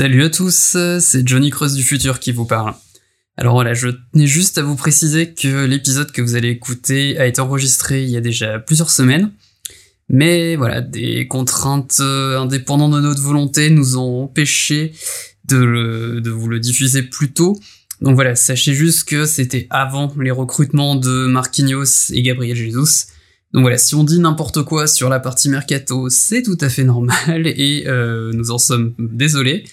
Salut à tous, c'est Johnny Creuse du futur qui vous parle. Alors voilà, je tenais juste à vous préciser que l'épisode que vous allez écouter a été enregistré il y a déjà plusieurs semaines. Mais voilà, des contraintes euh, indépendantes de notre volonté nous ont empêché de, de vous le diffuser plus tôt. Donc voilà, sachez juste que c'était avant les recrutements de Marquinhos et Gabriel Jesus. Donc voilà, si on dit n'importe quoi sur la partie mercato, c'est tout à fait normal et euh, nous en sommes désolés.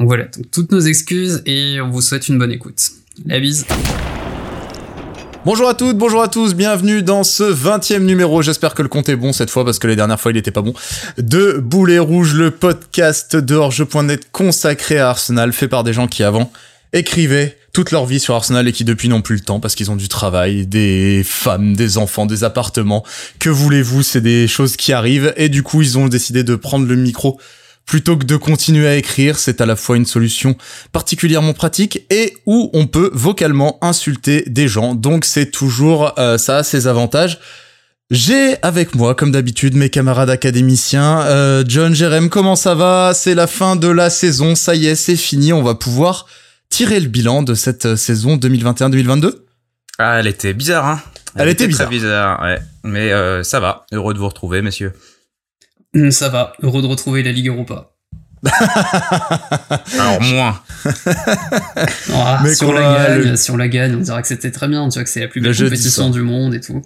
Donc voilà, donc toutes nos excuses et on vous souhaite une bonne écoute. La bise. Bonjour à toutes, bonjour à tous, bienvenue dans ce 20 numéro, j'espère que le compte est bon cette fois parce que les dernières fois il était pas bon, de Boulet Rouge, le podcast de Orge.net consacré à Arsenal, fait par des gens qui avant écrivaient toute leur vie sur Arsenal et qui depuis n'ont plus le temps parce qu'ils ont du travail, des femmes, des enfants, des appartements. Que voulez-vous, c'est des choses qui arrivent et du coup ils ont décidé de prendre le micro plutôt que de continuer à écrire, c'est à la fois une solution particulièrement pratique et où on peut vocalement insulter des gens. Donc c'est toujours euh, ça ses avantages. J'ai avec moi, comme d'habitude, mes camarades académiciens. Euh, John, Jérém, comment ça va? C'est la fin de la saison, ça y est, c'est fini. On va pouvoir tirer le bilan de cette euh, saison 2021-2022 Ah, elle était bizarre, hein Elle, était, bizarre. Très bizarre, ouais. Mais euh, ça va. Heureux de vous retrouver, messieurs. Hum, Ça va, heureux de retrouver la Ligue Europa. Alors moins. Ah, Mais si, on quoi, la gagne, le- la gagne, on dira que c'était très bien, tu vois que c'est la plus Le belle compétition du monde et tout.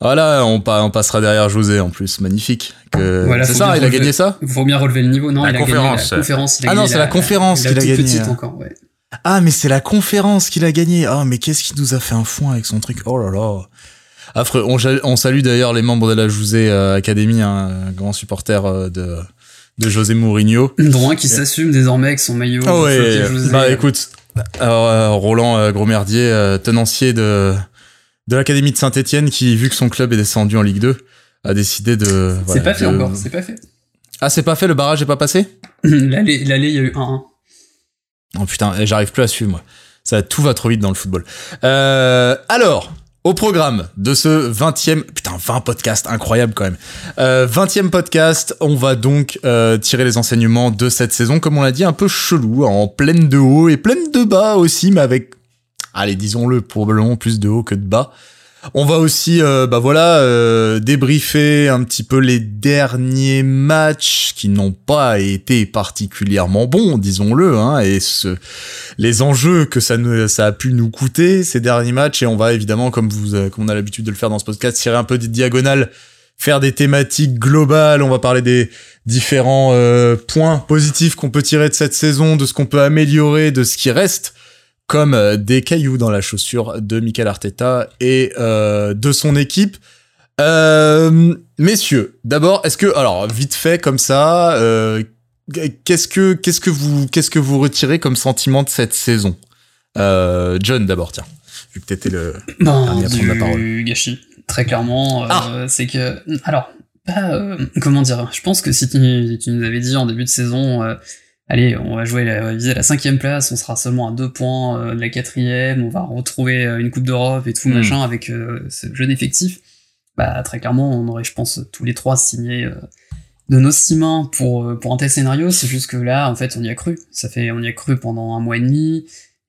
Voilà, on, pa- on passera derrière José en plus, magnifique. Que... Voilà, c'est ça, il a gagné ça? Il faut bien relever le niveau. Non, La il a conférence. gagné la conférence. il a Ah non, c'est la conférence qu'il a gagné, petite encore, ouais. Ah, mais c'est la conférence qu'il a gagné. Ah, mais qu'est-ce qui nous a fait un foin avec son truc Oh là là. Affreux. On, salue d'ailleurs les membres de la José euh, Academy, un grand supporter euh, de, de José Mourinho. Drouin qui s'assume désormais avec son maillot. Ah ouais. Bah écoute, alors, euh, Roland Grosmerdier, tenancier de de l'Académie de Saint-Étienne, qui vu que son club est descendu en Ligue 2, a décidé de. c'est voilà, pas fait de- encore, c'est pas fait. Ah, c'est pas fait. Le barrage est pas passé? L'allée, il y a eu 1-1. Oh putain, eh, j'arrive plus à suivre moi. Ça tout va trop vite dans le football. Euh, alors, au programme de ce 20e putain 20 podcasts incroyable quand même. Euh, 20e podcast, on va donc euh, tirer les enseignements de cette saison comme on l'a dit un peu chelou, en pleine de haut et pleine de bas aussi mais avec allez, disons-le probablement plus de haut que de bas. On va aussi, euh, bah voilà, euh, débriefer un petit peu les derniers matchs qui n'ont pas été particulièrement bons, disons-le, hein, et ce, les enjeux que ça, ne, ça a pu nous coûter ces derniers matchs. Et on va évidemment, comme vous, euh, comme on a l'habitude de le faire dans ce podcast, tirer un peu des diagonales, faire des thématiques globales. On va parler des différents euh, points positifs qu'on peut tirer de cette saison, de ce qu'on peut améliorer, de ce qui reste comme euh, des cailloux dans la chaussure de Michael Arteta et euh, de son équipe. Euh, messieurs, d'abord, est-ce que, alors, vite fait comme ça, qu'est-ce que, qu'est-ce que vous, qu'est-ce que vous retirez comme sentiment de cette saison? John, d'abord, tiens, vu que t'étais le. Ben, Dernier à prendre la parole. gâchis. Très clairement, Ah. c'est que... Alors, comment dire Je pense que si tu, tu nous avais dit en début de saison... Allez, on va jouer, la, on va viser la cinquième place, on sera seulement à deux points euh, de la quatrième, on va retrouver euh, une Coupe d'Europe et tout Hmm. machin avec euh, ce jeune effectif. Bah très clairement, on aurait, je pense, tous les trois signé euh, de nos six mains pour euh, pour un tel scénario. C'est juste que là, en fait, on y a cru. Ça fait, on y a cru pendant un mois et demi.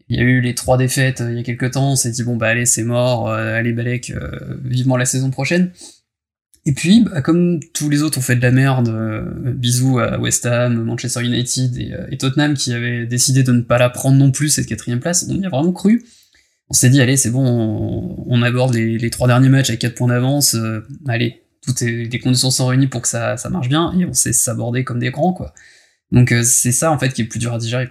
Il y a eu les trois défaites euh, il y a quelques temps. On s'est dit bon bah allez, c'est mort. euh, allez Balek, euh, vivement la saison prochaine. Et puis, bah, comme tous les autres ont fait de la merde, euh, bisous à West Ham, Manchester United et, euh, et Tottenham qui avaient décidé de ne pas la prendre non plus, cette quatrième place, on y a vraiment cru. On s'est dit, allez, c'est bon, on, on aborde les, les trois derniers matchs avec quatre points d'avance, euh, allez, toutes les conditions sont réunies pour que ça, ça marche bien, et on sait s'aborder comme des grands, quoi. Donc euh, c'est ça, en fait, qui est le plus dur à digérer.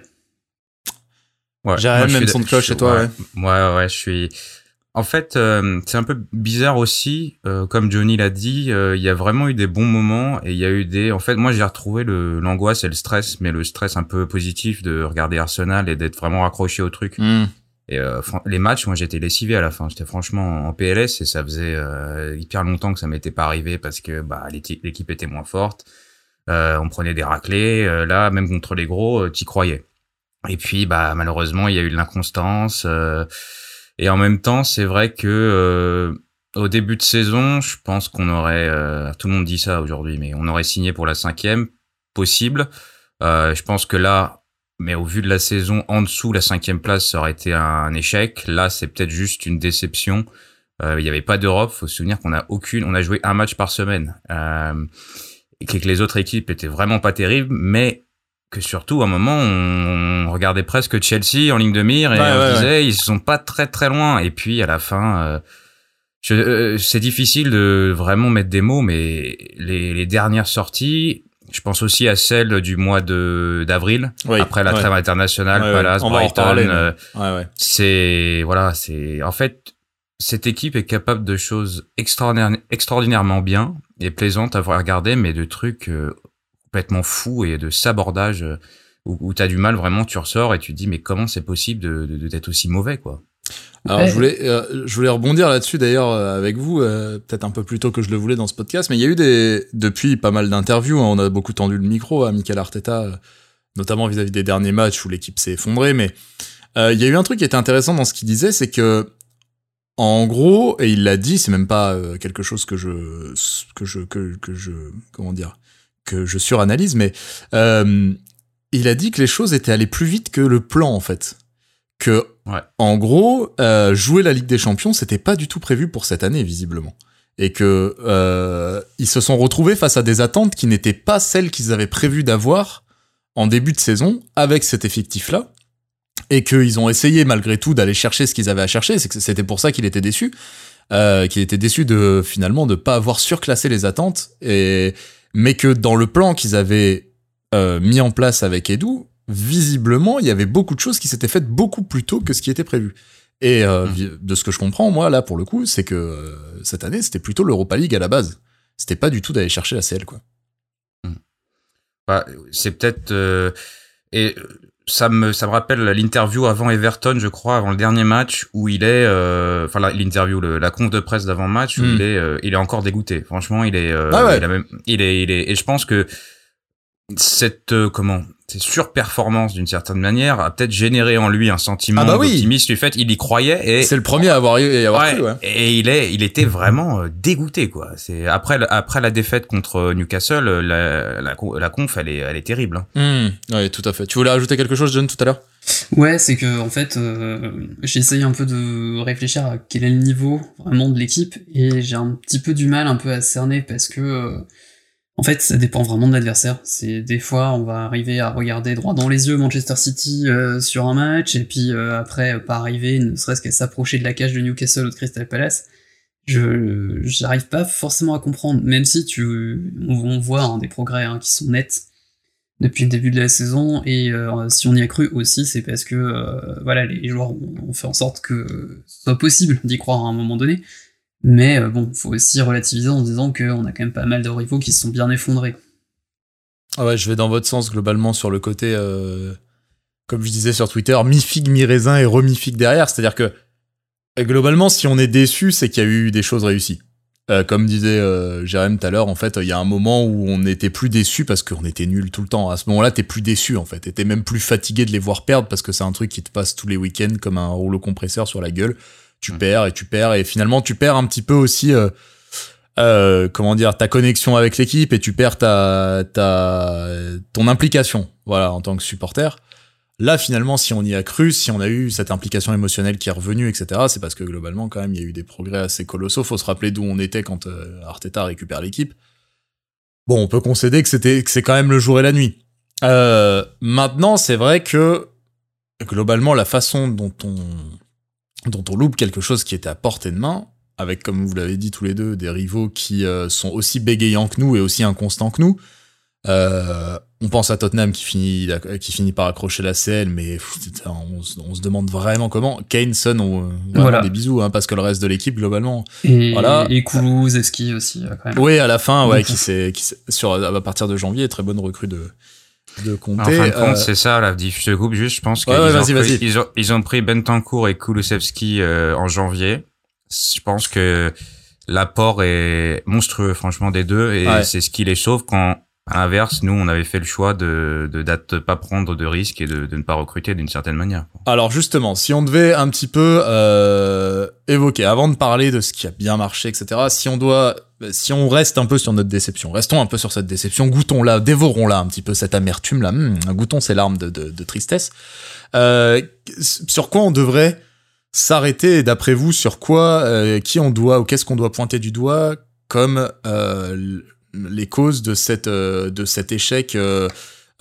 Ouais, je même suis son de cloche chez toi, ouais. Ouais, ouais, je suis. En fait, euh, c'est un peu bizarre aussi. euh, comme Johnny l'a dit, euh, il y a vraiment eu des bons moments et il y a eu des. En fait, moi, j'ai retrouvé le l'angoisse et le stress, mais le stress un peu positif de regarder Arsenal et d'être vraiment accroché au truc. Hmm. Et euh, les matchs, moi, j'étais lessivé à la fin. J'étais franchement en PLS et ça faisait euh, hyper longtemps que ça m'était pas arrivé parce que bah l'équipe était moins forte. Euh, on prenait des raclés. euh, là, même contre les gros, t'y croyais. Et puis, bah, malheureusement, il y a eu de l'inconstance. euh, et en même temps, c'est vrai que euh, au début de saison, je pense qu'on aurait, euh, tout le monde dit ça aujourd'hui, mais on aurait signé pour la cinquième, possible. Euh, je pense que là, mais au vu de la saison, en dessous la cinquième place, ça aurait été un échec. Là, c'est peut-être juste une déception. Euh, il n'y avait pas d'Europe. Faut se souvenir qu'on a aucune, on a joué un match par semaine, euh, et que les autres équipes étaient vraiment pas terribles, mais que surtout à un moment on regardait presque Chelsea en ligne de mire et on disait ils sont pas très très loin. Et puis à la fin. Euh, c'est difficile de vraiment mettre des mots, mais les, les dernières sorties, je pense aussi à celle du mois de d'avril après la trêve internationale, Palace, Brighton. Euh, c'est voilà, c'est en fait cette équipe est capable de choses extraordinaire, extraordinairement bien et plaisantes à regarder, mais de trucs euh, complètement fous et de sabordage euh, où, où t'as du mal vraiment, tu ressors et tu te dis mais comment c'est possible de d'être aussi mauvais quoi? Alors je voulais euh, je voulais rebondir là-dessus d'ailleurs euh, avec vous euh, peut-être un peu plus tôt que je le voulais dans ce podcast mais il y a eu des depuis pas mal d'interviews hein, on a beaucoup tendu le micro à Michael Arteta notamment vis-à-vis des derniers matchs où l'équipe s'est effondrée mais il y a eu un truc qui était intéressant dans ce qu'il disait c'est que en gros et il l'a dit c'est même pas quelque chose que je que je que, que je comment dire que je suranalyse mais il a dit que les choses étaient allées plus vite que le plan en fait. Que en gros euh, jouer la Ligue des Champions c'était pas du tout prévu pour cette année visiblement. Et que euh, ils se sont retrouvés face à des attentes qui n'étaient pas celles qu'ils avaient prévu d'avoir en début de saison avec cet effectif là et qu'ils ont essayé malgré tout d'aller chercher ce qu'ils avaient à chercher. C'était pour ça qu'il était déçu. Euh, qu'il était déçu de finalement de pas avoir surclassé les attentes et mais que dans le plan qu'ils avaient euh, mis en place avec Edu visiblement, il y avait beaucoup de choses qui s'étaient faites beaucoup plus tôt que ce qui était prévu. Et euh, mmh. de ce que je comprends, moi, là, pour le coup, c'est que euh, cette année, c'était plutôt l'Europa League à la base. C'était pas du tout d'aller chercher la CL, quoi. Mmh. Bah, c'est peut-être... Euh, et ça me, ça me rappelle l'interview avant Everton, je crois, avant le dernier match, où il est... Enfin, l'interview, la conf de presse d'avant-match, où mmh. il, est, il est encore dégoûté. Franchement, il est... Ah il, même, il, est, il est... Et je pense que cette... comment cette surperformance d'une certaine manière a peut-être généré en lui un sentiment ah bah d'optimisme du fait il y croyait et c'est le premier à avoir, à avoir cru, ouais. et il est il était vraiment euh, dégoûté quoi. C'est après après la défaite contre Newcastle la, la, la conf elle est elle est terrible hein. mmh, oui tout à fait. Tu voulais ajouter quelque chose John tout à l'heure? Ouais c'est que en fait euh, j'ai essayé un peu de réfléchir à quel est le niveau vraiment de l'équipe et j'ai un petit peu du mal un peu à cerner parce que euh, en fait, ça dépend vraiment de l'adversaire. C'est des fois, on va arriver à regarder droit dans les yeux Manchester City euh, sur un match, et puis euh, après, pas arriver, ne serait-ce qu'à s'approcher de la cage de Newcastle ou de Crystal Palace. Je j'arrive pas forcément à comprendre, même si tu on, voit hein, des progrès hein, qui sont nets depuis le début de la saison, et euh, si on y a cru aussi, c'est parce que voilà, les joueurs ont, fait en sorte que ce soit possible d'y croire à un moment donné. Mais euh, bon, faut aussi relativiser en disant qu'on a quand même pas mal de rivaux qui se sont bien effondrés. Ah ouais, je vais dans votre sens globalement sur le côté, euh, comme je disais sur Twitter, mi-figue, mi-raisin et remi-figue derrière. C'est-à-dire que globalement, si on est déçu, c'est qu'il y a eu des choses réussies. Euh, comme disait euh, Jérém tout à l'heure, en fait, il y a un moment où on n'était plus déçu parce qu'on était nul tout le temps. À ce moment-là, t'es plus déçu en fait. T'es même plus fatigué de les voir perdre parce que c'est un truc qui te passe tous les week-ends comme un rouleau compresseur sur la gueule tu mm. perds et tu perds et finalement tu perds un petit peu aussi euh, euh, comment dire ta connexion avec l'équipe et tu perds ta ta ton implication voilà en tant que supporter. Là finalement si on y a cru si on a eu cette implication émotionnelle qui est revenue etc c'est parce que globalement quand même il y a eu des progrès assez colossaux. Faut se rappeler d'où on était quand euh, Arteta récupère l'équipe. Bon on peut concéder que c'était que c'est quand même le jour et la nuit. Euh, maintenant c'est vrai que globalement la façon dont on dont on loupe quelque chose qui était à portée de main, avec, comme vous l'avez dit tous les deux, des rivaux qui euh, sont aussi bégayants que nous et aussi inconstants que nous. Euh, on pense à Tottenham qui finit, qui finit par accrocher la selle, mais on, se demande vraiment comment. Kane, Son ont voilà. des bisous, hein, parce que le reste de l'équipe, globalement. Et, voilà. et aussi, euh, quand même. Oui, à la fin, ouais, qui s'est, sur, à partir de janvier, très bonne recrue de, de compter. En fin de compte, euh, c'est ça, là, je te coupe juste, je pense qu'ils ont, ils ont, ils ont, pris Bentancourt et Kulusevski euh, en janvier. Je pense que l'apport est monstrueux, franchement, des deux, et c'est ce qui les sauve quand À l'inverse, nous, on avait fait le choix de de, de pas prendre de risques et de, de ne pas recruter d'une certaine manière. Alors justement, si on devait un petit peu euh, évoquer, avant de parler de ce qui a bien marché, etc., si on doit, si on reste un peu sur notre déception, restons un peu sur cette déception, goûtons-la, dévorons-la un petit peu cette amertume-là, hum, goûtons ces larmes de tristesse. Euh, sur quoi on devrait s'arrêter, d'après vous, sur quoi, euh, qui on doit, ou qu'est-ce qu'on doit pointer du doigt comme euh, les causes de cette euh, de cet échec euh,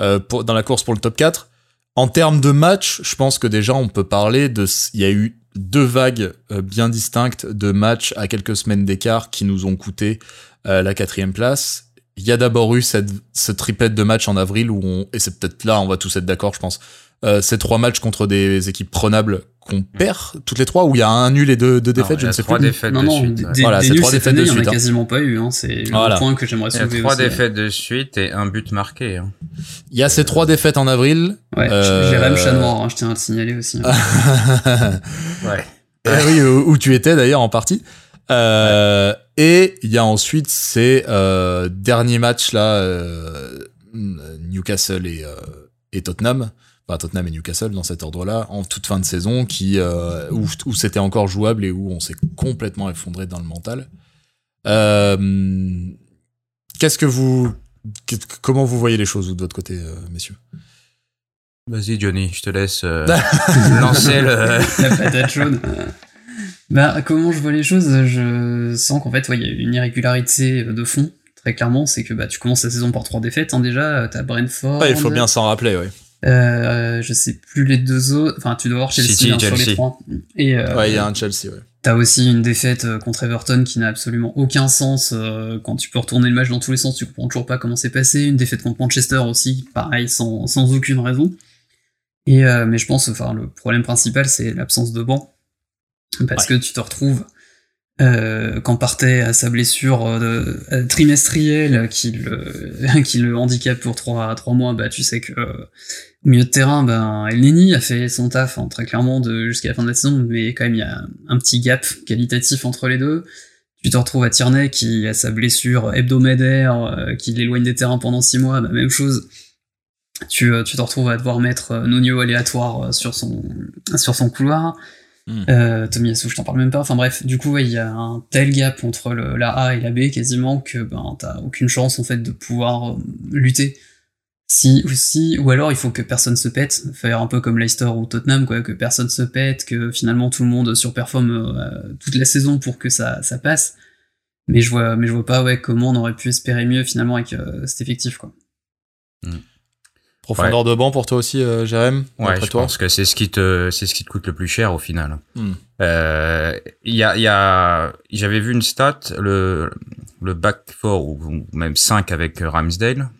euh, pour, dans la course pour le top 4. En termes de match, je pense que déjà on peut parler de il y a eu deux vagues bien distinctes de matchs à quelques semaines d'écart qui nous ont coûté la quatrième place. Il y a d'abord eu cette ce triplette de matchs en avril où on et c'est peut-être là on va tous être d'accord je pense euh, ces trois matchs contre des équipes prenables qu'on perd toutes les trois ou il y a un nul et deux, deux défaites, non, je ne sais trois plus. Défaites non, de non, suite, des, ouais. des, Voilà, c'est trois défaites année, de il y en suite, a hein. quasiment pas eu. Hein. C'est Voilà. le point que j'aimerais Il y a soulever trois aussi. hein. défaites de suite et un but marqué. Hein. Il y a ces trois défaites en avril. Ouais, Euh, Jérém Chat Noir, hein, je tiens à le signaler aussi. hein. Ouais. Eh oui, où, où tu étais d'ailleurs en partie. Euh, Et il y a ensuite ces euh, derniers matchs là, euh, Newcastle et, euh, et Tottenham. Enfin, Tottenham et Newcastle dans cet ordre-là, en toute fin de saison, qui euh, où, où c'était encore jouable et où on s'est complètement effondré dans le mental. Euh, Qu'est-ce que vous, comment vous voyez les choses vous, de votre côté, euh, messieurs? Vas-y Johnny, je te laisse euh, lancer le. la patate chaude. Bah, comment je vois les choses? Je sens qu'en fait, ouais, il y a une irrégularité de fond, très clairement. C'est que bah, tu commences la saison par trois défaites, hein, déjà. T'as Brentford. Ouais, Il faut bien s'en rappeler, oui. Euh, je sais plus les deux autres. Enfin, tu dois voir Chelsea City, hein, sur les trois. Et euh, Ouais, il y a un Chelsea, ouais. T'as aussi une défaite euh, contre Everton qui n'a absolument aucun sens. euh, quand tu peux retourner le match dans tous les sens, tu comprends toujours pas comment c'est passé. Une défaite contre Manchester aussi, pareil, sans, sans aucune raison. Et euh, mais je pense, enfin, le problème principal, c'est l'absence de banc, parce que tu te retrouves euh, quand partait à sa blessure euh, de- trimestrielle qui le, qui le handicape pour trois, trois mois, bah tu sais que euh, au milieu de terrain, ben Elneny a fait son taf hein, très clairement jusqu'à la fin de la saison, mais quand même il y a un petit gap qualitatif entre les deux. Tu te retrouves à Tierney qui a sa blessure hebdomadaire, euh, qui l'éloigne des terrains pendant six mois, bah, même chose. Tu, euh, tu te retrouves à devoir mettre euh, Nuno aléatoire euh, sur son sur son couloir. Hmm. Euh, Tomiyasu, je t'en parle même pas. Enfin bref, du coup, ouais, il y a un tel gap entre le, la A et la B quasiment que ben t'as aucune chance en fait de pouvoir euh, lutter. Si ou si ou alors il faut que personne se pète, faire un peu comme Leicester ou Tottenham quoi, que personne se pète, que finalement tout le monde surperforme euh, toute la saison pour que ça ça passe. Mais je vois mais je vois pas ouais comment on aurait pu espérer mieux finalement avec euh, cet effectif quoi. Profondeur de banc pour toi aussi, euh, Jérém Ouais, je toi pense que c'est ce qui te, c'est ce qui te coûte le plus cher au final. Hmm. Euh, Il y a, il y a, j'avais vu une stat, le, le back 4 ou même 5 avec Ramsdale,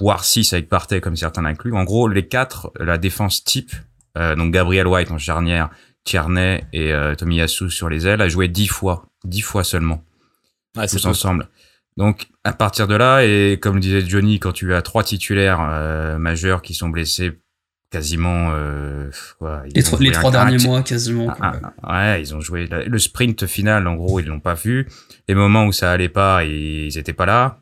voire 6 avec Partey comme certains l'incluent. En gros, les quatre, la défense type, euh, donc Gabriel White en charnière, Tierney et euh, Tomiyasu sur les ailes, a joué 10 fois, 10 fois seulement tous tout. Donc à partir de là et comme le disait Johnny, quand tu as trois titulaires euh, majeurs qui sont blessés quasiment, euh, quoi, ils Les, ont trois- joué les trois derniers mois quasiment. quoi. ah, ah, ouais, ils ont joué la- le sprint final. En gros, ils l'ont pas vu. Les moments où ça allait pas, ils étaient pas là.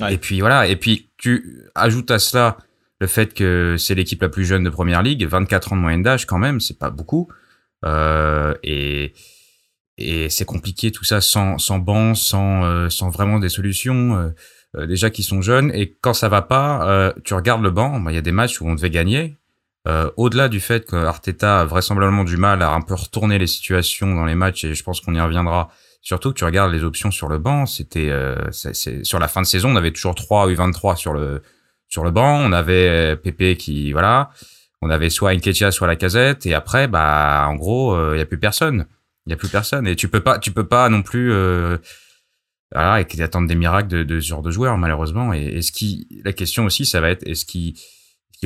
Ouais. Et puis voilà. Et puis tu ajoutes à cela le fait que c'est l'équipe la plus jeune de première ligue, 24 ans de moyenne d'âge quand même, c'est pas beaucoup. Euh, et et c'est compliqué tout ça sans sans banc, sans euh, sans vraiment des solutions. euh, euh, déjà qui sont jeunes et quand ça va pas, euh, tu regardes le banc. bah, Il y a des matchs où on devait gagner. Euh, Au-delà du fait que Arteta a vraisemblablement du mal à un peu retourner les situations dans les matchs et je pense qu'on y reviendra. Surtout que tu regardes les options sur le banc, c'était euh, c'est- sur la fin de saison, on avait toujours 3 U23 sur le sur le banc, on avait Pépé qui voilà, on avait soit Nketiah soit la casette et après bah en gros il y a plus personne, il y a plus personne et tu peux pas tu peux pas non plus euh, voilà, et attendent des miracles de, de ce genre de joueurs, malheureusement. Et est-ce qui, la question aussi, ça va être, est-ce qu'il,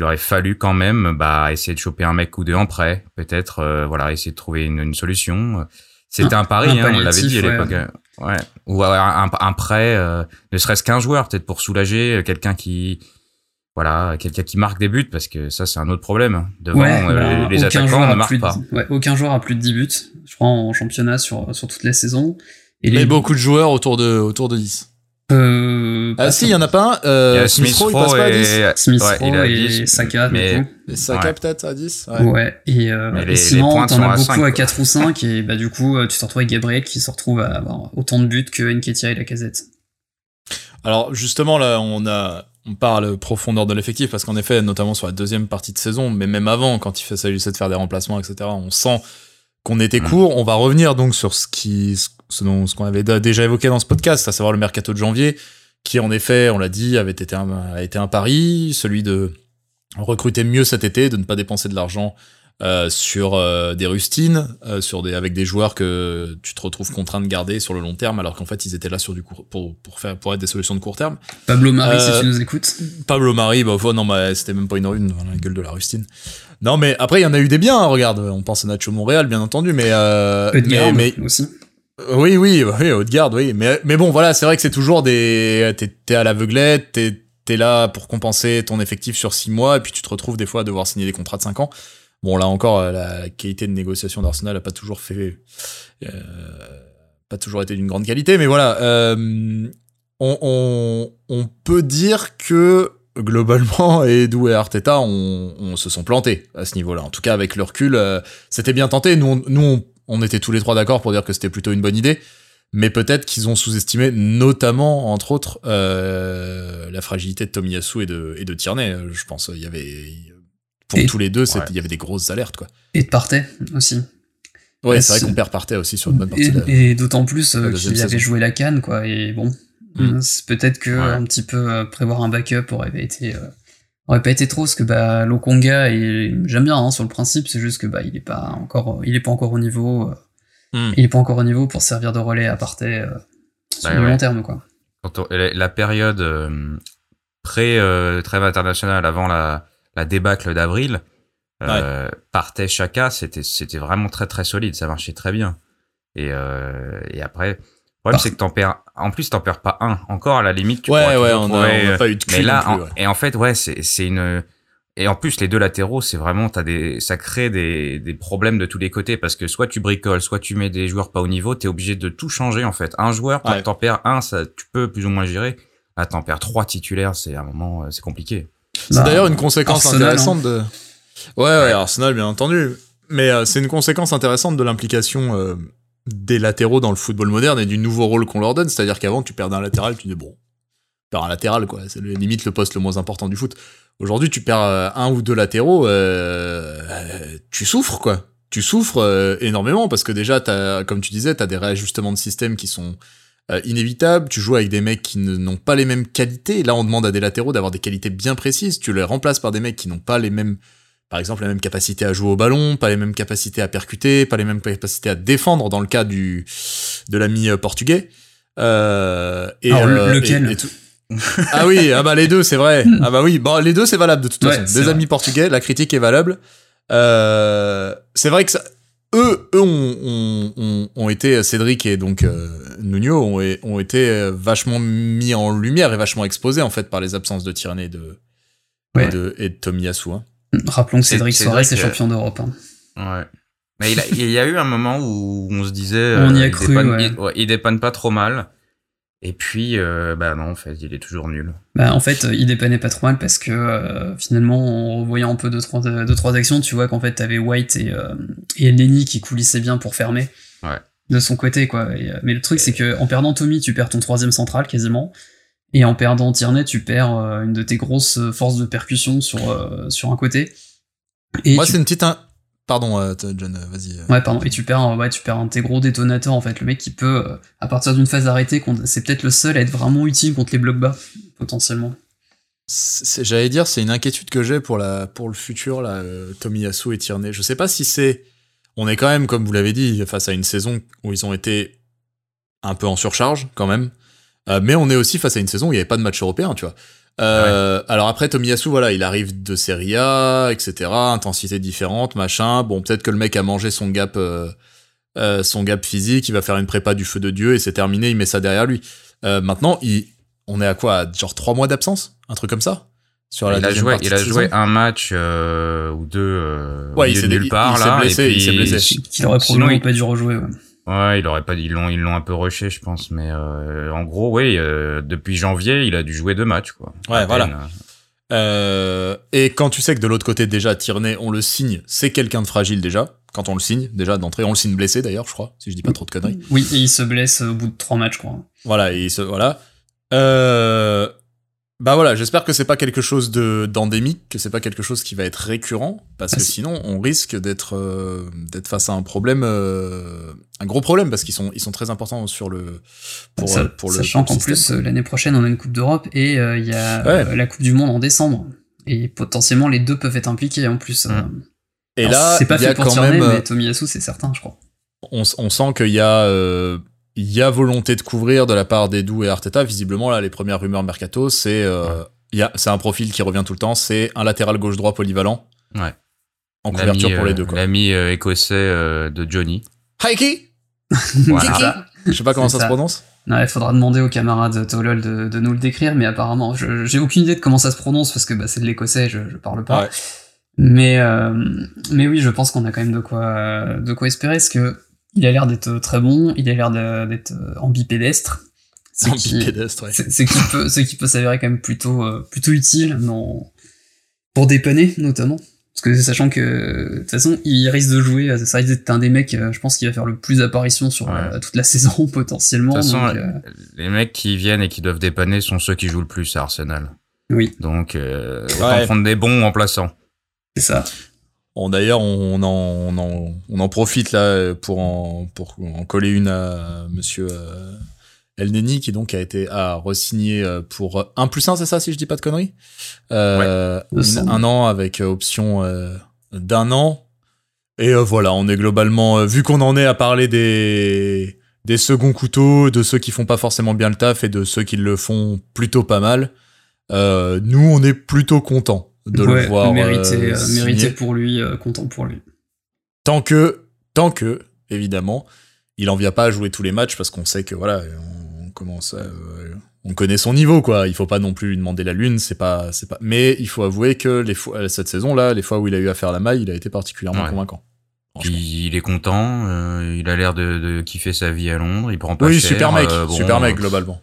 aurait fallu quand même, bah, essayer de choper un mec ou deux en prêt, peut-être, euh, voilà, essayer de trouver une, une solution. C'était un, pari, un hein, on l'avait dit à l'époque. Ouais. Ou un, un prêt, euh, ne serait-ce qu'un joueur, peut-être pour soulager euh, quelqu'un qui, voilà, quelqu'un qui marque des buts, parce que ça, c'est un autre problème. Devant, Ouais, euh, bah, les, les aucun attaquants joueur ne a marquent plus de- pas. ouais, aucun joueur a plus de 10 buts, je crois, en championnat sur, sur toute la saison. Et Mais les, beaucoup de joueurs autour de, autour de 10. Euh, Ah si, il y en a pas un. Euh, Smith Rowe, il passe pas à 10. et, Smith ouais, Rowe et 10, Saka, du mais- coup. Et Saka Ouais. peut-être à 10 Ouais, ouais. et, euh, et les- sinon, les t'en as à beaucoup à quoi. 4 ou 5, et bah, du coup, euh, tu te retrouves avec Gabriel qui se retrouve à avoir autant de buts que Nketiah et la casette. Alors justement là, on a on parle profondeur de l'effectif parce qu'en effet, notamment sur la deuxième partie de saison, mais même avant, quand il fait s'agissait de faire des remplacements, etc., on sent qu'on était Mm. court. On va revenir donc sur ce qui ce dont- ce qu'on avait déjà évoqué dans ce podcast, à savoir le mercato de janvier, qui en effet, on l'a dit, avait été un, a été un pari, celui de recruter mieux cet été, de ne pas dépenser de l'argent euh, sur euh, des rustines, euh, sur des avec des joueurs que tu te retrouves contraint de garder sur le long terme, alors qu'en fait ils étaient là sur du court, pour pour faire pour être des solutions de court terme. Pablo Marie, Euh, si tu nous écoutes. Pablo Marie, bah ouais, non, bah, c'était même pas une rune, la gueule de la rustine. Non, mais après, il y en a eu des biens, hein, regarde, on pense à Nacho Montréal, bien entendu, mais, euh, mais, mais- aussi. oui, oui, oui, Haute-Garde, oui, mais, mais bon, voilà, c'est vrai que c'est toujours des, t'es, t'es à l'aveuglette, t'es, t'es là pour compenser ton effectif sur six mois, et puis tu te retrouves des fois à devoir signer des contrats de cinq ans. Bon, là encore, euh, la qualité de négociation d'Arsenal a pas toujours fait, euh, pas toujours été d'une grande qualité, mais voilà, euh, on, on, on peut dire que globalement, Edu et Arteta on, on se sont plantés à ce niveau-là. En tout cas, avec le recul, euh, c'était bien tenté. Nous, on, nous, on, était tous les trois d'accord pour dire que c'était plutôt une bonne idée, mais peut-être qu'ils ont sous-estimé, notamment entre autres, euh, la fragilité de Tomiyasu et de et de Tierney. euh, Je pense, il y avait pour Et- tous les deux, Ouais. il y avait des grosses alertes, quoi. Et de Partey aussi. Ouais, Et c'est vrai qu'on perd partait aussi sur une bonne partie. Et, de la- et d'autant plus euh, qu'il avait joué la canne, quoi. Et bon, Mm. c'est peut-être que Ouais. un petit peu euh, prévoir un backup aurait pas été, euh, aurait pas été trop, parce que bah Lokonga, j'aime bien hein, sur le principe, c'est juste que bah il est pas encore, il est pas encore au niveau, euh, Mm. il est pas encore au niveau pour servir de relais à Partey euh, sur Bah le ouais. long terme, quoi. quand on- la, la période euh, pré euh, trêve internationale avant la, la débâcle d'avril euh, partait Chaka c'était c'était vraiment très très solide ça marchait très bien. Et euh, et après le problème Par- c'est que t'en perds en plus t'en perds pas un. Encore à la limite tu Ouais, ouais, on a, trouver, on a pas eu de cul mais là en- et en fait ouais c'est c'est une et en plus les deux latéraux c'est vraiment t'as des ça crée des des problèmes de tous les côtés parce que soit tu bricoles soit tu mets des joueurs pas au niveau t'es obligé de tout changer en fait. Un joueur Ouais. t'en perds un ça tu peux plus ou moins gérer. Là, t'en perds trois titulaires, c'est à un moment, euh, c'est compliqué. C'est Bah, d'ailleurs une conséquence Arsenal, intéressante de. Ouais, ouais, Arsenal, bien entendu. Mais euh, c'est une conséquence intéressante de l'implication euh, des latéraux dans le football moderne et du nouveau rôle qu'on leur donne. C'est-à-dire qu'avant, tu perds un latéral, tu dis bon, tu perds un latéral, quoi. C'est limite le poste le moins important du foot. Aujourd'hui, tu perds euh, un ou deux latéraux, euh, euh, tu souffres, quoi. Tu souffres euh, énormément parce que déjà, as, comme tu disais, t'as des réajustements de système qui sont euh, inévitables. Tu joues avec des mecs qui ne- n'ont pas les mêmes qualités. Là, on demande à des latéraux d'avoir des qualités bien précises. Tu les remplaces par des mecs qui n'ont pas les mêmes, par exemple, les mêmes capacités à jouer au ballon, pas les mêmes capacités à percuter, pas les mêmes capacités à défendre dans le cas du de l'ami euh, portugais. Euh, et, Alors, euh, lequel et- et tout- ah oui, ah bah les deux, c'est vrai. Ah bah oui, bon, les deux c'est valable de toute Ouais, façon. Des vrai. amis portugais, la critique est valable. Euh, c'est vrai que ça, eux, eux ont, ont, ont, ont été Cédric et donc euh, Nuno ont, ont été euh, vachement mis en lumière et vachement exposés en fait par les absences de Tierney et de Ouais. et de, et de Tomiyasu. Hein. Rappelons que Cédric c'est Soares est champion d'Europe. hein. Ouais. Mais il, a- il y a eu un moment où on se disait, On y a il cru, dépanne, ouais. il, ouais, il dépanne pas trop mal. Et puis, euh, bah non, en fait, il est toujours nul. Bah, en fait, il dépannait pas trop mal parce que euh, finalement, en revoyant un peu deux trois, deux, trois actions, tu vois qu'en fait, t'avais White et, euh, et Lenny qui coulissaient bien pour fermer Ouais. de son côté, quoi. Et, euh, mais le truc, c'est que en perdant Tommy, tu perds ton troisième central quasiment. Et en perdant Tierney, tu perds euh, une de tes grosses forces de percussion sur, euh, sur un côté. Et Moi, tu- c'est une petite. in- Pardon, euh, John, euh, vas-y. euh. Ouais, pardon. Et tu perds, ouais, tu perds un de tes gros détonateurs, en fait. Le mec qui peut, euh, à partir d'une phase arrêtée, c'est peut-être le seul à être vraiment utile contre les blocs bas, potentiellement. J'allais dire, c'est une inquiétude que j'ai pour la pour le futur, là, Tomiyasu et Tierney. Je sais pas si c'est. On est quand même, comme vous l'avez dit, face à une saison où ils ont été un peu en surcharge, quand même. Euh, mais on est aussi face à une saison où il n'y avait pas de match européen, tu vois. Euh, Alors après, Tomiyasu, voilà, il arrive de Serie A, etc. Intensité différente, machin. Bon, peut-être que le mec a mangé son gap, euh, euh, son gap physique, il va faire une prépa du feu de Dieu et c'est terminé, il met ça derrière lui. Euh, maintenant, il, on est à quoi? À Genre trois mois d'absence? Un truc comme ça? Sur la il a joué, il a saison? joué un match euh, ou deux euh, Ouais, au il s'est nulle il- part il s'est là. blessé, et il s'est blessé. Qu'il aurait Sinon, probablement il- pas dû rejouer, ouais. Ouais, il aurait pas, ils l'ont, ils l'ont un peu rushé, je pense, mais euh, en gros, oui, euh, depuis janvier, il a dû jouer deux matchs, quoi. Ouais, voilà. Euh, et quand tu sais que de l'autre côté déjà Tierney, on le signe, c'est quelqu'un de fragile déjà. Quand on le signe, déjà d'entrée, on le signe blessé d'ailleurs, je crois, si je dis pas trop de conneries. Oui, et il se blesse au bout de trois matchs, je crois. Voilà, et il se, voilà. Bah voilà, j'espère que c'est pas quelque chose de d'endémique, que c'est pas quelque chose qui va être récurrent, parce Ah, que si. sinon on risque d'être euh, d'être face à un problème, euh, un gros problème, parce qu'ils sont ils sont très importants sur le pour, euh, le Sachant le qu'en plus, l'année prochaine, on a une Coupe d'Europe et euh, il y a Ouais. euh, la Coupe du Monde en décembre. Et potentiellement, les deux peuvent être impliqués en plus. euh. Mm. et Alors, là c'est pas il y a fait pour quand Tierney, même euh, mais Tomiyasu, c'est certain, je crois. on, on sent qu'il y a euh, il y a volonté de couvrir de la part d'Edu et Arteta. Visiblement, là, les premières rumeurs mercato, c'est euh, il y a c'est un profil qui revient tout le temps. C'est un latéral gauche droit polyvalent. Ouais. En couverture pour les euh, deux. Quoi. L'ami euh, écossais euh, de Johnny. Heiki Voilà. Je sais pas comment ça, se prononce. Ouais, il faudra demander aux camarades Tolol de, de nous le décrire, mais apparemment, je- j'ai aucune idée de comment ça se prononce parce que bah, c'est de l'écossais, je, je parle pas. Ouais. Mais, euh, mais oui, je pense qu'on a quand même de quoi, de quoi espérer, parce que il a l'air d'être très bon, il a l'air d'être ambipédestre. Ce En qui, bipédestre, ouais. c'est- ce qui peut, ce qui peut s'avérer quand même plutôt, euh, plutôt utile dans, pour dépanner, notamment. Parce que sachant que, de toute façon, il risque de jouer, ça risque d'être un des mecs, euh, je pense qu'il va faire le plus d'apparitions sur Ouais. euh, toute la saison, potentiellement. De toute façon, donc, euh, Les mecs qui viennent et qui doivent dépanner sont ceux qui jouent le plus à Arsenal. oui, Donc, euh, autant Ouais. prendre des bons remplaçants. c'est ça. D'ailleurs, on en, on, en, on en profite là pour en, pour en coller une à monsieur euh, El Neni, qui donc a été à re-signer euh, pour 1 plus 1, c'est ça, si je dis pas de conneries? Euh, une-. Un an avec euh, option euh, d'un an. Et voilà, on est globalement, vu qu'on en est à parler des, des seconds couteaux, de ceux qui font pas forcément bien le taf et de ceux qui le font plutôt pas mal, euh, nous, on est plutôt contents de Ouais, le voir. mérité, euh, euh, signer. mérité pour lui, euh, content pour lui. Tant que, tant que, évidemment, il en vient pas à jouer tous les matchs parce qu'on sait que voilà, on commence, à, euh, on connaît son niveau quoi. Il faut pas non plus lui demander la lune, c'est pas, c'est pas. Mais il faut avouer que les fois, cette saison-là, les fois où il a eu à faire la maille, il a été particulièrement Ouais. convaincant. Puis, il est content, euh, il a l'air de, de kiffer sa vie à Londres, il prend pas Oui, cher. super mec, euh, bon, super mec globalement.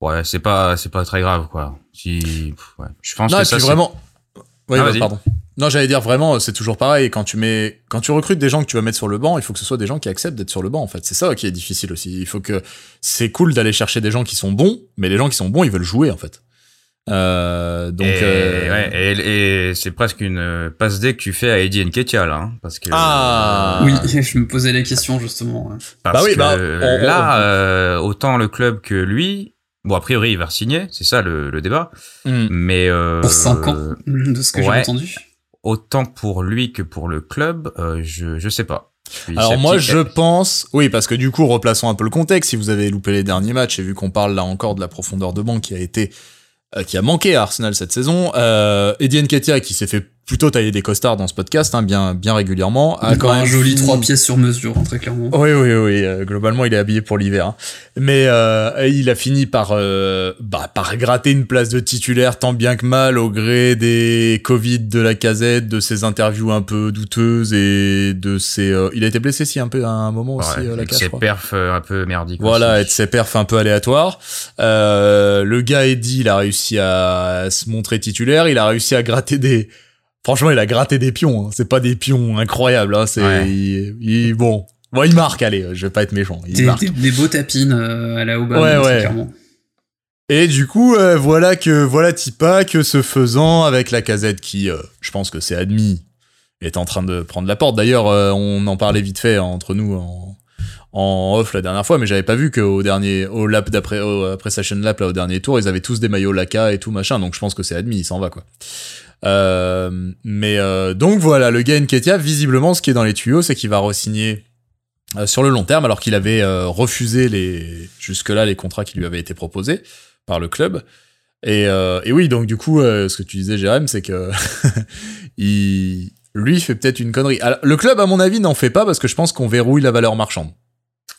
Ouais, c'est pas, c'est pas très grave, quoi. Si, pff, ouais. Je pense Non, que ça, vraiment. Oui, Ah, vas-y. pardon. Non, j'allais dire vraiment, c'est toujours pareil. Quand tu mets, quand tu recrutes des gens que tu vas mettre sur le banc, il faut que ce soit des gens qui acceptent d'être sur le banc. En fait, c'est ça qui est difficile aussi. Il faut que c'est cool d'aller chercher des gens qui sont bons, mais les gens qui sont bons, ils veulent jouer en fait. Euh, donc, et, euh, ouais, et, et c'est presque une euh, passe D que tu fais à Eddie Nketiah, là, hein, parce que Ah. Oui, je me posais la question justement. Parce Bah oui, que bah, on- là, euh, autant le club que lui, bon, a priori, il va signer, c'est ça le, le débat, hmm. mais euh, Pour 5 ans, de ce que j'ai entendu. autant pour lui que pour le club, euh, je je sais pas. Je Alors moi, je pense, oui, parce que du coup, replaçons un peu le contexte. Si vous avez loupé les derniers matchs et vu qu'on parle là encore de la profondeur de banc qui a été, euh, qui a manqué à Arsenal cette saison, euh, Eddie Nketiah qui s'est fait plutôt tailler des costards dans ce podcast, hein, bien, bien régulièrement, a Encore quand un même joli fini- 3 pièces sur mesure, hein, très clairement. Oui, oui, oui. euh, globalement, il est habillé pour l'hiver. hein. Mais euh, il a fini par, euh, bah, par gratter une place de titulaire tant bien que mal au gré des Covid de la casette, de ses interviews un peu douteuses et de ses. euh, il a été blessé si un peu à un moment aussi Ouais, euh, la ses perfs euh, un peu merdiques. Voilà, et aussi. de ses perfs un peu aléatoires. Euh, le gars Eddie, il a réussi à se montrer titulaire. Il a réussi à gratter des. Franchement, il a gratté des pions. hein. C'est pas des pions incroyables. Hein. C'est Ouais. il, il- bon. Bon, il marque. Allez, je vais pas être méchant. Il Des, marque. des, des beaux tapines euh, à la Obama, Ouais, très ouais. clairement. Et du coup, euh, voilà que voilà Tipa que ce faisant avec la casette qui, euh, je pense que c'est admis, est en train de prendre la porte. D'ailleurs, euh, on en parlait vite fait entre nous en, en off la dernière fois, mais j'avais pas vu qu'au dernier, au lap d'après, après session lap là au dernier tour, ils avaient tous des maillots Laka et tout machin. Donc je pense que c'est admis, il s'en va quoi. Euh, mais euh, donc voilà, le gars Nketia, visiblement, ce qui est dans les tuyaux, c'est qu'il va re-signer euh, sur le long terme, alors qu'il avait euh, refusé les jusque-là les contrats qui lui avaient été proposés par le club. Et, oui, donc du coup, ce que tu disais, Jérém, c'est que il, lui fait peut-être une connerie. Le club, à mon avis, n'en fait pas parce que je pense qu'on verrouille la valeur marchande.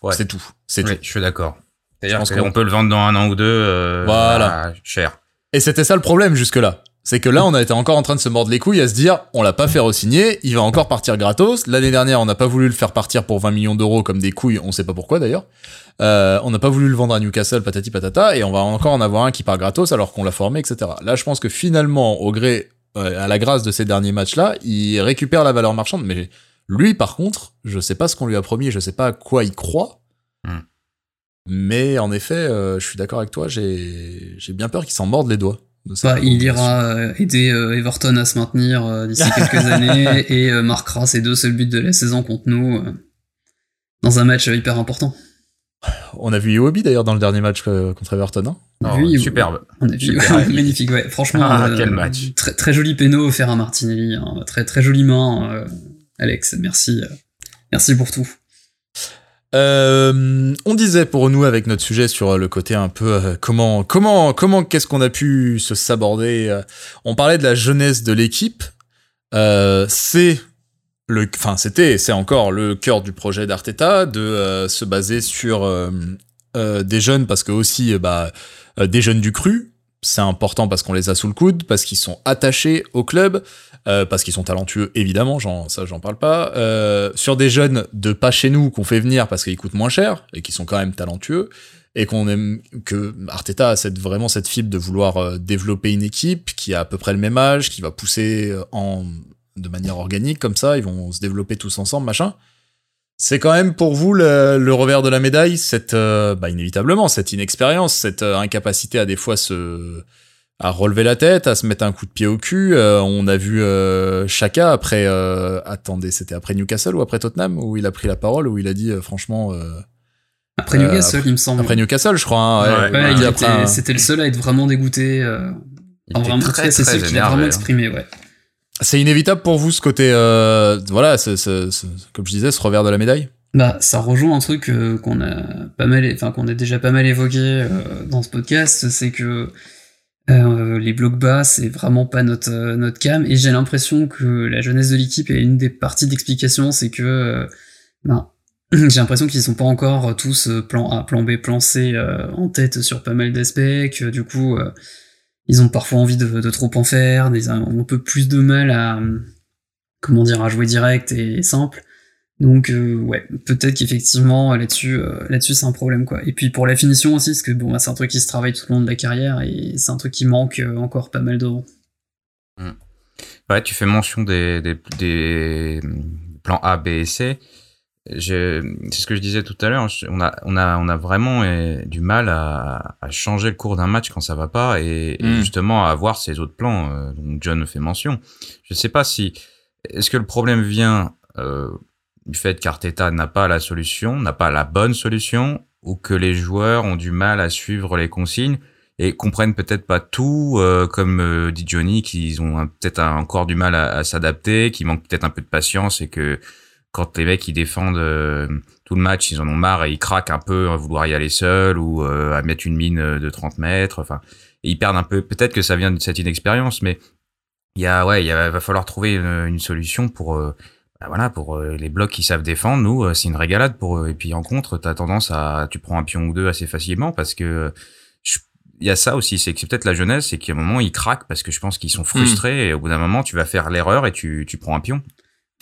Ouais. C'est tout. C'est Oui, tout. je suis d'accord. Je C'est-à-dire pense qu'on qu'on- peut le vendre dans un an ou deux. euh, Voilà. à cher. Et c'était ça le problème jusque-là. C'est que là, on a été encore en train de se mordre les couilles à se dire, on l'a pas fait re-signer, il va encore partir gratos. L'année dernière, on n'a pas voulu le faire partir pour 20 millions d'euros comme des couilles, on sait pas pourquoi d'ailleurs. Euh, on n'a pas voulu le vendre à Newcastle, patati patata, et on va encore en avoir un qui part gratos alors qu'on l'a formé, etc. Là, je pense que finalement, au gré, euh, à la grâce de ces derniers matchs-là, il récupère la valeur marchande. Mais lui, par contre, je sais pas ce qu'on lui a promis, je sais pas à quoi il croit. Hmm. Mais en effet, euh, je suis d'accord avec toi, j'ai j'ai bien peur qu'il s'en morde les doigts. Bah, il ira euh, aider euh, Everton à se maintenir euh, d'ici quelques années et euh, marquera ses deux seuls buts de la saison contre nous euh, dans un match hyper important. On a vu Iwobi d'ailleurs dans le dernier match euh, contre Everton. hein. Oh, Oui, superbe. On a vu Super. ouais, magnifique, ouais. Franchement, Ah, euh, quel match. Très, très joli péno offert à Martinelli. hein. Très, très jolie main, euh, Alex. Merci. euh, merci pour tout. Euh, on disait pour nous avec notre sujet sur le côté un peu euh, comment comment comment qu'est-ce qu'on a pu se saborder. on parlait de la jeunesse de l'équipe. C'est le, enfin c'était c'est encore le cœur du projet d'Arteta de se baser sur des jeunes parce que aussi bah des jeunes du cru. C'est important parce qu'on les a sous le coude, parce qu'ils sont attachés au club, euh, parce qu'ils sont talentueux, évidemment, ça j'en parle pas. Euh, sur des jeunes de pas chez nous qu'on fait venir parce qu'ils coûtent moins cher et qui sont quand même talentueux et qu'on aime que Arteta a cette, vraiment cette fibre de vouloir euh, développer une équipe qui a à peu près le même âge, qui va pousser euh, en de manière organique comme ça, ils vont se développer tous ensemble, machin. C'est quand même pour vous le, le revers de la médaille, cette euh, bah, inévitablement cette inexpérience, cette euh, incapacité à des fois se à relever la tête, à se mettre un coup de pied au cul. Euh, on a vu euh, Chaka après, euh, attendez, c'était après Newcastle ou après Tottenham où il a pris la parole, où il a dit euh, franchement euh, Après Euh, Newcastle, il me semble. après Newcastle, je crois. hein, ouais, a un- c'était le seul à être vraiment dégoûté. euh, était vraiment, très, en c'est très celui qui l'a énervé, vraiment exprimé, ouais. C'est inévitable pour vous ce côté, euh, voilà, comme je disais, ce revers de la médaille? Bah, ça rejoint un truc euh, qu'on a pas mal, enfin qu'on a déjà pas mal évoqué euh, dans ce podcast, c'est que les blocs bas, c'est vraiment pas notre notre cam, et j'ai l'impression que la jeunesse de l'équipe est une des parties d'explication, c'est que ben, j'ai l'impression qu'ils sont pas encore tous plan A, plan B, plan C en tête sur pas mal d'aspects, que du coup ils ont parfois envie de, trop en faire, des, ont un peu plus de mal à comment dire à jouer direct et simple. Donc euh, ouais, peut-être qu'effectivement là-dessus, euh, là-dessus c'est un problème quoi. Et puis pour la finition aussi, parce que bon, bah, c'est un truc qui se travaille tout au long de la carrière et c'est un truc qui manque euh, encore pas mal devant. Ouais, tu fais mention des plans A, B et C. C'est ce que je disais tout à l'heure. On a, on a, on a vraiment euh, du mal à, à changer le cours d'un match quand ça va pas et, et Mm. justement à avoir ces autres plans euh, dont John fait mention. Je sais pas si est-ce que le problème vient euh, du fait qu'Arteta n'a pas la solution, n'a pas la bonne solution, ou que les joueurs ont du mal à suivre les consignes et comprennent peut-être pas tout, euh, comme euh, dit Johnny, qu'ils ont peut-être encore du mal à, à s'adapter, qu'ils manquent peut-être un peu de patience et que quand les mecs ils défendent euh, tout le match, ils en ont marre et ils craquent un peu à vouloir y aller seul ou euh, à mettre une mine euh, de 30 mètres. Enfin, ils perdent un peu. Peut-être que ça vient de cette inexpérience, mais il y a ouais, il va falloir trouver une, une solution pour euh, bah voilà pour euh, les blocs qui savent défendre. Nous, c'est une régalade pour eux. Et puis en contre, t'as tendance à tu prends un pion ou deux assez facilement parce que il y a ça aussi, c'est que c'est peut-être la jeunesse, c'est qu'à un moment ils craquent parce que je pense qu'ils sont frustrés et au bout d'un moment tu vas faire l'erreur et tu, tu prends un pion.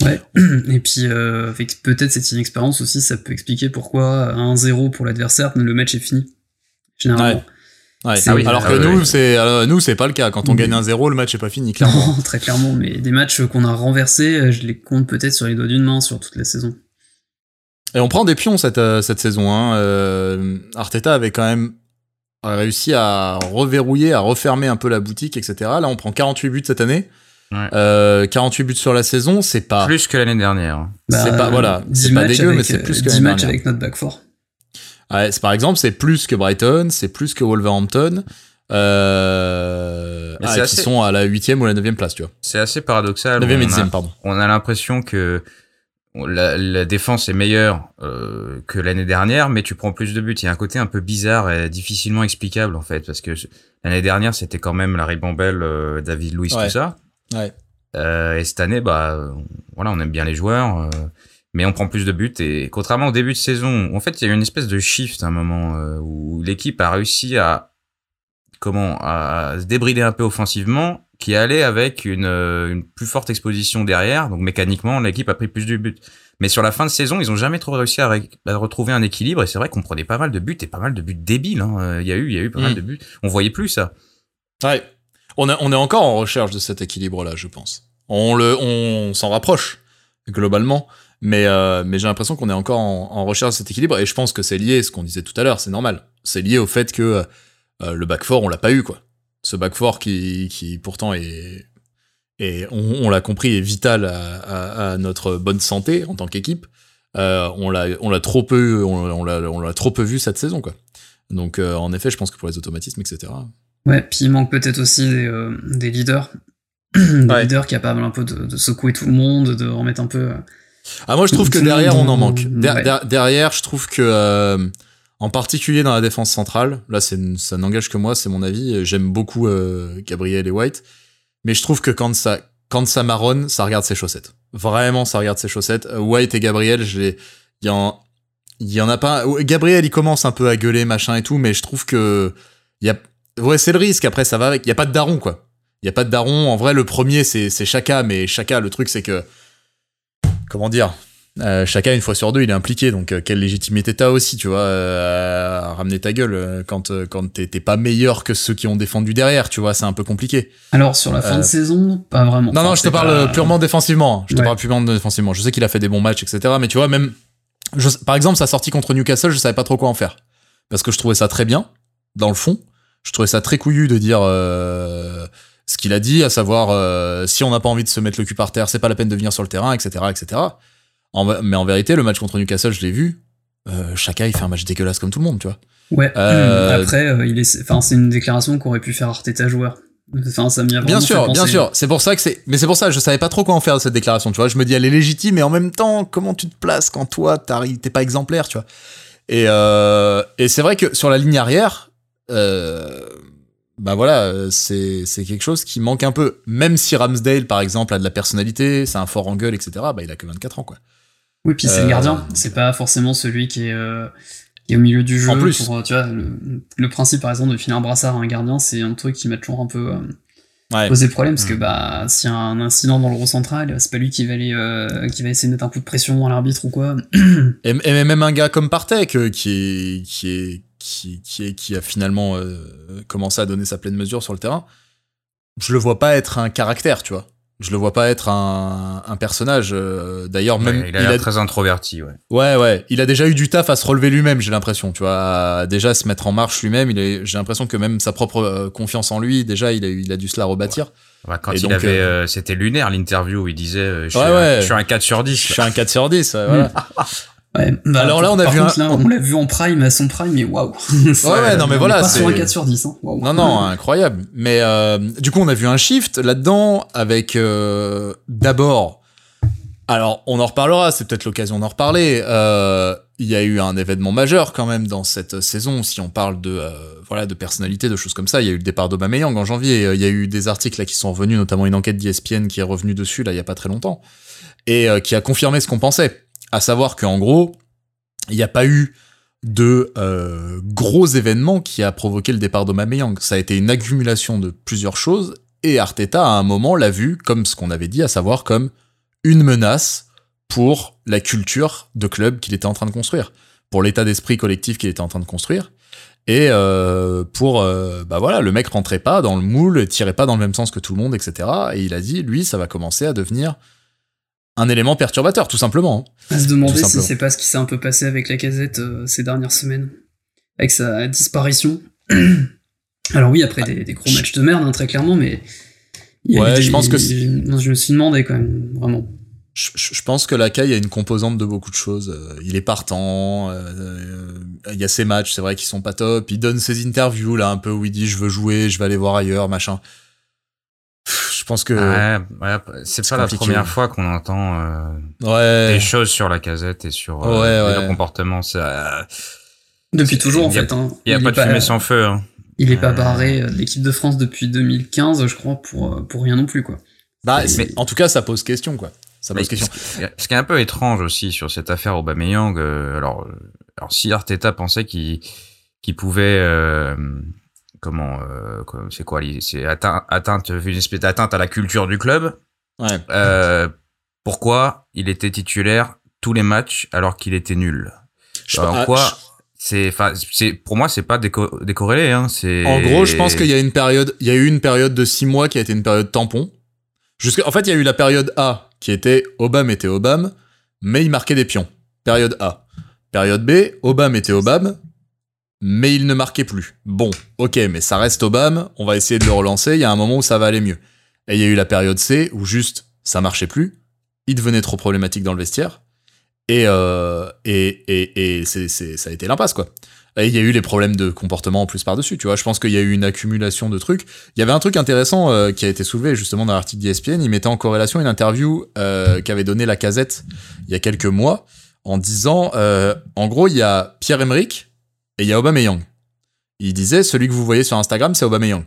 Ouais. Et puis euh, avec peut-être cette inexpérience aussi, ça peut expliquer pourquoi à 1-0 pour l'adversaire, le match est fini. Généralement. Ouais. C'est- Alors Ah que ouais, nous, ouais. c'est euh, nous, c'est pas le cas. Quand on gagne un 0 le match est pas fini, clairement. Non, très clairement, mais des matchs qu'on a renversés, euh, je les compte peut-être sur les doigts d'une main sur toute la saison. Et on prend des pions cette, euh, cette saison. Hein. Euh, Arteta avait quand même réussi à reverrouiller, à refermer un peu la boutique, etc. Là, on prend 48 buts cette année. Ouais. Euh, 48 buts sur la saison, c'est pas. Plus que l'année dernière. C'est pas- voilà, 10 c'est pas matchs dégueu, mais avec, c'est plus que 10 l'année matchs dernière. avec notre back four. Ouais, c'est- par exemple, c'est plus que Brighton, c'est plus que Wolverhampton, euh, ah, c'est qui assez- sont à la huitième ou la neuvième place, tu vois. C'est assez paradoxal. 9 et on, 10 a, pardon. on a l'impression que la, la défense est meilleure euh, que l'année dernière, mais tu prends plus de buts. Il y a un côté un peu bizarre et difficilement explicable en fait, parce que l'année dernière c'était quand même la ribambelle, euh, David Luiz, Ouais. tout ça. Ouais. Euh, et cette année, bah, voilà, on aime bien les joueurs, euh, mais on prend plus de buts. Et contrairement au début de saison, en fait, il y a eu une espèce de shift à un moment euh, où l'équipe a réussi à comment à se débrider un peu offensivement. qui allait avec une, une plus forte exposition derrière. Donc mécaniquement, l'équipe a pris plus de buts. Mais sur la fin de saison, ils ont jamais trop réussi à, à retrouver un équilibre. Et c'est vrai qu'on prenait pas mal de buts et pas mal de buts débiles. Hein. Il y a eu, il y a eu pas mal de buts. On voyait plus ça. Ouais. On, est encore en recherche de cet équilibre-là, je pense. On s'en rapproche globalement, mais euh, mais j'ai l'impression qu'on est encore en, recherche de cet équilibre et je pense que c'est lié, ce qu'on disait tout à l'heure, c'est normal. C'est lié au fait que euh, le back four, on l'a pas eu quoi. Ce back four qui pourtant est et on, l'a compris est vital à, notre bonne santé en tant qu'équipe. Euh, on l'a trop peu on, trop vu cette saison. Donc euh, en effet, je pense que pour les automatismes etc. Ouais, puis il manque peut-être aussi des, euh, des leaders. des Ouais. leaders capables un peu de, de secouer tout le monde, de remettre un peu. euh, Ah moi je trouve que derrière on en manque. Der- ouais. der- derrière je trouve que euh, en particulier dans la défense centrale, là c'est ça n'engage que moi, c'est mon avis. J'aime beaucoup euh, Gabriel et White, mais je trouve que quand ça quand ça marronne, ça regarde ses chaussettes. Vraiment ça regarde ses chaussettes. Euh, White et Gabriel, je les il y en il y en a pas. Gabriel il commence un peu à gueuler machin et tout, mais je trouve que il y a ouais c'est le risque. Après ça va avec. Il y a pas de daron quoi. Il y a pas de daron. En vrai le premier c'est Chaka, mais Chaka le truc c'est que comment dire euh, chacun une fois sur deux il est impliqué donc euh, quelle légitimité t'as aussi tu vois euh, à ramener ta gueule euh, quand quand t'es pas meilleur que ceux qui ont défendu derrière tu vois c'est un peu compliqué Alors sur la fin de saison, pas vraiment. non Enfin, non je te parle pas- purement défensivement je te parle purement défensivement je sais qu'il a fait des bons matchs etc mais tu vois même je, par exemple sa sortie contre Newcastle je savais pas trop quoi en faire parce que je trouvais ça très bien dans le fond je trouvais ça très couillu de dire euh, ce qu'il a dit à savoir euh, si on n'a pas envie de se mettre le cul par terre c'est pas la peine de venir sur le terrain etc etc en, mais en vérité le match contre Newcastle je l'ai vu euh, Chaka il fait un match dégueulasse comme tout le monde tu vois Ouais. Euh, Après, il est, enfin, c'est une déclaration qu'aurait pu faire Arteta joueur. Enfin, ça m'y a Bien sûr, bien sûr. C'est pour ça que c'est. Mais c'est pour ça, je savais pas trop quoi en faire de cette déclaration. Tu vois, je me dis elle est légitime, mais en même temps, comment tu te places quand toi t'es pas exemplaire, tu vois. Et euh, et c'est vrai que sur la ligne arrière, euh, bah voilà, euh, c'est quelque chose qui manque un peu. Même si Ramsdale, par exemple, a de la personnalité, c'est un fort en gueule, etc. Bah il a que 24 ans, quoi. Oui, puis c'est Euh, le gardien. C'est pas forcément celui qui est, euh, qui est au milieu du jeu. En plus. Pour, euh, tu vois, le, le principe, par exemple, de filer un brassard à un gardien, c'est un truc qui m'a toujours un peu euh, Ouais. posé problème, parce que Mm. bah, s'il y a un incident dans le rond central, c'est pas lui qui va aller, euh, qui va essayer de mettre un coup de pression à l'arbitre ou quoi. Et, et même un gars comme euh, qui est qui est qui qui est qui a finalement euh, commencé à donner sa pleine mesure sur le terrain, je le vois pas être un caractère, tu vois. Je le vois pas être un, un personnage. euh, D'ailleurs, même Ouais, il a l'air très introverti, ouais. ouais ouais, il a déjà eu du taf à se relever lui-même. J'ai l'impression, tu vois, à déjà se mettre en marche lui-même. Il est, j'ai l'impression que même sa propre euh, confiance en lui, déjà, il a eu- il a dû se la rebâtir. Ouais, quand Et il donc, avait, euh, c'était lunaire l'interview où il disait, euh, je, Ouais, suis un, ouais. je suis un 4 sur 10. Je suis un 4 sur 10, ouais, voilà. Ouais, bah, Alors là, on a par vu contre, un- là, on l'a vu en prime, à son prime, mais waouh. Ouais, ouais, non, mais On voilà, Pas sur un c'est- 4 sur 10, hein. Non, non, incroyable. Mais euh, du coup, on a vu un shift là-dedans avec euh, d'abord. Alors, on en reparlera. C'est peut-être l'occasion d'en reparler. Euh, Il y a eu un événement majeur quand même dans cette saison. Si on parle de euh, voilà de personnalité, de choses comme ça, il y a eu le départ d'Aubameyang en janvier. Il y a eu des articles là qui sont revenus, notamment une enquête d'ESPN qui est revenue dessus là il y a pas très longtemps et euh, qui a confirmé ce qu'on pensait, à savoir qu'en gros, il n'y a pas eu de euh, gros événements qui a provoqué le départ d'Aubameyang. Ça a été une accumulation de plusieurs choses et Arteta à un moment l'a vu comme ce qu'on avait dit, à savoir comme une menace pour la culture de club qu'il était en train de construire, pour l'état d'esprit collectif qu'il était en train de construire. Et euh, pour euh, bah voilà, le mec rentrait pas dans le moule, tirait pas dans le même sens que tout le monde, etc. Et il a dit, lui, ça va commencer à devenir un élément perturbateur, tout simplement. À se demander Tout si c'est pas ce qui s'est un peu passé avec la casette euh, ces dernières semaines. Avec sa disparition. Alors oui, après des, des gros Je- matchs de merde, hein, très clairement, mais... il y a Ouais, des- je pense que Non, Je me suis demandé quand même, vraiment. Je, je- je pense que la CAI a une composante de beaucoup de choses. Euh, Il est partant, euh, il y a ses matchs, c'est vrai qu'ils sont pas top. Il donne ses interviews là un peu où il dit je veux jouer, je vais aller voir ailleurs, machin. Je pense que Ouais, ouais, c'est pas la première fois qu'on entend euh, ouais, des choses sur la casette et sur euh, Ouais, le comportement. Ça, Depuis toujours, en Il y a- fait. hein. il y a Il pas de fumée sans feu. Hein. Il est pas Euh, barré euh, de l'équipe de France depuis 2015, je crois, pour, euh, pour rien non plus, quoi. bah, mais- en tout cas ça pose question quoi. Ça pose question. ce, qui- est un peu étrange aussi sur cette affaire Aubameyang, euh, alors, euh, alors si Arteta pensait qu'il qu'il pouvait euh, comment, euh, quoi- c'est quoi, c'est atteint, atteinte, une espèce d'atteinte à la culture du club. Ouais. Euh, pourquoi il était titulaire tous les matchs alors qu'il était nul? Je- En ah, quoi c'est, pour moi c'est pas déco- décorrélé, hein. C'est. En gros, je pense qu'il y a une période, il y a eu une période de six mois qui a été une période tampon. En fait, il y a eu la période A qui était Obama était Obama, mais il marquait des pions. Période A. Période B, Obama était Obama, mais il ne marquait plus. Bon, ok, mais ça reste Obama, on va essayer de le relancer, il y a un moment où ça va aller mieux. Et il y a eu la période C où juste ça marchait plus, il devenait trop problématique dans le vestiaire, et, euh, et, et, et c'est, c'est, ça a été l'impasse, quoi. Et il y a eu les problèmes de comportement en plus par-dessus, tu vois. Je pense qu'il y a eu une accumulation de trucs. Il y avait un truc intéressant euh, qui a été soulevé justement dans l'article d'ESPN. Il mettait en corrélation une interview euh, qu'avait donnée la casette il y a quelques mois en disant, en gros, il y a Pierre Emerick et il y a Aubameyang. Il disait, celui que vous voyez sur Instagram, c'est Aubameyang.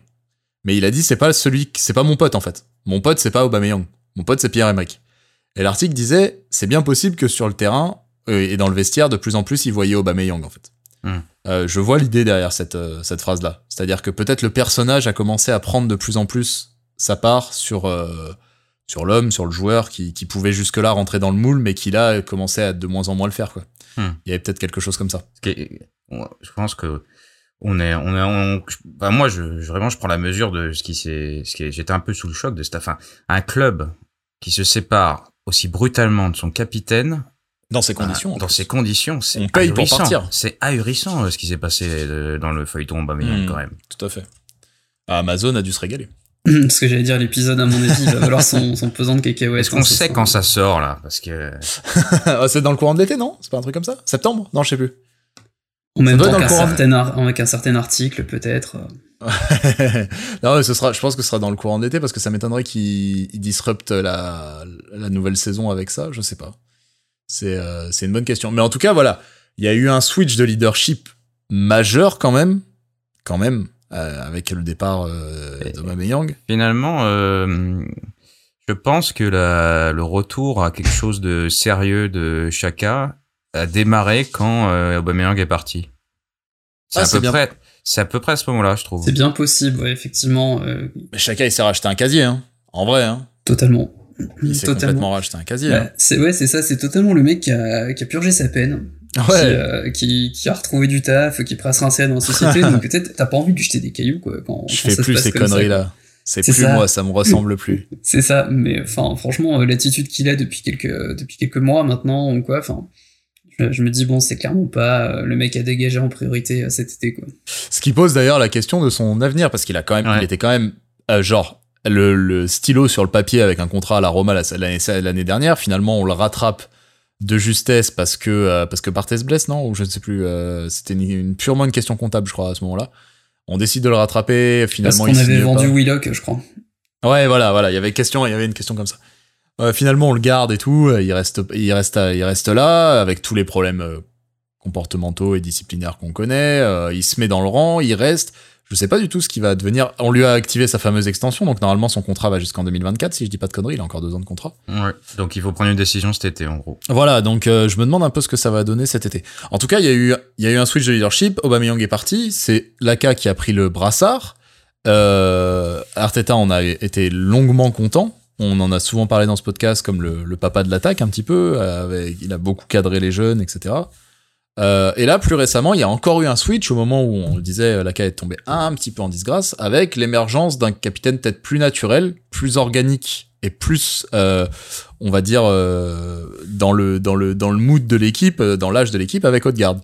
Mais il a dit, c'est pas celui, c'est pas mon pote en fait. Mon pote, c'est pas Aubameyang. Mon pote, c'est Pierre Emerick. Et l'article disait, c'est bien possible que sur le terrain euh, et dans le vestiaire, de plus en plus, il voyait Aubameyang en fait. Euh, je vois l'idée derrière cette, euh, cette phrase-là. C'est-à-dire que peut-être le personnage a commencé à prendre de plus en plus sa part sur, sur l'homme, sur le joueur qui, qui pouvait jusque-là rentrer dans le moule, mais qui là commençait à de moins en moins le faire. Quoi. Hmm. Il y avait peut-être quelque chose comme ça. Je pense que on est, on est, on- enfin, moi, je, je- vraiment, je prends la mesure de ce qui s'est, ce qui j'étais un peu sous le choc de cette, enfin, un club qui se sépare aussi brutalement de son capitaine, Dans ces conditions. Ah, dans plus. ces conditions, c'est On paye pour ahurissant. partir. C'est ahurissant euh, ce qui s'est passé euh, dans le feuilleton Aubameyang Hmm. quand même. Tout à fait. Amazon a dû se régaler. Ce que j'allais dire, l'épisode, à mon avis, il va valoir son, son pesant de cacahuètes. Est-ce qu'on hein, c'est sait ça. quand ça sort là? Parce que Ah, c'est dans le courant de l'été, non? C'est pas un truc comme ça? Septembre? Non, je sais plus. En même temps être dans qu'un le courant. certain, ar- avec un certain article, peut-être. euh. non, mais ce sera, je pense que ce sera dans le courant d'été parce que ça m'étonnerait qu'ils ils disruptent la, la nouvelle saison avec ça. Je sais pas. C'est euh, c'est une bonne question. Mais en tout cas, voilà. Il y a eu un switch de leadership majeur quand même. Quand même. euh, avec le départ euh, d'Aubameyang. finalement, euh, je pense que la, le retour à quelque chose de sérieux de Chaka a démarré quand euh, Aubameyang est parti. C'est Ah, à c'est peu bien. près, c'est à peu près à ce moment-là, je trouve. C'est bien possible, ouais, effectivement. euh, Mais chacun, il s'est racheté un casier, hein. En vrai, hein. totalement. Il s'est complètement racheté un casier. Bah, c'est ouais, c'est ça, c'est totalement le mec qui a, qui a purgé sa peine, hein. qui, euh, qui, qui a retrouvé du taf, qui est prêt à se rincer dans la société. donc peut-être t'as pas envie de lui jeter des cailloux quoi. Quand, je quand fais ça se plus passe ces conneries là. C'est C'est plus ça. moi, ça me ressemble plus. C'est ça, mais enfin franchement euh, l'attitude qu'il a depuis quelques depuis quelques mois maintenant ou quoi, enfin je, je me dis bon c'est clairement pas euh, le mec à dégager en priorité euh, cet été quoi. Ce qui pose d'ailleurs la question de son avenir, parce qu'il a quand même, Ouais. il était quand même, euh, genre, le, le stylo sur le papier avec un contrat à la Roma la- l'année l'année dernière. Finalement, on le rattrape de justesse parce que euh, parce que Barthez blesse, non? Ou je ne sais plus. euh, C'était une, une- purement une question comptable, je crois, à ce moment-là. On décide de le rattraper. Parce Finalement, qu'on il avait vendu pas. Willock je crois. Ouais, voilà, voilà. Il y avait question, il y avait une question comme ça. Euh, finalement, on le garde et tout. euh, Il reste, il reste, il reste là avec tous les problèmes euh, comportementaux et disciplinaires qu'on connaît. euh, il se met dans le rang, il reste. Je sais pas du tout ce qui va devenir. On lui a activé sa fameuse extension, donc normalement son contrat va jusqu'en 2024, si je dis pas de conneries. Il a encore deux ans de contrat. Ouais. Donc il faut prendre une décision cet été, en gros. Voilà, donc euh, je me demande un peu ce que ça va donner cet été. En tout cas, il y a eu, il y a eu un switch de leadership. Aubameyang est parti. C'est Laka qui a pris le brassard. Euh, Arteta en a été longuement content. On en a souvent parlé dans ce podcast comme le, papa de l'attaque un petit peu. Avec, il a beaucoup cadré les jeunes, etc. Euh, et là, plus récemment, il y a encore eu un switch au moment où on disait, Laka est tombé un petit peu en disgrâce, avec l'émergence d'un capitaine peut-être plus naturel, plus organique et plus, euh, on va dire, euh, dans le dans le dans le mood de l'équipe, euh, dans l'âge de l'équipe, avec Odegaard.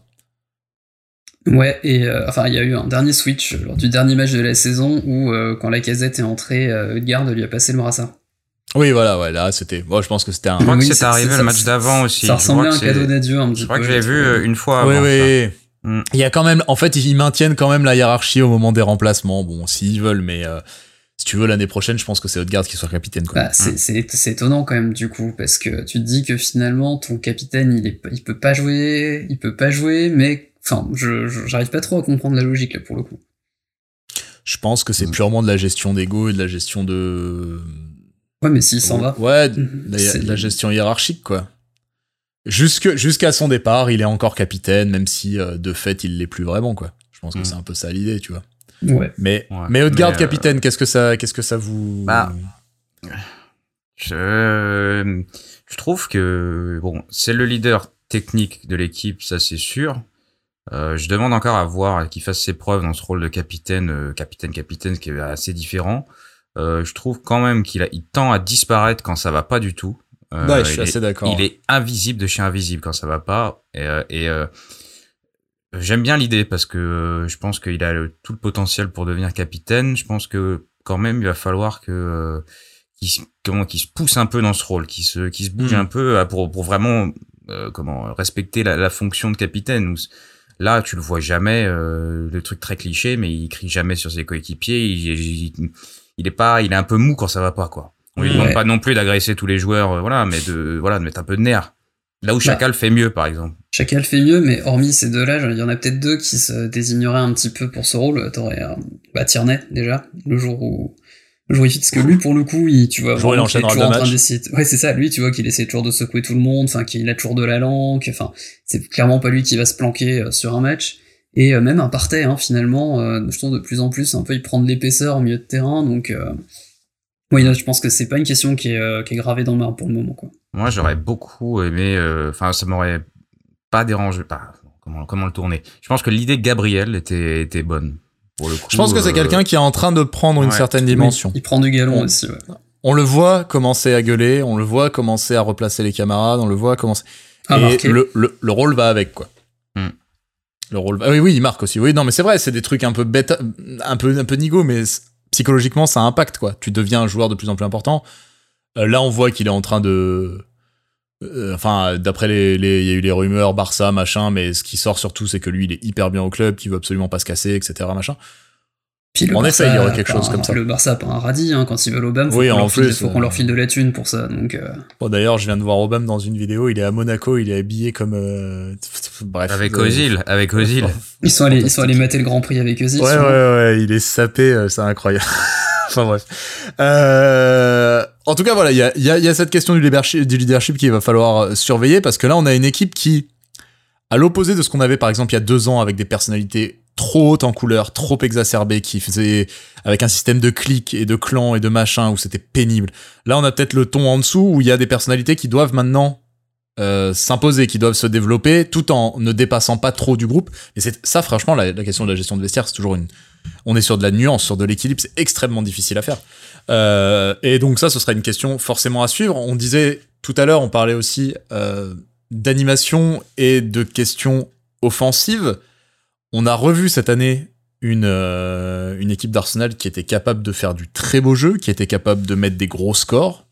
Ouais, et euh, enfin, il y a eu un dernier switch lors du dernier match de la saison où, euh, quand la casette est entrée, euh, Edgard lui a passé le brassard. Oui, voilà, ouais, là, c'était, moi, je pense que c'était un. Je crois Oui, que c'est- arrivé le match d'avant aussi. ça ressemblait à un cadeau d'adieu un petit Je crois peu. que je l'ai vu euh, une fois Oui, ça. oui. Mm. Il y a quand même, en fait, ils maintiennent quand même la hiérarchie au moment des remplacements. Bon, s'ils veulent, mais euh, si tu veux l'année prochaine, je pense que c'est Odegaard qui soit capitaine. Quoi. Bah, c'est, c'est, c'est étonnant quand même du coup parce que tu te dis que finalement ton capitaine il est pas- il peut pas jouer il peut pas jouer mais enfin je, je- j'arrive pas trop à comprendre la logique là pour le coup Je pense que c'est Mm. purement de la gestion d'ego et de la gestion de. Ouais mais s'il s'en va Ouais, de la, C'est- de la gestion hiérarchique, quoi. Jusque, jusqu'à son départ, il est encore capitaine, même si euh, de fait, il l'est plus vraiment, quoi. Je pense que Mm. c'est un peu ça l'idée, tu vois. Ouais. Mais, Ouais. mais Odegaard euh, capitaine, qu'est-ce que ça, qu'est-ce que ça vous. Bah, Je, je trouve que bon, c'est le leader technique de l'équipe, ça c'est sûr. Euh, je demande encore à voir qu'il fasse ses preuves dans ce rôle de capitaine, euh, capitaine, capitaine, ce qui est assez différent. Euh, je trouve quand même qu'il a, il tend à disparaître quand ça va pas du tout. Euh, ouais, je suis il est- assez d'accord. il est invisible de chez invisible quand ça va pas. Et, euh, et, euh, j'aime bien l'idée parce que je pense qu'il a le- tout le potentiel pour devenir capitaine. Je pense que quand même il va falloir que qu'il se- comment qu'il se pousse un peu dans ce rôle, qu'il se qu'il se bouge Mm. un peu pour pour vraiment comment respecter la, la fonction de capitaine. Là, tu le vois jamais, le truc très cliché, mais il crie jamais sur ses coéquipiers. Il, il, il est pas, il est un peu mou quand ça va pas, quoi. On lui Ouais. demande pas non plus d'agresser tous les joueurs, euh, voilà, mais de, voilà, de mettre un peu de nerf. Là où Chaka le fait mieux, par exemple. Chacun le fait mieux, mais hormis ces deux-là, il y en a peut-être deux qui se désigneraient un petit peu pour ce rôle. T'aurais euh, bah, Tierney, déjà, le jour où, le jour où il parce que lui, pour le coup, il, tu vois, il est toujours en train d'essayer. de- Ouais, c'est ça, lui, tu vois, qu'il essaie toujours de secouer tout le monde, enfin, qu'il a toujours de la langue, enfin, c'est clairement pas lui qui va se planquer euh, sur un match. Et euh, même un partais, hein, finalement, euh, je trouve de plus en plus, un peu, il prend de l'épaisseur au milieu de terrain, donc, euh, oui, là, je pense que c'est pas une question qui est, euh, qui est gravée dans le marbre pour le moment, quoi. Moi, j'aurais beaucoup aimé, euh, enfin, ça m'aurait pas dérangé, pas, comment, comment le tourner. Je pense que l'idée de Gabriel était, était bonne. Pour le coup, Je pense que c'est euh, quelqu'un qui est en train de prendre une certaine dimension. Oui, il prend du galon On- aussi, ouais. On le voit commencer à gueuler, on le voit commencer à replacer les camarades, on le voit commencer. Ah, et le, le, le rôle va avec, quoi. Hmm. Va... Oui, oui, il marque aussi. Oui, non, mais c'est vrai, c'est des trucs un peu bêtes, un peu, un peu nigo, mais psychologiquement, ça impacte, quoi. Tu deviens un joueur de plus en plus important. Euh, là, on voit qu'il est en train de. euh, Enfin, d'après les, les- il y a eu les rumeurs Barça, machin, mais ce qui sort surtout, c'est que lui, il est hyper bien au club, qu'il veut absolument pas se casser, etc., machin. Puis le En Barça effet, il y aurait a quelque chose un- comme ça. Le Barça a pas un radis, hein, quand ils veulent Obama, faut Oui, qu'on leur file- faut qu'on euh, leur file de la thune pour ça. Donc, euh, Bon, d'ailleurs, je viens de voir Obama dans une vidéo, il est à Monaco, il est habillé comme. euh, Bref. Avec euh, Ozil, avec Ozil. ils sont allés, ils sont allés mater le Grand Prix avec eux. Ouais, ouais, ouais, il est sapé, c'est incroyable. enfin bref. Euh, en tout cas, voilà, il y a, il y, a, il y a cette question du leadership, du leadership qu'il va falloir surveiller parce que là, on a une équipe qui, à l'opposé de ce qu'on avait par exemple il y a deux ans avec des personnalités trop hautes en couleur, trop exacerbées, qui faisaient avec un système de clics et de clans et de machin où c'était pénible. Là, on a peut-être le ton en dessous où il y a des personnalités qui doivent maintenant euh, s'imposer, qui doivent se développer tout en ne dépassant pas trop du groupe. Et c'est ça, franchement, la, la question de la gestion de vestiaire, c'est toujours une. On est sur de la nuance, sur de l'équilibre, c'est extrêmement difficile à faire. Euh, et donc ça, ce sera une question forcément à suivre. On disait tout à l'heure, on parlait aussi euh, d'animation et de questions offensives. On a revu cette année une, euh, une équipe d'Arsenal qui était capable de faire du très beau jeu, qui était capable de mettre des gros scores.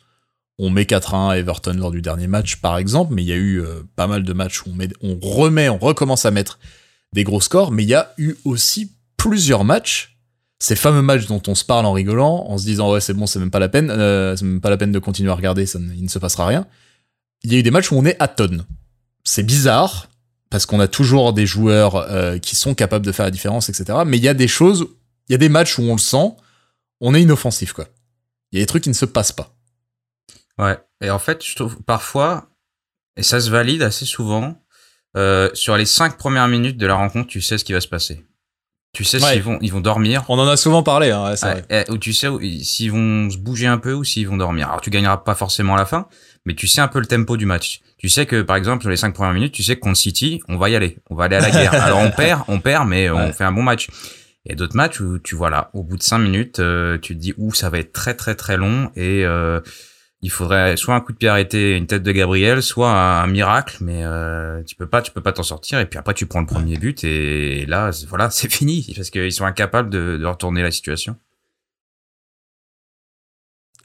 On met 4-1 à Everton lors du dernier match, par exemple, mais il y a eu euh, pas mal de matchs où on, met, on remet, on recommence à mettre des gros scores, mais il y a eu aussi plusieurs matchs, ces fameux matchs dont on se parle en rigolant, en se disant ouais c'est bon, c'est même pas la peine, euh, c'est même pas la peine de continuer à regarder, ça, ne- il ne se passera rien. Il y a eu des matchs où on est à tonnes. C'est bizarre parce qu'on a toujours des joueurs euh, qui sont capables de faire la différence, etc. Mais il y a des choses, il y a des matchs où on le sent, on est inoffensif quoi. Il y a des trucs qui ne se passent pas. Ouais. Et en fait, je trouve parfois, et ça se valide assez souvent, euh, sur les cinq premières minutes de la rencontre, tu sais ce qui va se passer. Tu sais Ouais. s'ils vont, ils vont dormir. On en a souvent parlé, hein, ouais, vrai. Ou tu sais s'ils vont se bouger un peu ou s'ils vont dormir. Alors tu gagneras pas forcément à la fin, mais tu sais un peu le tempo du match. Tu sais que par exemple sur les cinq premières minutes, tu sais que contre City, on va y aller, on va aller à la guerre. Alors on perd, on perd, mais Ouais. on fait un bon match. Il y a d'autres matchs où tu vois là, au bout de cinq minutes, euh, tu te dis ouh ça va être très très très long et euh, il faudrait soit un coup de pied arrêté, une tête de Gabriel, soit un, un miracle, mais euh, tu peux pas, tu peux pas t'en sortir. Et puis après tu prends le premier but et là voilà c'est fini parce qu'ils sont incapables de, de retourner la situation.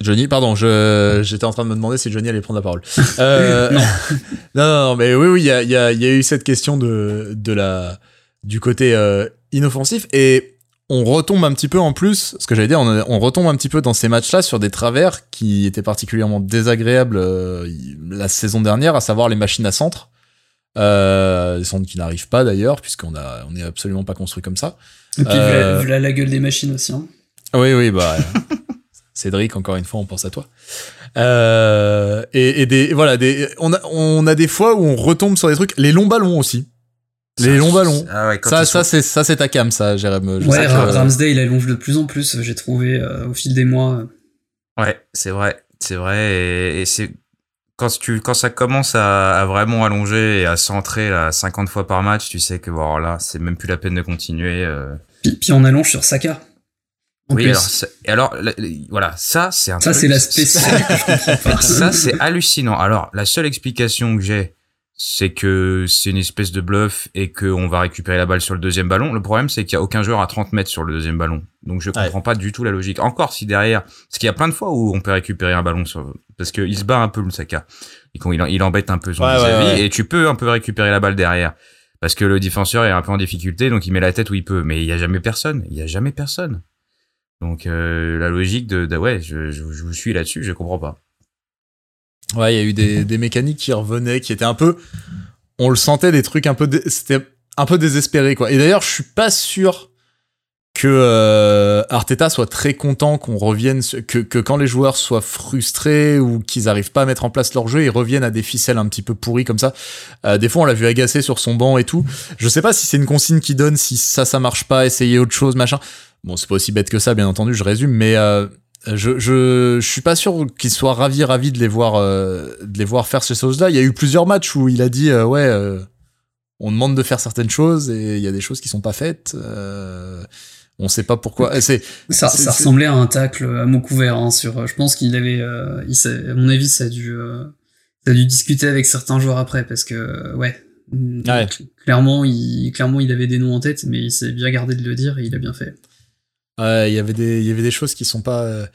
Johnny, pardon, je, j'étais en train de me demander si Johnny allait prendre la parole. Euh, Non. non, non, mais oui, oui, il y a, il y, a, y a eu cette question de, de la, du côté euh, inoffensif et on retombe un petit peu en plus, ce que j'allais dire, on, on retombe un petit peu dans ces matchs-là sur des travers qui étaient particulièrement désagréables euh, la saison dernière, à savoir les machines à centre. Euh, des centres qui n'arrivent pas d'ailleurs, puisqu'on a, on n'est absolument pas construit comme ça. Et puis, Euh, voilà la gueule des machines aussi. Hein. Oui, oui, bah. Cédric, encore une fois, on pense à toi. Euh, et, et des, voilà, des, on a, on a des fois où on retombe sur des trucs. Les longs ballons aussi. Les longs ballons. Ah ouais, Ça, ça, sont- c'est, ça, c'est ta cam, ça, Jérém. Je Ouais, sais que- Ra- Ramsdale, il allonge de plus en plus, j'ai trouvé euh, au fil des mois. Ouais, c'est vrai, c'est vrai, et, et c'est quand tu quand ça commence à, à vraiment allonger et à centrer là 50 fois par match, tu sais que bon là, c'est même plus la peine de continuer. euh. Puis, puis on allonge sur Saka. En Oui, plus. alors c'est- et alors la- la- voilà, ça c'est un ça, c'est la spéciale que je comprends pas. ça c'est hallucinant. Alors la seule explication que j'ai, c'est que c'est une espèce de bluff et qu'on va récupérer la balle sur le deuxième ballon. Le problème, c'est qu'il y a aucun joueur à 30 mètres sur le deuxième ballon. Donc je Ouais. comprends pas du tout la logique. Encore si derrière, parce qu'il y a plein de fois où on peut récupérer un ballon sur, parce qu'il se bat un peu le Saka. Et quand il, embête un peu son Ouais, ouais, vis-à-vis ouais. et tu peux un peu récupérer la balle derrière. Parce que le défenseur est un peu en difficulté, donc il met la tête où il peut. Mais il y a jamais personne. Il y a jamais personne. Donc euh, la logique de, de- ouais, je, je, je vous suis là-dessus, je comprends pas. Ouais, il y a eu des, des mécaniques qui revenaient, qui étaient un peu. On le sentait, des trucs un peu. C'était un peu désespéré, quoi. Et d'ailleurs, je suis pas sûr que euh, Arteta soit très content qu'on revienne. Que, que quand les joueurs soient frustrés ou qu'ils arrivent pas à mettre en place leur jeu, ils reviennent à des ficelles un petit peu pourries comme ça. Euh, des fois, on l'a vu agacer sur son banc et tout. Je sais pas si c'est une consigne qui donne, si ça, ça marche pas, essayer autre chose, machin. Bon, c'est pas aussi bête que ça, bien entendu, je résume, mais. Euh, je, je, je suis pas sûr qu'il soit ravi, ravi de les voir, euh, de les voir faire ces choses-là. Il y a eu plusieurs matchs où il a dit, euh, ouais, euh, on demande de faire certaines choses et il y a des choses qui sont pas faites. Euh, on sait pas pourquoi. C'est, Ça, ça ressemblait à un tacle à mot couvert. Hein, sur, je pense qu'il avait, euh, il s'est- à mon avis, ça a dû, euh, ça a dû discuter avec certains joueurs après parce que, ouais, Ouais. cl- clairement, il, clairement, il avait des noms en tête, mais il s'est bien gardé de le dire et il a bien fait. Ouais, il y avait des, il y avait des choses qui sont pas, euh,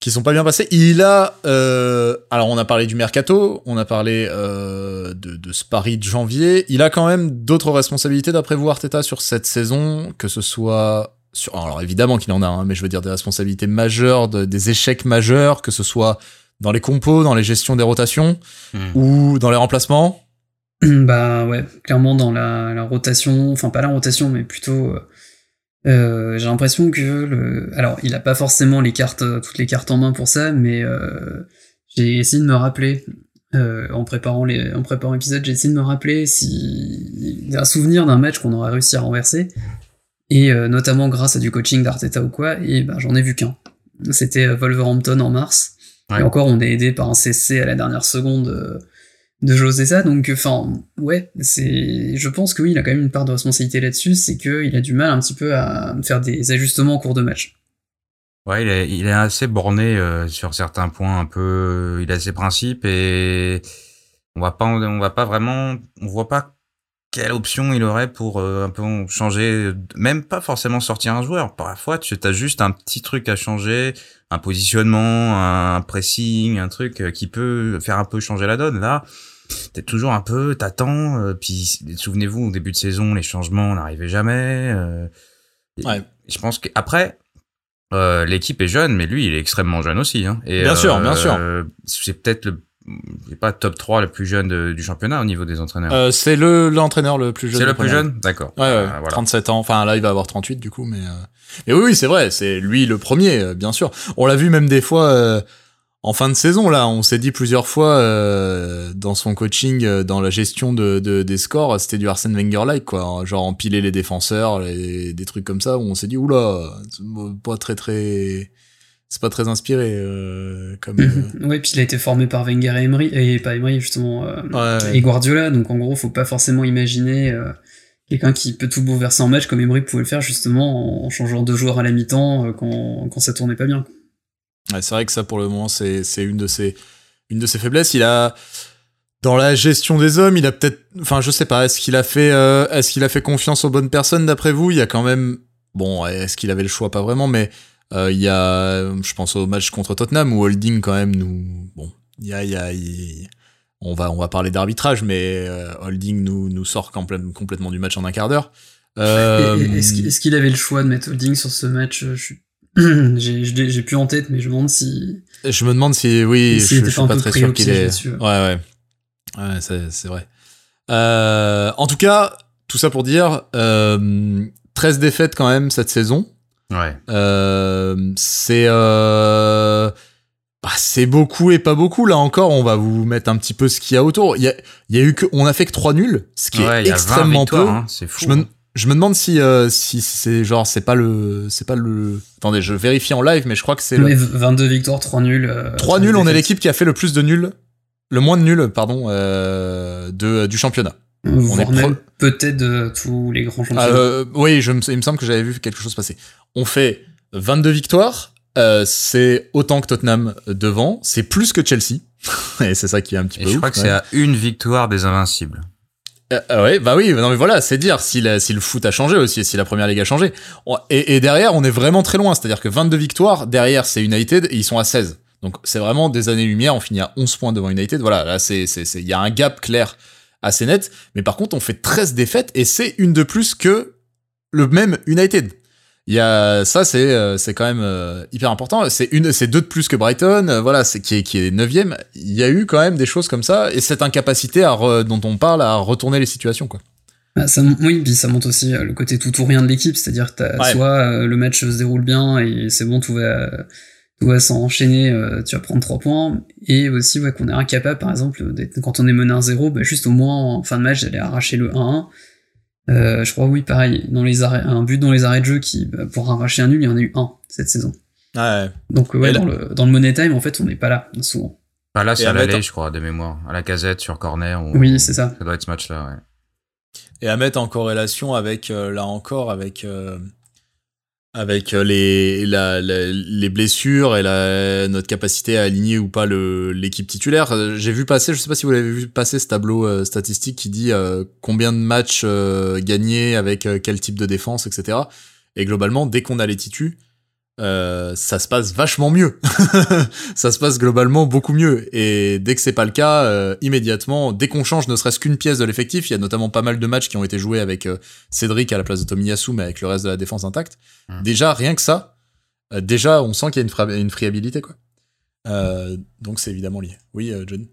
qui sont pas bien passées. Il a, euh, alors on a parlé du mercato, on a parlé euh, de, de ce pari de janvier. Il a quand même d'autres responsabilités d'après vous Arteta sur cette saison, que ce soit sur, alors évidemment qu'il en a, hein, mais je veux dire des responsabilités majeures, de- des échecs majeurs, que ce soit dans les compos, dans les gestions des rotations Hmm. ou dans les remplacements. bah ouais, clairement dans la, la rotation, enfin pas la rotation, mais plutôt, euh, euh, j'ai l'impression que le, alors il a pas forcément les cartes, euh, toutes les cartes en main pour ça, mais euh, j'ai essayé de me rappeler euh, en préparant les, en préparant l'épisode, j'ai essayé de me rappeler si un souvenir d'un match qu'on aurait réussi à renverser, et euh, notamment grâce à du coaching d'Arteta ou quoi, et ben j'en ai vu qu'un. C'était Wolverhampton en mars. Ouais. Et encore, on est aidé par un CC à la dernière seconde euh, de José ça. Donc, enfin, ouais, c'est. Je pense que oui, il a quand même une part de responsabilité là-dessus, c'est qu'il a du mal un petit peu à faire des ajustements en cours de match. Ouais, il est, assez borné euh, sur certains points, un peu. Il a ses principes et on va pas, on va pas vraiment, on voit pas quelle option il aurait pour euh, un peu changer, même pas forcément sortir un joueur. Parfois, tu as juste un petit truc à changer, un positionnement, un pressing, un truc euh, qui peut faire un peu changer la donne. Là, t'es toujours un peu, t'attends. euh, puis souvenez-vous, au début de saison, les changements n'arrivaient jamais. euh, Ouais. Je pense qu'après, euh, l'équipe est jeune, mais lui, il est extrêmement jeune aussi. Hein. Et, Bien sûr, bien sûr. euh, C'est peut-être le, c'est pas top 3 le plus jeune de- du championnat au niveau des entraîneurs. Euh, c'est le l'entraîneur le plus jeune. c'est le plus jeune, d'accord. Ouais, ouais, Euh, voilà. 37 ans. Enfin, là, il va avoir 38 du coup, mais. euh, Mais oui, oui, c'est vrai. C'est lui le premier, bien sûr. On l'a vu même des fois euh, en fin de saison. Là, on s'est dit plusieurs fois euh, dans son coaching, euh, dans la gestion de, de- des scores, c'était du Arsène Wenger-like, quoi. Genre empiler les défenseurs, les- des trucs comme ça où on s'est dit oula, c'est pas très très. C'est pas très inspiré euh, comme. euh, ouais, puis il a été formé par Wenger et Emery, et pas Emery, justement, euh, ouais, ouais. et Guardiola, donc en gros, faut pas forcément imaginer euh, quelqu'un qui peut tout bouleverser en match comme Emery pouvait le faire, justement, en changeant deux joueurs à la mi-temps quand, quand ça tournait pas bien. Ouais, c'est vrai que ça, pour le moment, c'est une de ses une de ses faiblesses. Il a dans la gestion des hommes, il a peut-être, enfin, je sais pas, est-ce qu'il a fait, euh, est-ce qu'il a fait confiance aux bonnes personnes d'après vous? Il y a quand même, bon, est-ce qu'il avait le choix? Pas vraiment, mais euh, il y a, je pense au match contre Tottenham où Holding quand même nous, bon, il y a, il y a, il- on va on va parler d'arbitrage, mais euh, Holding nous nous sort complè- complètement du match en un quart d'heure. Est-ce qu'il avait le choix de mettre Holding sur ce match? Je suis- J'ai plus en tête, mais je me demande si. Je me demande si, oui, je, je suis pas très sûr qu'il est. ouais. Ouais, ouais, c'est c'est vrai. Euh, en tout cas, tout ça pour dire, euh, 13 défaites quand même cette saison. Ouais. Euh, c'est, euh, bah, c'est beaucoup et pas beaucoup. Là encore, on va vous mettre un petit peu ce qu'il y a autour. Il y a, il y a eu que, on a fait que trois nuls, ce qui Ouais, est il y a 20 extrêmement peu. hein, c'est fou. Je me, je me demande si, euh, si c'est genre, c'est pas le, c'est pas le. Attendez, je vérifie en live, mais je crois que c'est le. Ouais, 22 victoires, 3 nuls. euh, Trois trois nuls, on est l'équipe qui a fait le plus de nuls, le moins de nuls, pardon, euh, de du championnat. Voire est pro- peut-être de tous les grands championnats. Euh, oui, je me, il me semble que j'avais vu quelque chose passer. On fait 22 victoires. euh, c'est autant que Tottenham devant. C'est plus que Chelsea. Et c'est ça qui est un petit Et peu je ouf, crois que ouais. c'est à une victoire des Invincibles. Euh, euh, ouais, bah oui, non mais voilà, c'est dire si, la- si le foot a changé aussi, si la première ligue a changé. Et, derrière, on est vraiment très loin. C'est-à-dire que 22 victoires, derrière, c'est United et ils sont à 16. Donc c'est vraiment des années-lumière. On finit à 11 points devant United. Voilà, là, c'est, il y a un gap clair assez net. Mais par contre, on fait 13 défaites et c'est une de plus que le même United. Il y a ça, c'est euh, c'est quand même euh, hyper important. C'est une, c'est deux de plus que Brighton. euh, voilà, c'est qui est qui est neuvième. Il y a eu quand même des choses comme ça et cette incapacité à re- dont on parle à retourner les situations quoi. Ah, ça, oui, puis ça montre aussi le côté tout ou rien de l'équipe, c'est-à-dire que Ouais. soit le match se déroule bien et c'est bon, tout va, tout va s'enchaîner, tu vas prendre 3 points, et aussi ouais, qu'on est incapable, par exemple, quand on est mené 1-0, bah, juste au moins en fin de match d'aller arracher le 1-1. Euh, je crois oui, pareil, dans les arrêts, un but dans les arrêts de jeu qui, bah, pour arracher un nul, il y en a eu un cette saison. Ouais. Donc ouais, là- dans, le, dans le money time, en fait, on n'est pas là, souvent. Enfin, là, c'est à l'aller, mettre- je crois, de mémoire. À la casette, sur corner. ou- Oui, c'est ça. Ça doit être ce match-là, ouais. Et à mettre en corrélation avec euh, là encore avec euh, avec euh, les la, les blessures et la, notre capacité à aligner ou pas l'équipe titulaire. Euh, J'ai vu passer, je sais pas si vous l'avez vu passer ce tableau euh, statistique qui dit combien de matchs euh, gagnés avec quel type de défense, etc. Et globalement, dès qu'on a les titus, euh, ça se passe vachement mieux. ça se passe globalement beaucoup mieux. Et dès que c'est pas le cas, euh, immédiatement, dès qu'on change ne serait-ce qu'une pièce de l'effectif, il y a notamment pas mal de matchs qui ont été joués avec euh, Cédric à la place de Tomiyasu, mais avec le reste de la défense intacte. Mm. Déjà, rien que ça, déjà, on sent qu'il y a une, fra- une friabilité, quoi. Donc c'est évidemment lié. Oui, John.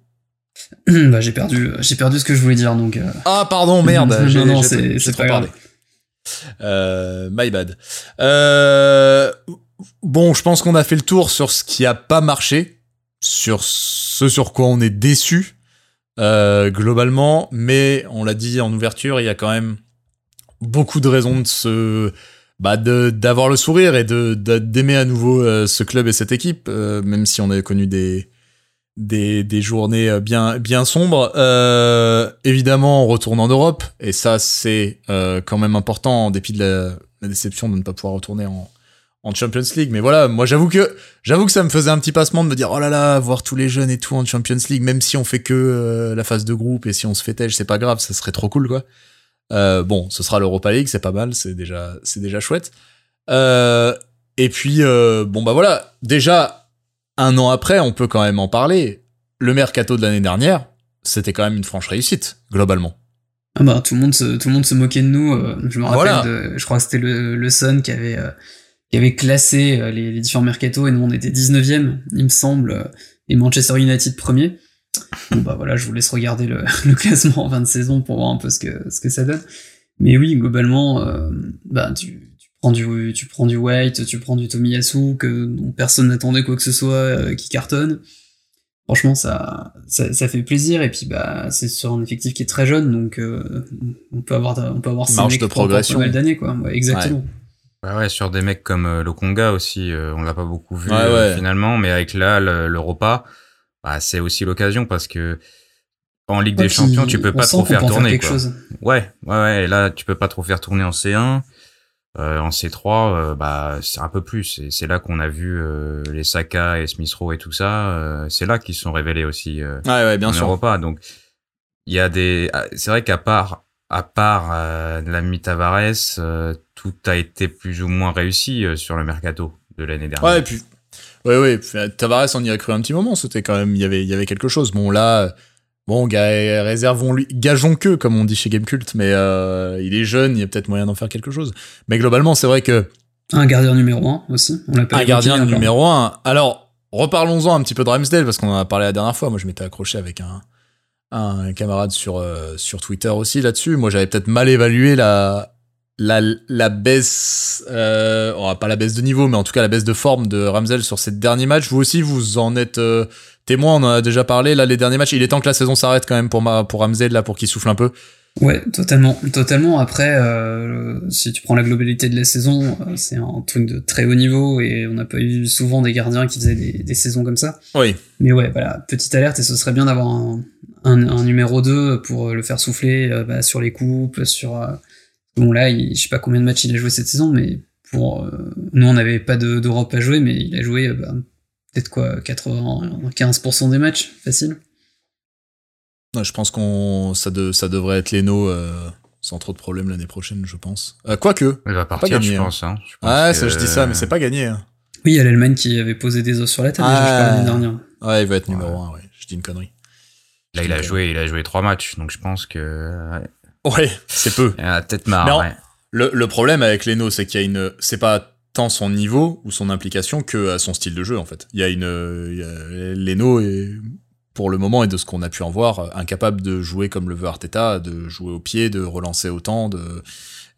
bah, j'ai perdu, j'ai perdu ce que je voulais dire, donc. Ah pardon, merde. Non, j'ai- non, j'ai- c'est- j'ai c'est trop pas parlé. My bad. Euh, bon, je pense qu'on a fait le tour sur ce qui a pas marché, sur ce sur quoi on est déçu euh, globalement, mais on l'a dit en ouverture, il y a quand même beaucoup de raisons de se bah d'avoir le sourire et d'aimer à nouveau euh, ce club et cette équipe, euh, même si on a connu des des, des journées bien bien sombres. Évidemment, on retourne en Europe et ça c'est quand même important en dépit de la déception de ne pas pouvoir retourner en en Champions League. Mais voilà, moi j'avoue que j'avoue que ça me faisait un petit passement de me dire oh là là, voir tous les jeunes et tout en Champions League, même si on fait que euh, la phase de groupe et si on se fait têche, c'est pas grave, ça serait trop cool quoi. Euh, bon, ce sera l'Europa League, c'est pas mal, c'est déjà c'est déjà chouette. Euh, et puis bon bah voilà, déjà un an après, on peut quand même en parler. Le mercato de l'année dernière, c'était quand même une franche réussite globalement. Ah bah tout le monde se, tout le monde se moquait de nous. je me rappelle, Voilà. de, je crois que c'était le, le Sun qui avait, qui avait classé euh, les, les différents mercatos et nous on était 19e, il me semble, euh, et Manchester United premier. Bon bah voilà, je vous laisse regarder le, le classement en fin de saison pour voir un peu ce que, ce que ça donne. Mais oui, globalement, euh, bah tu, tu prends du, tu prends du White, tu prends du Tomiyasu que dont personne n'attendait quoi que ce soit euh, qui cartonne. Franchement, ça, ça, ça fait plaisir et puis bah c'est sur un effectif qui est très jeune, donc euh, on peut avoir, on peut avoir mecs de progression. d'années quoi. Ouais, exactement. Ouais, ouais, sur des mecs comme euh, Lokonga aussi, euh, on l'a pas beaucoup vu Ouais, euh, ouais. finalement, mais avec là le- l'Europa, bah, c'est aussi l'occasion parce que en Ligue Ouais, des Champions, tu peux pas trop faire tourner quoi. chose. Ouais, ouais, ouais, et là tu peux pas trop faire tourner en C1. Euh, en C3, euh, bah c'est un peu plus. Et c'est là qu'on a vu euh, les Saka et Smith Rowe et tout ça. euh, c'est là qu'ils se sont révélés aussi. euh, Ouais ouais, bien en sûr. Europa. Donc, il y a des. ah, C'est vrai qu'à part, à part euh, l'ami Tavares, euh, tout a été plus ou moins réussi euh, sur le mercato de l'année dernière. Ouais, et puis, ouais, ouais, puis, Tavares, on y a cru un petit moment, c'était quand même, il y avait, il y avait quelque chose. Bon, là, bon, réservons lui, gageons que, comme on dit chez Gamecult, mais euh, il est jeune, il y a peut-être moyen d'en faire quelque chose. Mais globalement, c'est vrai que Un gardien numéro 1 aussi. On l'a pas un évoqué gardien numéro un. Alors, reparlons-en un petit peu de Ramsdale, parce qu'on en a parlé la dernière fois. Moi, je m'étais accroché avec un, un camarade sur, euh, sur Twitter aussi là-dessus. Moi, j'avais peut-être mal évalué la, la, la baisse, euh, oh, pas la baisse de niveau, mais en tout cas la baisse de forme de Ramsel sur ces derniers matchs. Vous aussi, vous en êtes euh, témoin, on en a déjà parlé. Là, les derniers matchs, il est temps que la saison s'arrête quand même pour, ma, pour Ramsel, là, pour qu'il souffle un peu. Ouais, totalement, totalement. Après, euh, si tu prends la globalité de la saison, euh, c'est un truc de très haut niveau et on n'a pas eu souvent des gardiens qui faisaient des, des, saisons comme ça. Oui. Mais ouais, voilà, petite alerte et ce serait bien d'avoir un, un, un, numéro 2 pour le faire souffler euh, bah, sur les coupes, sur euh, bon là, il, je sais pas combien de matchs il a joué cette saison, mais pour euh, nous on n'avait pas d'Europe à jouer, mais il a joué bah, peut-être quoi 95% des matchs, facile. Non, je pense qu'on ça, de, ça devrait être Leno euh, sans trop de problèmes l'année prochaine, je pense. Euh, Quoique. Il va partir, gagné, je hein. pense. Hein. Je pense Ah, que- ça, je dis ça, mais c'est pas gagné. Hein. Oui, il y a l'Allemagne qui avait posé des os sur la table Ah. l'année dernière. Ouais, il va être numéro Ouais. 1, ouais. Je dis une connerie. Là, il a joué, il a joué trois matchs, donc je pense que ouais, c'est peu. il a peut-être marre. Ouais. Le, le problème avec Leno, c'est qu'il y a une. C'est pas tant son niveau ou son implication que euh, son style de jeu, en fait. Il y a une. euh, il y a- Leno est, pour le moment, et de ce qu'on a pu en voir, euh, incapable de jouer comme le veut Arteta, de jouer au pied, de relancer autant, de.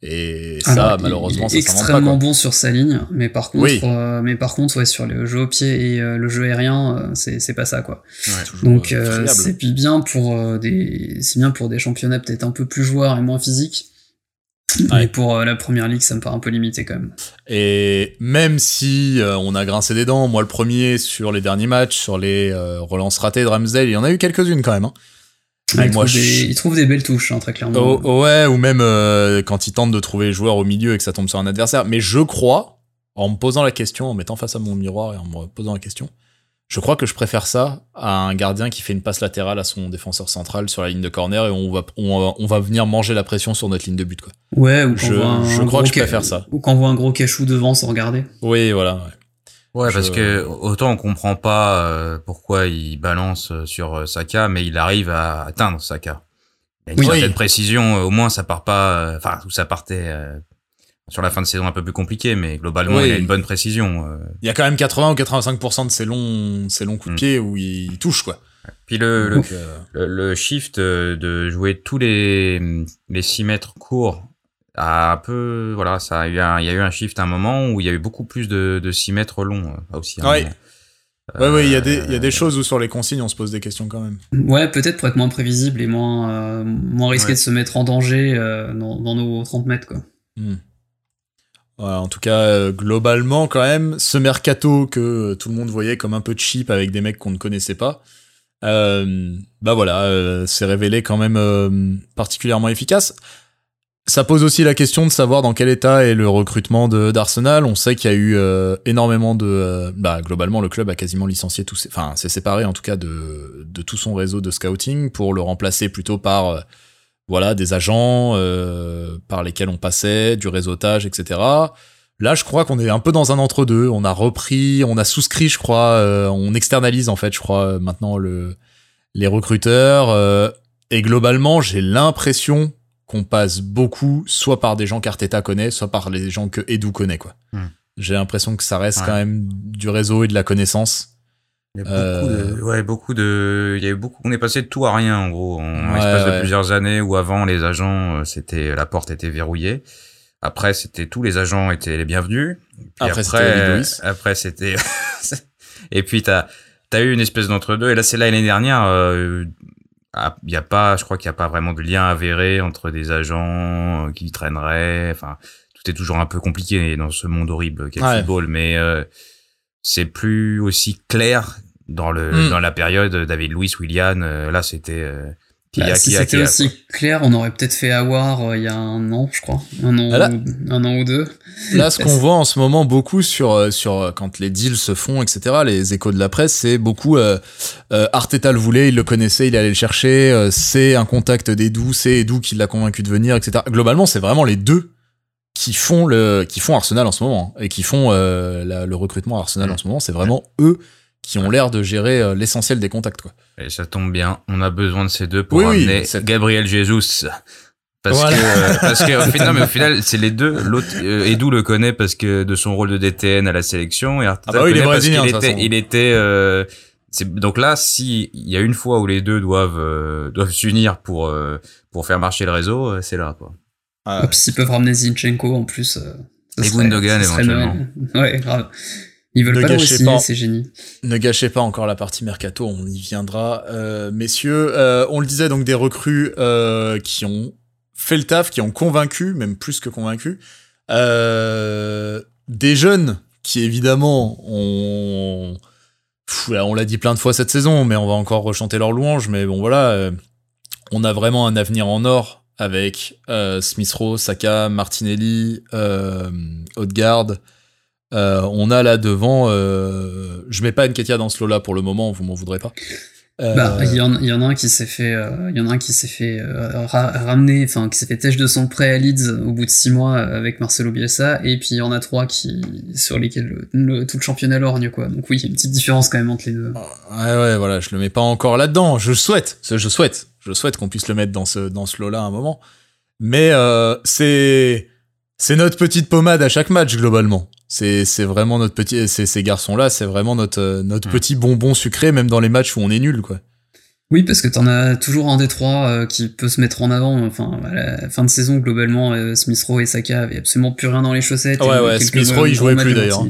Et ça, Alors, il- malheureusement, il est ça pas. extrêmement bon sur sa ligne, mais par contre, Oui. euh, mais par contre, ouais, sur le jeu au pied et euh, le jeu aérien, euh, c'est pas ça quoi. Donc euh, c'est bien pour des, c'est bien pour des championnats peut-être un peu plus joueurs et moins physiques. Ouais. Mais pour la première ligue, ça me paraît un peu limité quand même. Et même si on a grincé des dents, moi le premier sur les derniers matchs, sur les relances ratées de Ramsdale, il y en a eu quelques-unes quand même. Hein. Ah, il, moi, trouve des, je- il trouve des belles touches, hein, très clairement. Oh, oh, ouais, ou même euh, quand il tente de trouver les joueurs au milieu et que ça tombe sur un adversaire. Mais je crois, en me posant la question, en mettant face à mon miroir et en me posant la question, je crois que je préfère ça à un gardien qui fait une passe latérale à son défenseur central sur la ligne de corner et on va, on, va- on va venir manger la pression sur notre ligne de but. Quoi. Ouais, ou quand Je- on voit un je crois gros que je préfère ça. Ou quand on voit un gros cachou devant sans regarder. Oui, voilà. ouais. Ouais, parce Je- que autant on comprend pas euh, pourquoi il balance euh, sur euh, Saka, mais il arrive à atteindre Saka. Il y a une Oui. certaine Oui. précision, euh, au moins ça part pas, euh, enfin, où ça partait euh, sur la fin de saison un peu plus compliqué, mais globalement Oui. il a une bonne précision. euh. Il y a quand même 80 ou 85% de ces longs, ces longs coups de Mm. pied où il touche, quoi. Puis le, le, Donc, euh, le, le shift euh, de jouer tous les les 6 mètres courts a un peu voilà ça a eu un, il y a eu un shift à un moment où il y a eu beaucoup plus de, de 6 mètres longs euh, aussi un Ouais. ouais, ouais, il y a des, il y a Euh, des choses où sur les consignes on se pose des questions quand même. Ouais, peut-être pour être moins prévisible et moins, euh, moins risqué Ouais. de se mettre en danger euh, dans, dans nos 30 mètres, quoi. Hmm. Ouais, en tout cas, euh, globalement, quand même, ce mercato que euh, tout le monde voyait comme un peu cheap avec des mecs qu'on ne connaissait pas, euh, bah voilà, euh, c'est révélé quand même euh, particulièrement efficace. Ça pose aussi la question de savoir dans quel état est le recrutement d'Arsenal. On sait qu'il y a eu euh, énormément de, euh, bah globalement le club a quasiment licencié tous, ses- enfin s'est séparé en tout cas de de tout son réseau de scouting pour le remplacer plutôt par euh, voilà des agents par lesquels on passait, du réseautage, etc. Là, je crois qu'on est un peu dans un entre-deux. On a repris, on a souscrit, je crois, on externalise en fait, je crois, maintenant le les recruteurs. et globalement, j'ai l'impression qu'on passe beaucoup, soit par des gens qu'Arteta connaît, soit par les gens que Edu connaît, quoi. Hmm. J'ai l'impression que ça reste Ouais. quand même du réseau et de la connaissance. Il y a Euh, beaucoup de, ouais, beaucoup de, il y a eu beaucoup, on est passé de tout à rien, en gros, en Ouais, l'espace ouais. de plusieurs années où avant les agents, euh, c'était, la porte était verrouillée. Après, c'était, tous les agents étaient les bienvenus. Puis Après, c'était après, euh, c'était, et puis t'as, t'as eu une espèce d'entre-deux. Et là, c'est l'année dernière, euh, il y a pas, je crois qu'il y a pas vraiment de lien avéré entre des agents euh, qui traîneraient. Enfin, tout est toujours un peu compliqué dans ce monde horrible qu'est le Ouais. football, mais euh, c'est plus aussi clair dans le Mm. dans la période David Louis Willian. euh, là, c'était euh, Bah, si c'était aussi clair, on aurait peut-être fait avoir euh, il y a un an, je crois. Un an, là- ou, un an ou deux. Là, ce qu'on voit en ce moment beaucoup sur euh, sur euh, quand les deals se font, etc. Les échos de la presse, c'est beaucoup euh, euh, Arteta le voulait, il le connaissait, il allait le chercher. euh, c'est un contact d'Edu, c'est Edu qui l'a convaincu de venir, etc. Globalement, c'est vraiment les deux qui font le qui font Arsenal en ce moment hein, et qui font euh, la- le recrutement à Arsenal en ce moment. C'est vraiment eux qui ont l'air de gérer l'essentiel des contacts. Quoi. Et ça tombe bien, on a besoin de ces deux pour Oui, amener Gabriel Jesus. Parce Voilà. que euh, parce que au final, non, mais au final c'est les deux. L'autre euh, Edu le connaît parce que de son rôle de DTN à la sélection et Arteta Ah bah oui, le il est connaît parce brésilien, qu'il était il était euh, donc là si il y a une fois où les deux doivent euh, doivent s'unir pour euh, pour faire marcher le réseau, euh, c'est là quoi. Ah, s'ils peuvent ramener Zinchenko en plus. Euh, et Gundogan éventuellement. Ouais, grave. Ils veulent pas aussi, c'est génie. Ne gâchez pas encore la partie mercato, on y viendra, euh, messieurs. Euh, on le disait donc des recrues euh, qui ont fait le taf, qui ont convaincu, même plus que convaincu. Des jeunes qui évidemment ont, on l'a dit plein de fois cette saison, mais on va encore rechanter leur louange. Mais bon voilà, on a vraiment un avenir en or avec Smith Rowe, Saka, Martinelli, Odegaard. Euh, on a là devant, euh, je mets pas Nketia dans ce lot-là pour le moment, vous m'en voudrez pas. Euh, bah, il y, en, y en a un qui s'est fait, euh, il y en a un qui s'est fait euh, ramener, enfin qui s'est fait têche de son prêt à Leeds au bout de six mois avec Marcelo Bielsa, et puis il y en a trois qui sur lesquels le, tout le championnat lorgne quoi. Donc oui, il y a une petite différence quand même entre les deux. Ouais ouais voilà, je le mets pas encore là-dedans. Je souhaite, je souhaite, je souhaite qu'on puisse le mettre dans ce dans ce lot-là à un moment. Mais c'est c'est notre petite pommade à chaque match globalement. C'est c'est vraiment notre petit ces, ces garçons là, c'est vraiment notre notre mm. petit bonbon sucré même dans les matchs où on est nul quoi. Oui, parce que t'en as toujours un des trois euh, qui peut se mettre en avant. Enfin, à la fin de saison, globalement, euh, Smith Rowe et Saka avaient absolument plus rien dans les chaussettes. Ouais, ouais, Smith Rowe, il jouait plus d'ailleurs.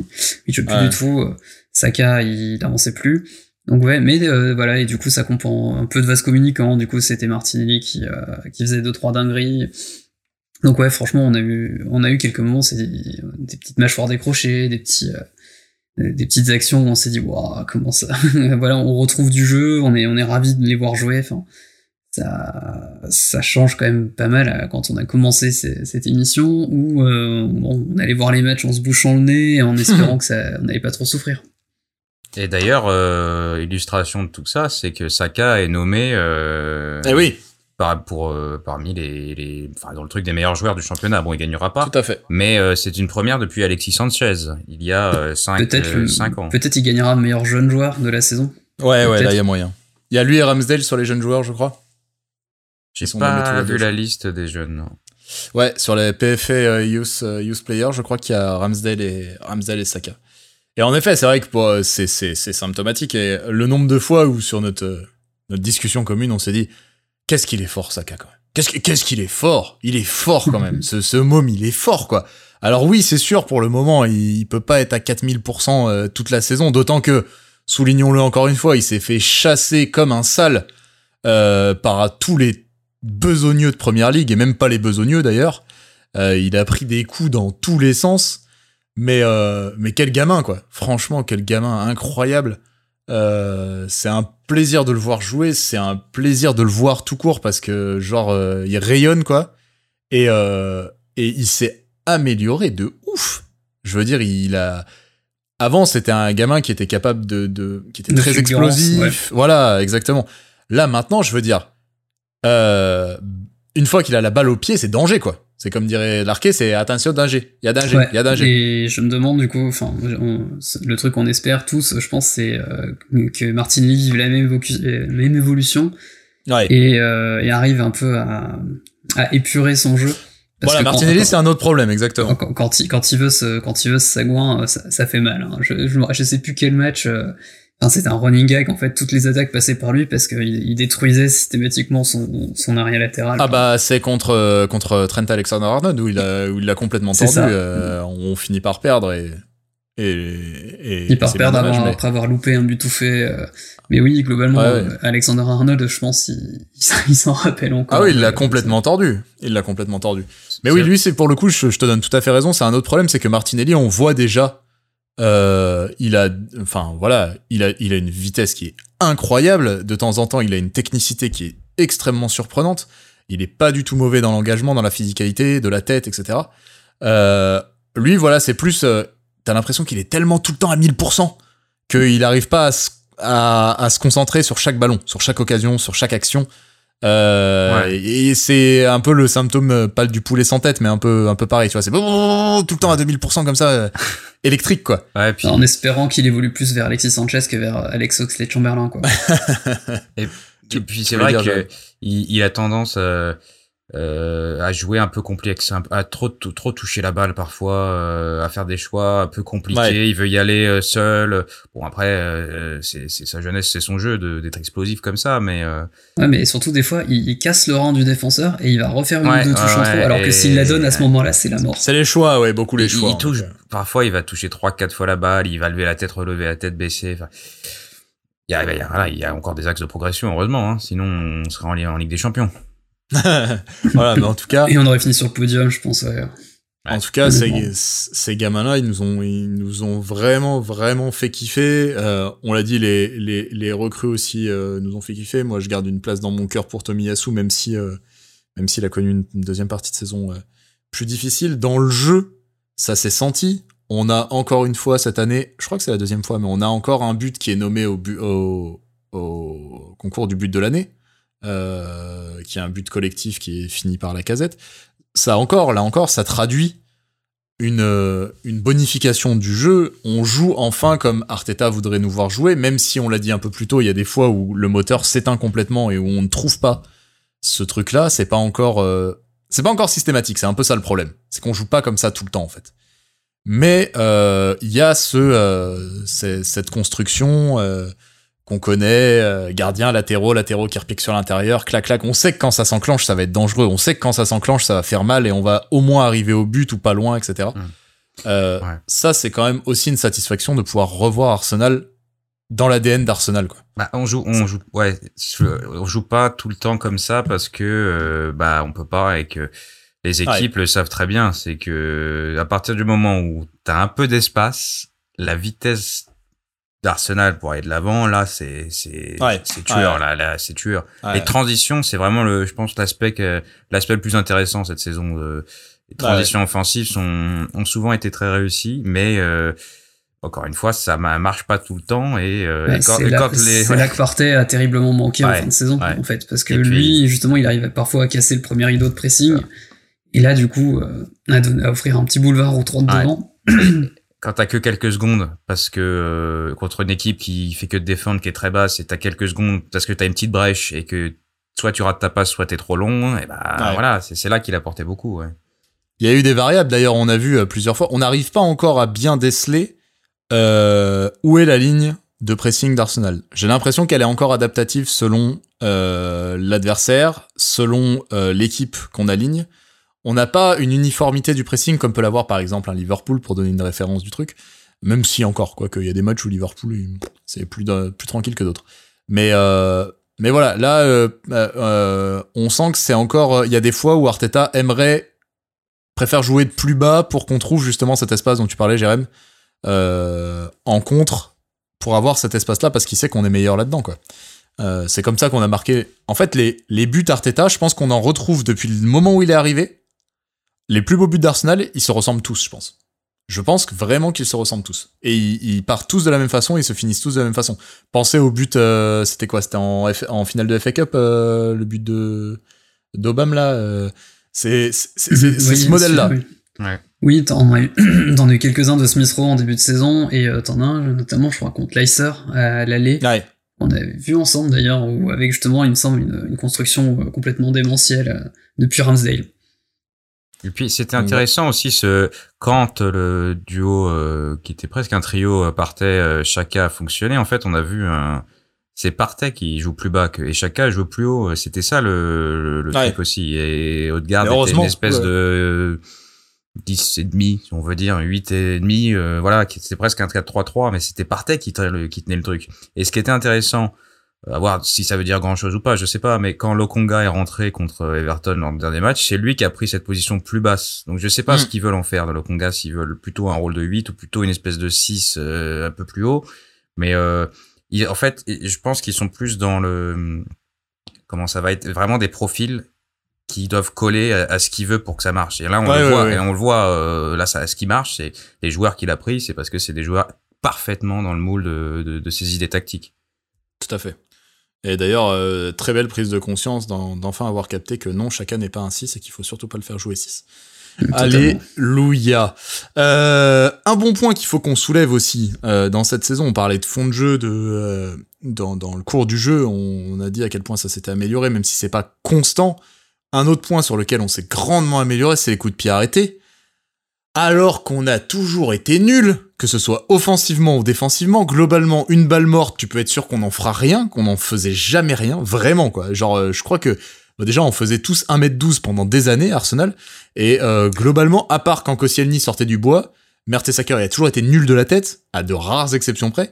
Il, jouait plus du tout. Saka, il avançait plus. Donc ouais, mais euh, voilà, et du coup, ça comprend un peu de vase communicant. Du coup, c'était Martinelli qui, qui faisait deux, trois dingueries. Donc ouais, franchement, on a eu, on a eu quelques moments, c'est des, petites mâchoires décrochées, des petits, euh, des petites actions où on s'est dit, waouh, comment ça, voilà, on retrouve du jeu, on est, on est ravi de les voir jouer. Enfin, ça, ça change quand même pas mal euh, quand on a commencé cette émission où euh, on allait voir les matchs en se bouchant le nez, en espérant que ça, on n'allait pas trop souffrir. Et d'ailleurs, illustration de tout ça, c'est que Saka est nommé. eh oui pour euh, parmi les, les enfin dans le truc des meilleurs joueurs du championnat. Bon, il gagnera pas. Tout à fait. Mais euh, c'est une première depuis Alexis Sanchez. Il y a 5 euh, peut-être ans. Peut-être il gagnera meilleur jeune joueur de la saison. Ouais, ouais, là il y a moyen. Il y a lui et Ramsdale sur les jeunes joueurs, je crois. J'ai pas vu la liste des jeunes. Non. Ouais, sur les PFA Youth, Youth Players, je crois qu'il y a Ramsdale et Ramsdale et Saka. Et en effet, c'est vrai que c'est c'est symptomatique et le nombre de fois où sur notre notre discussion commune, on s'est dit Qu'est-ce qu'il est fort, Saka, quand même? Qu'est-ce qu'il est fort? Il est fort quand même. ce, ce môme, il est fort, quoi. Alors oui, c'est sûr, pour le moment, il, peut pas être à 4000% euh, toute la saison, d'autant que, soulignons-le encore une fois, il s'est fait chasser comme un sale euh, par tous les besogneux de Première Ligue, et même pas les besogneux d'ailleurs. Euh, il a pris des coups dans tous les sens, mais, mais quel gamin, quoi. Franchement, quel gamin incroyable. Euh, c'est un plaisir de le voir jouer, c'est un plaisir de le voir tout court parce que genre euh, il rayonne quoi et euh, et il s'est amélioré de ouf. Je veux dire, il a avant c'était un gamin qui était capable de, de qui était très explosif, voilà exactement. Là maintenant, je veux dire, une fois qu'il a la balle au pied, c'est danger quoi. C'est comme dirait l'arqué, c'est attention danger. Il y a danger, il y a danger. Et je me demande du coup, enfin, le truc qu'on espère tous, je pense, c'est euh, que Martinelli vive la même, même évolution et, euh, et, arrive un peu à, à épurer son jeu. Parce voilà, Martinelli, c'est un autre problème, exactement. Quand, quand, il, quand il veut se, quand il veut se sagouin, ça, ça fait mal. Hein. Je, je, je, sais plus quel match. Euh, c'est un running gag en fait toutes les attaques passaient par lui parce qu'il il détruisait systématiquement son, son arrière latéral. Ah bah c'est contre euh, contre Trent Alexander-Arnold où il a où il l'a complètement tordu. Euh, on finit par perdre et et, et il par perdre après avoir loupé un but tout fait. Euh. mais oui, globalement, Alexander Arnold, je pense, il, il s'en rappelle encore. Ah oui, il l'a complètement tordu. Il l'a complètement tordu. Mais oui, lui, c'est pour le coup, je, je, te donne tout à fait raison. C'est un autre problème, c'est que Martinelli, on voit déjà euh, il a, enfin voilà, il a, une vitesse qui est incroyable. De temps en temps, il a une technicité qui est extrêmement surprenante. Il est pas du tout mauvais dans l'engagement, dans la physicalité, de la tête, etc. Euh, lui, voilà, c'est plus, euh, t'as l'impression qu'il est tellement tout le temps à 1000% qu'il n'arrive pas à, se concentrer sur chaque ballon, sur chaque occasion, sur chaque action. Euh, Et c'est un peu le symptôme, euh, pas du poulet sans tête, mais un peu, un peu pareil, tu vois. C'est tout le temps à 2000% comme ça, euh, électrique, quoi. Ouais, puis... En espérant qu'il évolue plus vers Alexis Sanchez que vers Alex Oxlade-Chamberlain, quoi. et, puis c'est vrai que il, il, a tendance, euh, euh, à jouer un peu complexe, à trop trop toucher la balle parfois, euh, à faire des choix un peu compliqués. Il veut y aller euh, seul. Bon après, euh, c'est sa jeunesse, c'est son jeu d'être explosif comme ça, mais euh, ouais, mais surtout des fois, il, il, casse le rang du défenseur et il va refaire une ou deux touches en trop, alors que s'il la donne à ce moment-là, c'est la mort. C'est les choix, ouais, beaucoup les choix. Il, touche. Parfois, il va toucher trois, quatre fois la balle, il va lever la tête, relever la tête, baisser. Il y a, il y a, il y a encore des axes de progression, heureusement. Hein, sinon, on serait en, en Ligue des Champions. voilà, mais en tout cas. Et on aurait fini sur le podium, je pense. Ouais. En tout cas, ces, ces gamins-là, ils nous ont, ils nous ont vraiment, vraiment fait kiffer. Euh, on l'a dit, les, les, les recrues aussi euh, nous ont fait kiffer. Moi, je garde une place dans mon cœur pour Tomiyasu, même si, euh, même s'il a connu une deuxième partie de saison euh, plus difficile. Dans le jeu, ça s'est senti. On a encore une fois cette année, je crois que c'est la deuxième fois, mais on a encore un but qui est nommé au, but, au, au concours du but de l'année euh, qui est un but collectif qui est fini par la casette. Ça encore, là encore, ça traduit une, euh, une bonification du jeu. On joue enfin comme Arteta voudrait nous voir jouer, même si on l'a dit un peu plus tôt, il y a des fois où le moteur s'éteint complètement et où on ne trouve pas ce truc-là. C'est pas encore, euh, c'est pas encore systématique. C'est un peu ça le problème. C'est qu'on joue pas comme ça tout le temps en fait. Mais il y a ce, cette construction qu'on connaît, euh, gardien, latéraux, latéraux qui repiquent sur l'intérieur, clac clac. On sait que quand ça s'enclenche, ça va être dangereux. On sait que quand ça s'enclenche, ça va faire mal et on va au moins arriver au but ou pas loin, etc. Mmh. Euh, ouais. Ça, c'est quand même aussi une satisfaction de pouvoir revoir Arsenal dans l'ADN d'Arsenal, quoi. Bah, on joue, on joue, ouais, on joue pas tout le temps comme ça parce que euh, bah on peut pas et que les équipes ouais. le savent très bien. C'est que à partir du moment où t'as un peu d'espace, la vitesse d'Arsenal pour aller de l'avant là c'est c'est ouais, c'est tueur ouais. là là c'est tueur. Les transitions c'est vraiment le je pense l'aspect l'aspect le plus intéressant cette saison euh, les transitions offensives sont ont souvent été très réussies mais euh, encore une fois ça marche pas tout le temps et, euh, ouais, et quand, et là, quand les c'est là que Partey a terriblement manqué en fin de saison en fait parce que lui justement il arrive parfois à casser le premier rideau de pressing et là du coup euh, à, donner, à offrir un petit boulevard aux trois de devant quand t'as que quelques secondes parce que euh, contre une équipe qui fait que de défendre qui est très basse et t'as quelques secondes parce que t'as une petite brèche et que soit tu rates ta passe soit t'es trop long et bah ouais. voilà c'est là qu'il apportait beaucoup ouais. il y a eu des variables d'ailleurs on a vu euh, plusieurs fois on n'arrive pas encore à bien déceler euh, où est la ligne de pressing d'Arsenal j'ai l'impression qu'elle est encore adaptative selon euh, l'adversaire selon euh, l'équipe qu'on aligne on n'a pas une uniformité du pressing comme peut l'avoir par exemple un Liverpool pour donner une référence du truc. Même si encore, quoi, qu'il y a des matchs où Liverpool c'est plus plus tranquille que d'autres. Mais euh, mais voilà, là euh, euh, on sent que c'est encore, il y a des fois où Arteta aimerait préfère jouer de plus bas pour qu'on trouve justement cet espace dont tu parlais, Jérém, en contre pour avoir cet espace-là parce qu'il sait qu'on est meilleur là-dedans, quoi. c'est comme ça qu'on a marqué. En fait, les, les buts Arteta, je pense qu'on en retrouve depuis le moment où il est arrivé les plus beaux buts d'Arsenal, ils se ressemblent tous, je pense. Je pense vraiment qu'ils se ressemblent tous. Et ils, ils, partent tous de la même façon, ils se finissent tous de la même façon. Pensez au but, euh, c'était quoi? C'était en, en, finale de FA Cup, euh, le but de d'Obama là. Euh, c'est oui, ce modèle-là. Oui, ouais. oui t'en as eu quelques-uns de Smith Rowe en début de saison, et euh, t'en as un, notamment, je crois, contre Leicester, à l'aller. Ouais. On avait vu ensemble d'ailleurs, avec justement, il me semble, une, une construction complètement démentielle depuis Ramsdale. Et puis c'était intéressant aussi ce quand le duo euh, qui était presque un trio partait, euh, Chaka a fonctionné. En fait, on a vu un c'est Partey qui joue plus bas que et Chaka joue plus haut. C'était ça le, le, le ouais. truc aussi. Et Odegaard était une espèce ouais. de 10 et demi, si on veut dire 8 et demi. Euh, voilà, c'était presque un 4-3-3, mais c'était Partey qui, qui tenait le truc. Et ce qui était intéressant à voir si ça veut dire grand chose ou pas, je sais pas, mais quand Lokonga est rentré contre Everton dans le dernier match, c'est lui qui a pris cette position plus basse. Donc je sais pas mmh. ce qu'ils veulent en faire de Lokonga, s'ils veulent plutôt un rôle de 8 ou plutôt une espèce de 6 euh, un peu plus haut. Mais euh, en fait, je pense qu'ils sont plus dans le... Comment ça va être Vraiment des profils qui doivent coller à, à ce qu'il veut pour que ça marche. Et là, on ouais, le ouais, voit, ouais. et on le voit, euh, là, ça, ce qui marche, c'est les joueurs qu'il a pris, c'est parce que c'est des joueurs parfaitement dans le moule de, de, de ses idées tactiques. Tout à fait. Et d'ailleurs, euh, très belle prise de conscience d'enfin avoir capté que non, chacun n'est pas un 6 et qu'il faut surtout pas le faire jouer 6. Alléluia. Euh, un bon point qu'il faut qu'on soulève aussi euh, dans cette saison, on parlait de fond de jeu, de euh, dans, dans le cours du jeu, on, on, a dit à quel point ça s'était amélioré, même si c'est pas constant. un autre point sur lequel on s'est grandement amélioré, c'est les coups de pied arrêtés. Alors qu'on a toujours été nul, que ce soit offensivement ou défensivement, globalement, une balle morte, tu peux être sûr qu'on n'en fera rien, qu'on n'en faisait jamais rien, vraiment quoi. Genre, euh, je crois que bah, déjà on faisait tous 1m12 pendant des années, Arsenal, et euh, globalement, à part quand Koscielny sortait du bois, Mertesacker a toujours été nul de la tête, à de rares exceptions près.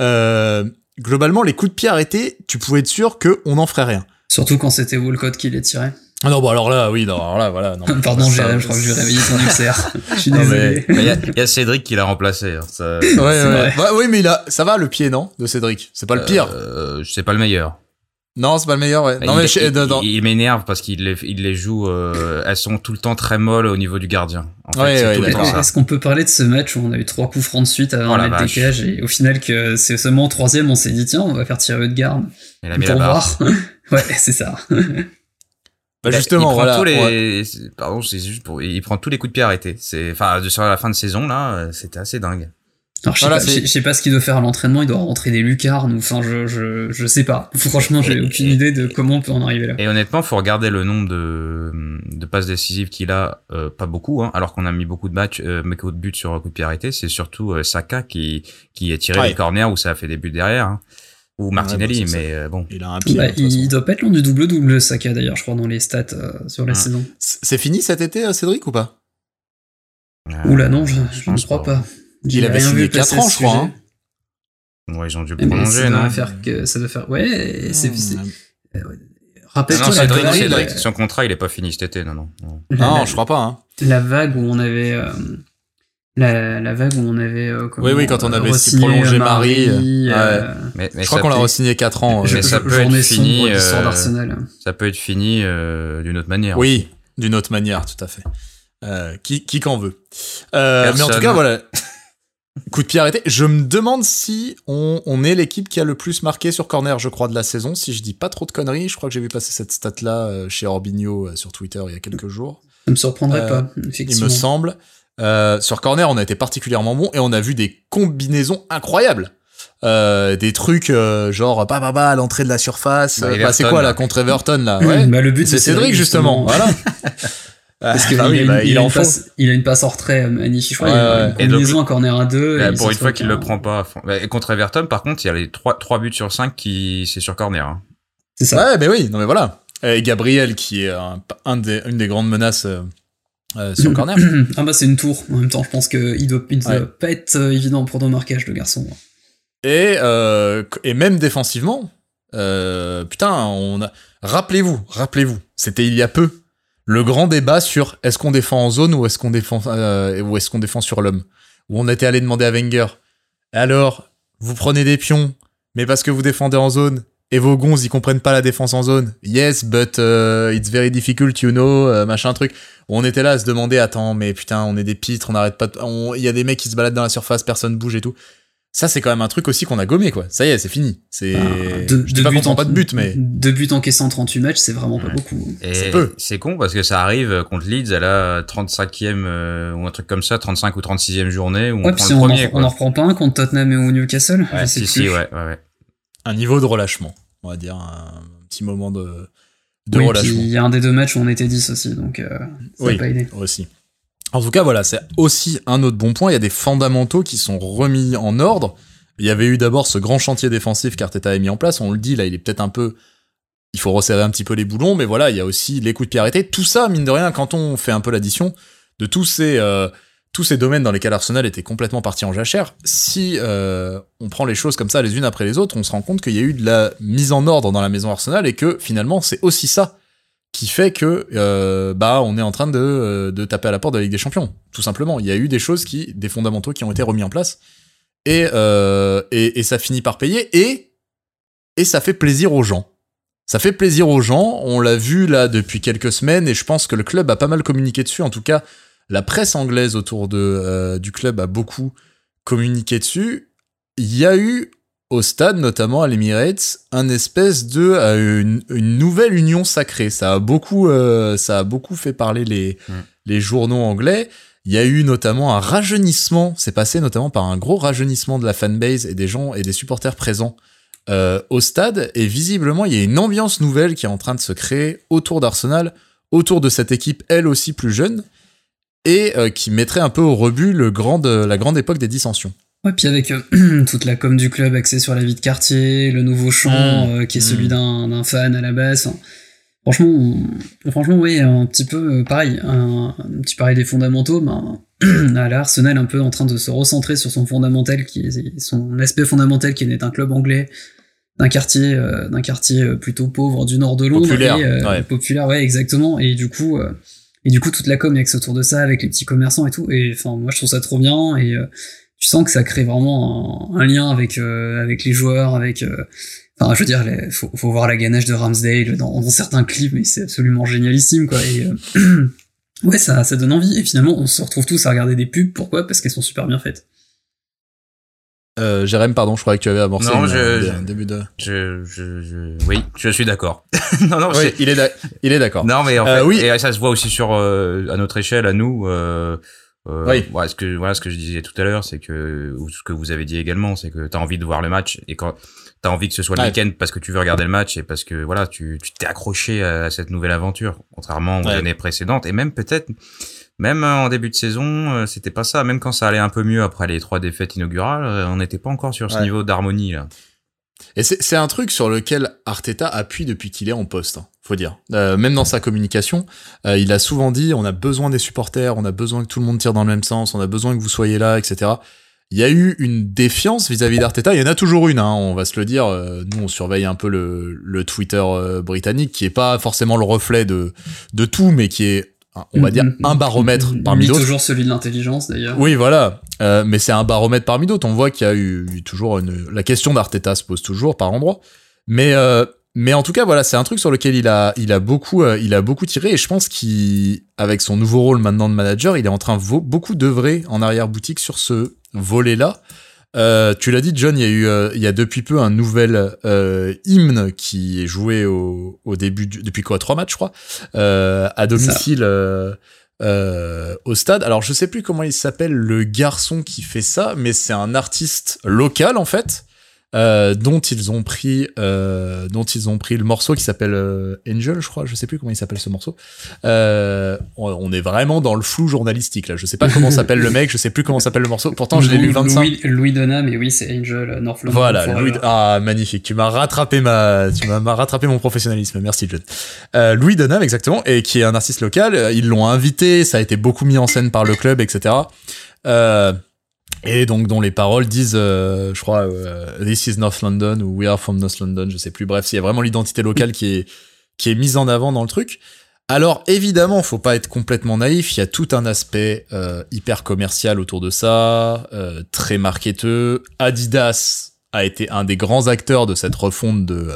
Euh, globalement, les coups de pied arrêtés, tu pouvais être sûr qu'on n'en ferait rien. Surtout quand c'était Walcott qui les tirait. Ah non, bon alors là, oui, non, alors là, voilà. Non, Pardon, je crois que j'ai réveillé ton ulcère. Je suis désolé. Il y, a- y a Cédric qui l'a remplacé. hein, ça- Ouais, ouais, vrai. ouais. oui, mais il a, ça va le pied, non, de Cédric? C'est pas le pire. Euh, c'est pas le meilleur. Non, c'est pas le meilleur, ouais. non, il, mais je- il- non, non. il- il m'énerve parce qu'il les, il les joue. euh, elles sont tout le temps très molles au niveau du gardien. En fait, Ouais, c'est ouais, tout le temps d'accord. ça. Est-ce qu'on peut parler de ce match où on a eu trois coups francs de suite à 20 Oh la mètres des cages et au final que c'est seulement au troisième on s'est dit tiens on va faire tirer de garde la pour voir. ouais c'est ça. Bah, justement, il prend voilà. tous les, pardon, c'est juste pour, il prend tous les coups de pied arrêtés. C'est, enfin, de- sur la fin de saison là, euh, c'était assez dingue. Alors je sais Voilà, pas, c'est- je- je sais pas ce qu'il doit faire à l'entraînement, il doit rentrer des lucarnes ou enfin je, je, je sais pas. Franchement j'ai aucune idée de comment on peut en arriver là. Et honnêtement, faut regarder le nombre de, de passes décisives qu'il a, euh, pas beaucoup, hein, alors qu'on a mis beaucoup de matchs, euh, beaucoup de buts sur coup de pied arrêté. C'est surtout euh, Saka qui, qui a tiré Ouais. les corners où ça a fait des buts derrière, hein. Ou Martinelli, bah, mais euh, bon. Il a un pied. Bah, il doit pas être loin du double-double Saka d'ailleurs je crois dans les stats euh, sur la Ouais. saison. C'est fini cet été, euh, Cédric, ou pas? Euh, Oula non je, je ne pense crois pas. Il avait signé vu passer 4 ans, je crois. hein. Ouais, ils ont dû le Eh, Mais prolonger, ça doit non faire que ça doit faire ouais c'est c'est-. Ah rappelle-toi Cédric, Cédric, son contrat, il est pas fini cet été, non, non. non. la- Non, la- je crois pas. Hein. la vague où on avait euh, la, la vague où on avait euh, Oui, oui, quand on avait re-signé prolongé Marie, euh, Mais, mais Je crois qu'on l'a re-signé 4 ans. euh, Mais ça peut être fini, euh, ça peut être fini euh, d'une autre manière. Oui, d'une autre manière, tout à fait. Euh, qui qui qu'en veut. Euh, mais en tout cas, voilà. Coup de pied arrêté. Je me demande si on, on est l'équipe qui a le plus marqué sur corner, je crois, de la saison. Si je dis pas trop de conneries, je crois que j'ai vu passer cette stat-là euh, chez Orbigno euh, sur Twitter il y a quelques jours. Ça me surprendrait Euh, pas, Il effectivement. me semble. Euh, sur corner, on a été particulièrement bon et on a vu des combinaisons incroyables. Euh, des trucs euh, genre bah bah bah à l'entrée de la surface. Bah, bah, c'est Everton, quoi là. contre Everton là? Ouais. Bah, le but c'est Cédric justement. Voilà. Parce qu'il Ah oui, a, une- bah, il, il a en une passe, il a une passe en retrait magnifique. Je crois Ouais, il a une Et donc, combinaison, un corner à deux. Bah, et pour il une fois qu'il le prend pas. à fond. Bah, et contre Everton, par contre, il y a les 3, trois buts sur 5 qui, c'est sur corner. hein. C'est ça. Ouais, mais oui, non mais voilà. Et Gabriel qui est un, un des, une des grandes menaces euh, sur corner. ah bah c'est une tour. En même temps, je pense qu'il doit, il doit Ouais. pas être euh, évident pour nos marquages, le garçon. Et, euh, et même défensivement, euh, putain, on a... rappelez-vous, rappelez-vous, c'était il y a peu le grand débat sur est-ce qu'on défend en zone ou est-ce qu'on défend euh, ou est-ce qu'on défend sur l'homme? Où on était allé demander à Wenger. Alors, vous prenez des pions, mais parce que vous défendez en zone et vos gonzes ils comprennent pas la défense en zone. Yes, but uh, it's very difficult, you know, euh, machin truc. On était là à se demander, attends, mais putain, on est des pitres, on n'arrête pas. de- on- Il y a des mecs qui se baladent dans la surface, personne bouge et tout. Ça, c'est quand même un truc aussi qu'on a gommé, quoi. Ça y est, c'est fini. C'est. Deux- je dis pas qu'on pas de but, mais. Deux buts encaissés en 38 matchs, c'est vraiment pas Ouais. beaucoup. Et C'est peu. c'est con parce que ça arrive contre Leeds à la 35e euh, ou un truc comme ça, 35 ou 36e journée où on Ouais, prend puis le on, premier. en, quoi. on en reprend pas un contre Tottenham ou Newcastle. Ouais, je sais si, plus. si, ouais, ouais, ouais. Un niveau de relâchement. On va dire un petit moment de, de Oui, relâchement. il y a un des deux matchs où on était 10 aussi, donc euh, ça Oui. pas aidé. aussi. En tout cas, voilà, c'est aussi un autre bon point. Il y a des fondamentaux qui sont remis en ordre. Il y avait eu d'abord ce grand chantier défensif qu'Arteta a mis en place. On le dit, là, il est peut-être un peu. Il faut resserrer un petit peu les boulons, mais voilà, il y a aussi les coups de pied arrêtés. Tout ça, mine de rien, quand on fait un peu l'addition de tous ces, euh, tous ces domaines dans lesquels Arsenal était complètement parti en jachère, si euh, on prend les choses comme ça les unes après les autres, on se rend compte qu'il y a eu de la mise en ordre dans la maison Arsenal et que finalement, c'est aussi ça qui fait que euh, bah on est en train de, euh, de taper à la porte de la Ligue des Champions, tout simplement. Il y a eu des choses qui, des fondamentaux qui ont été remis en place et et, et ça finit par payer et et ça fait plaisir aux gens. Ça fait plaisir aux gens. On l'a vu là depuis quelques semaines et je pense que le club a pas mal communiqué dessus. En tout cas, la presse anglaise autour de euh, du club a beaucoup communiqué dessus. Il y a eu au stade, notamment à l'Emirates, un espèce de euh, une, une nouvelle union sacrée. Ça a beaucoup, euh, ça a beaucoup fait parler les les journaux anglais. Il y a eu notamment un rajeunissement. C'est passé notamment par un gros rajeunissement de la fanbase et des gens et des supporters présents euh, au stade. Et visiblement, il y a une ambiance nouvelle qui est en train de se créer autour d'Arsenal, autour de cette équipe, elle aussi plus jeune, et euh, qui mettrait un peu au rebut le grand, la grande époque des dissensions. Ouais, puis avec euh, toute la com du club axée sur la vie de quartier, le nouveau chant Mmh. euh, qui est celui Mmh. d'un d'un fan à la base. Franchement, on- franchement, oui, un petit peu pareil, un, un petit pareil des fondamentaux. Ben, à l'Arsenal un peu en train de se recentrer sur son fondamental, qui est son aspect fondamental, qui est d'être un club anglais d'un quartier, euh, d'un quartier plutôt pauvre du nord de Londres, Populaire, et, euh, ouais. populaire, ouais, exactement. Et du coup. Et du coup, toute la com est axée autour de ça, avec les petits commerçants et tout. Et enfin, moi, je trouve ça trop bien. Et euh, tu sens que ça crée vraiment un, lien avec euh, avec les joueurs, avec. euh, Enfin, je veux dire, les- faut, voir la ganache de Ramsdale dans, dans certains clips, mais c'est absolument génialissime, quoi. Et euh, ouais, ça, ça donne envie. Et finalement, on se retrouve tous à regarder des pubs. Pourquoi? Parce qu'elles sont super bien faites. Euh, Jérém, pardon, je croyais que tu avais amorcé Non, une- je- un début de. Je, je, je, oui, je suis d'accord. non, non, Oui, il est, il est d'accord. non, mais en Euh, fait, oui. et ça se voit aussi sur euh, à notre échelle, à nous. Euh, euh, Oui. voilà, ce que voilà ce que je disais tout à l'heure, c'est que ou ce que vous avez dit également, c'est que t'as envie de voir le match et quand t'as envie que ce soit le Ouais. week-end parce que tu veux regarder le match et parce que voilà tu tu t'es accroché à cette nouvelle aventure, contrairement aux Ouais. années précédentes et même peut-être même euh, en début de saison, euh, c'était pas ça. Même quand ça allait un peu mieux après les trois défaites inaugurales, euh, on n'était pas encore sur ce Ouais. niveau d'harmonie là. Et c'est c'est un truc sur lequel Arteta appuie depuis qu'il est en poste, hein, faut dire. Euh, même dans sa communication, euh, il a souvent dit on a besoin des supporters, on a besoin que tout le monde tire dans le même sens, on a besoin que vous soyez là, etc. Il y a eu une défiance vis-à-vis d'Arteta, il y en a toujours une, hein, on va se le dire. euh, nous, on surveille un peu le, le Twitter britannique, qui est pas forcément le reflet de, de tout, mais qui est, on va dire, un baromètre parmi Lui, d'autres. toujours celui de l'intelligence, d'ailleurs. Oui, voilà. Euh, mais c'est un baromètre parmi d'autres. On voit qu'il y a eu, eu toujours une... La question d'Arteta se pose toujours par endroit. Mais, euh, mais en tout cas, voilà, c'est un truc sur lequel il a, il a beaucoup, euh, il a beaucoup tiré. Et je pense qu'avec son nouveau rôle maintenant de manager, il est en train beaucoup d'œuvrer en arrière-boutique sur ce volet-là. Euh, tu l'as dit, John, il y a eu, euh, il y a depuis peu un nouvel euh, hymne qui est joué au, au début, du- depuis quoi, trois matchs, je crois, euh, à domicile euh, euh, au stade. Alors, je sais plus comment il s'appelle le garçon qui fait ça, mais c'est un artiste local en fait. Euh, dont ils ont pris euh, dont ils ont pris le morceau qui s'appelle euh, Angel je crois je sais plus comment il s'appelle ce morceau euh, on, est vraiment dans le flou journalistique là je sais pas comment s'appelle le mec je sais plus comment s'appelle le morceau pourtant je l'ai lu 25 Louis, Louis Donna, mais oui, c'est Angel, euh, North London. voilà. Louis, ah, magnifique. Tu m'as rattrapé ma, tu m'as rattrapé mon professionnalisme. Merci, John. Euh, Louis Donham, exactement, et qui est un artiste local. Ils l'ont invité, ça a été beaucoup mis en scène par le club, etc. Euh, et donc, dont les paroles disent, euh, je crois, euh, This is North London ou We are from North London, je sais plus. Bref, il y a vraiment l'identité locale qui est, qui est mise en avant dans le truc. Alors évidemment, faut pas être complètement naïf. Il y a tout un aspect euh, hyper commercial autour de ça, très marketeux. Adidas a été un des grands acteurs de cette refonte de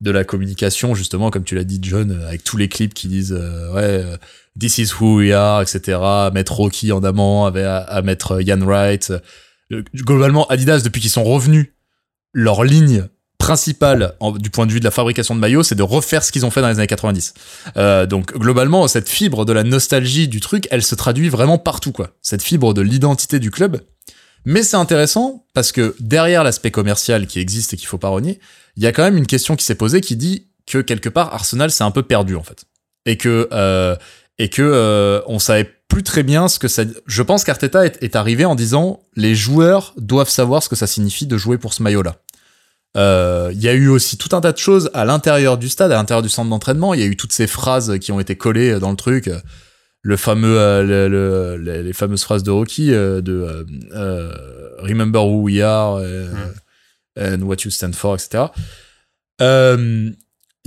de la communication, justement, comme tu l'as dit, John, avec tous les clips qui disent ouais, this is who we are, etc. Mettre Rocky en amont, à, mettre Ian Wright. Euh, Globalement, Adidas, depuis qu'ils sont revenus, leur ligne principale du point de vue de la fabrication de maillots, c'est de refaire ce qu'ils ont fait dans les années 90. Euh, donc globalement, cette fibre de la nostalgie du truc, elle se traduit vraiment partout, quoi. Cette fibre de l'identité du club. Mais c'est intéressant parce que derrière l'aspect commercial qui existe et qu'il faut pas renier, il y a quand même une question qui s'est posée qui dit que quelque part Arsenal s'est un peu perdu en fait et que euh, et que euh, on savait plus très bien ce que ça. Je pense qu'Arteta est, est arrivé en disant les joueurs doivent savoir ce que ça signifie de jouer pour ce maillot-là. Euh, Il y a eu aussi tout un tas de choses à l'intérieur du stade, à l'intérieur du centre d'entraînement. Il y a eu toutes ces phrases qui ont été collées dans le truc. Le fameux, euh, le- le- les, fameuses phrases de Rocky euh, de Remember who we are euh, and what you stand for, etc. Euh,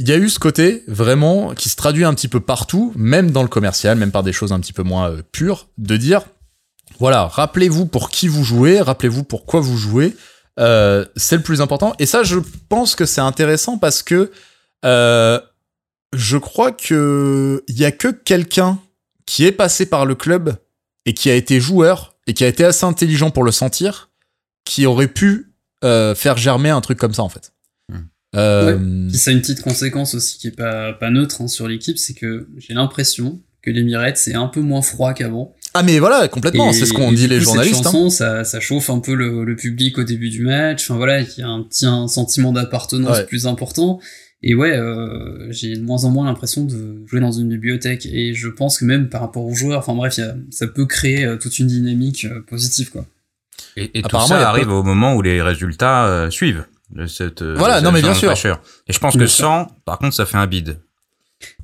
il y a eu ce côté vraiment qui se traduit un petit peu partout, même dans le commercial, même par des choses un petit peu moins euh, pures, de dire voilà, rappelez-vous pour qui vous jouez, rappelez-vous pourquoi vous jouez, euh, c'est le plus important. Et ça, je pense que c'est intéressant parce que euh, je crois que il y a que quelqu'un qui est passé par le club et qui a été joueur et qui a été assez intelligent pour le sentir, qui aurait pu faire germer un truc comme ça en fait. Euh, ça a une petite conséquence aussi qui est pas, pas neutre hein, sur l'équipe, c'est que j'ai l'impression que l'Emirates c'est un peu moins froid qu'avant. Ah mais voilà, complètement, c'est ce qu'ont dit les coup, journalistes. Cette hein. chanson, ça, ça chauffe un peu le, le public au début du match. Enfin voilà, il y a un petit un sentiment d'appartenance Ouais. plus important. Et ouais, euh, j'ai de moins en moins l'impression de jouer dans une bibliothèque. Et je pense que même par rapport aux joueurs, enfin bref, y a, ça peut créer euh, toute une dynamique euh, positive, quoi. Et, et tout ça arrive peu- au moment où les résultats euh, suivent. Cette, euh, Voilà, cette non, mais bien sûr. fraîcheur. Et je pense Bien que sûr. sans, par contre, ça fait un bide.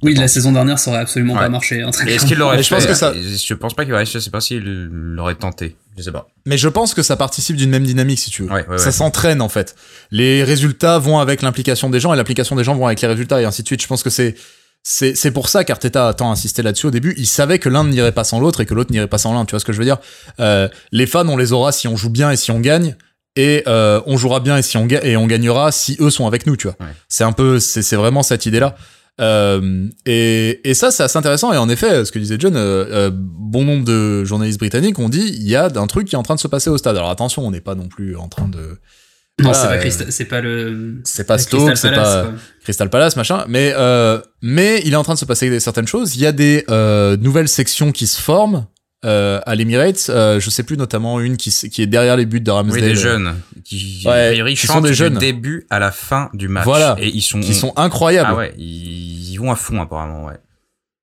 Oui, la saison dernière, ça aurait absolument Ouais. pas marché. Hein, est-ce qu'il l'aurait je pense que ça- Je pense pas qu'il aurait, je sais pas s'il l'aurait tenté. Je sais pas. Mais je pense que ça participe d'une même dynamique, si tu veux. Ouais, ouais, Ça ouais. s'entraîne, en fait. Les résultats vont avec l'implication des gens, et l'implication des gens vont avec les résultats, et ainsi de suite. Je pense que c'est, c'est, c'est pour ça qu'Arteta a tant insisté là-dessus au début. Il savait que l'un n'irait pas sans l'autre, et que l'autre n'irait pas sans l'un. Tu vois ce que je veux dire? Euh, les fans, on les aura si on joue bien et si on gagne. Et euh, on jouera bien et si on et on gagnera si eux sont avec nous, tu vois. Ouais. C'est un peu, c'est, vraiment cette idée-là. Euh, et, et ça, c'est assez intéressant. Et en effet, ce que disait John, euh, euh, bon nombre de journalistes britanniques ont dit il y a un truc qui est en train de se passer au stade. Alors attention, on n'est pas non plus en train de. Non, Voilà, c'est pas, pas le. C'est pas Stoke, c'est Palace, pas quoi. Crystal Palace, machin. Mais euh, mais il est en train de se passer certaines choses. Il y a des euh, nouvelles sections qui se forment. Euh, à l'Emirates, euh, je sais plus notamment une qui, est derrière les buts de Ramsdale, Oui, des jeunes qui, Ouais, qui sont chantent des du jeunes. début à la fin du match. Voilà. Et ils sont, qui sont incroyables. ah ouais, ils, ils vont à fond apparemment, ouais.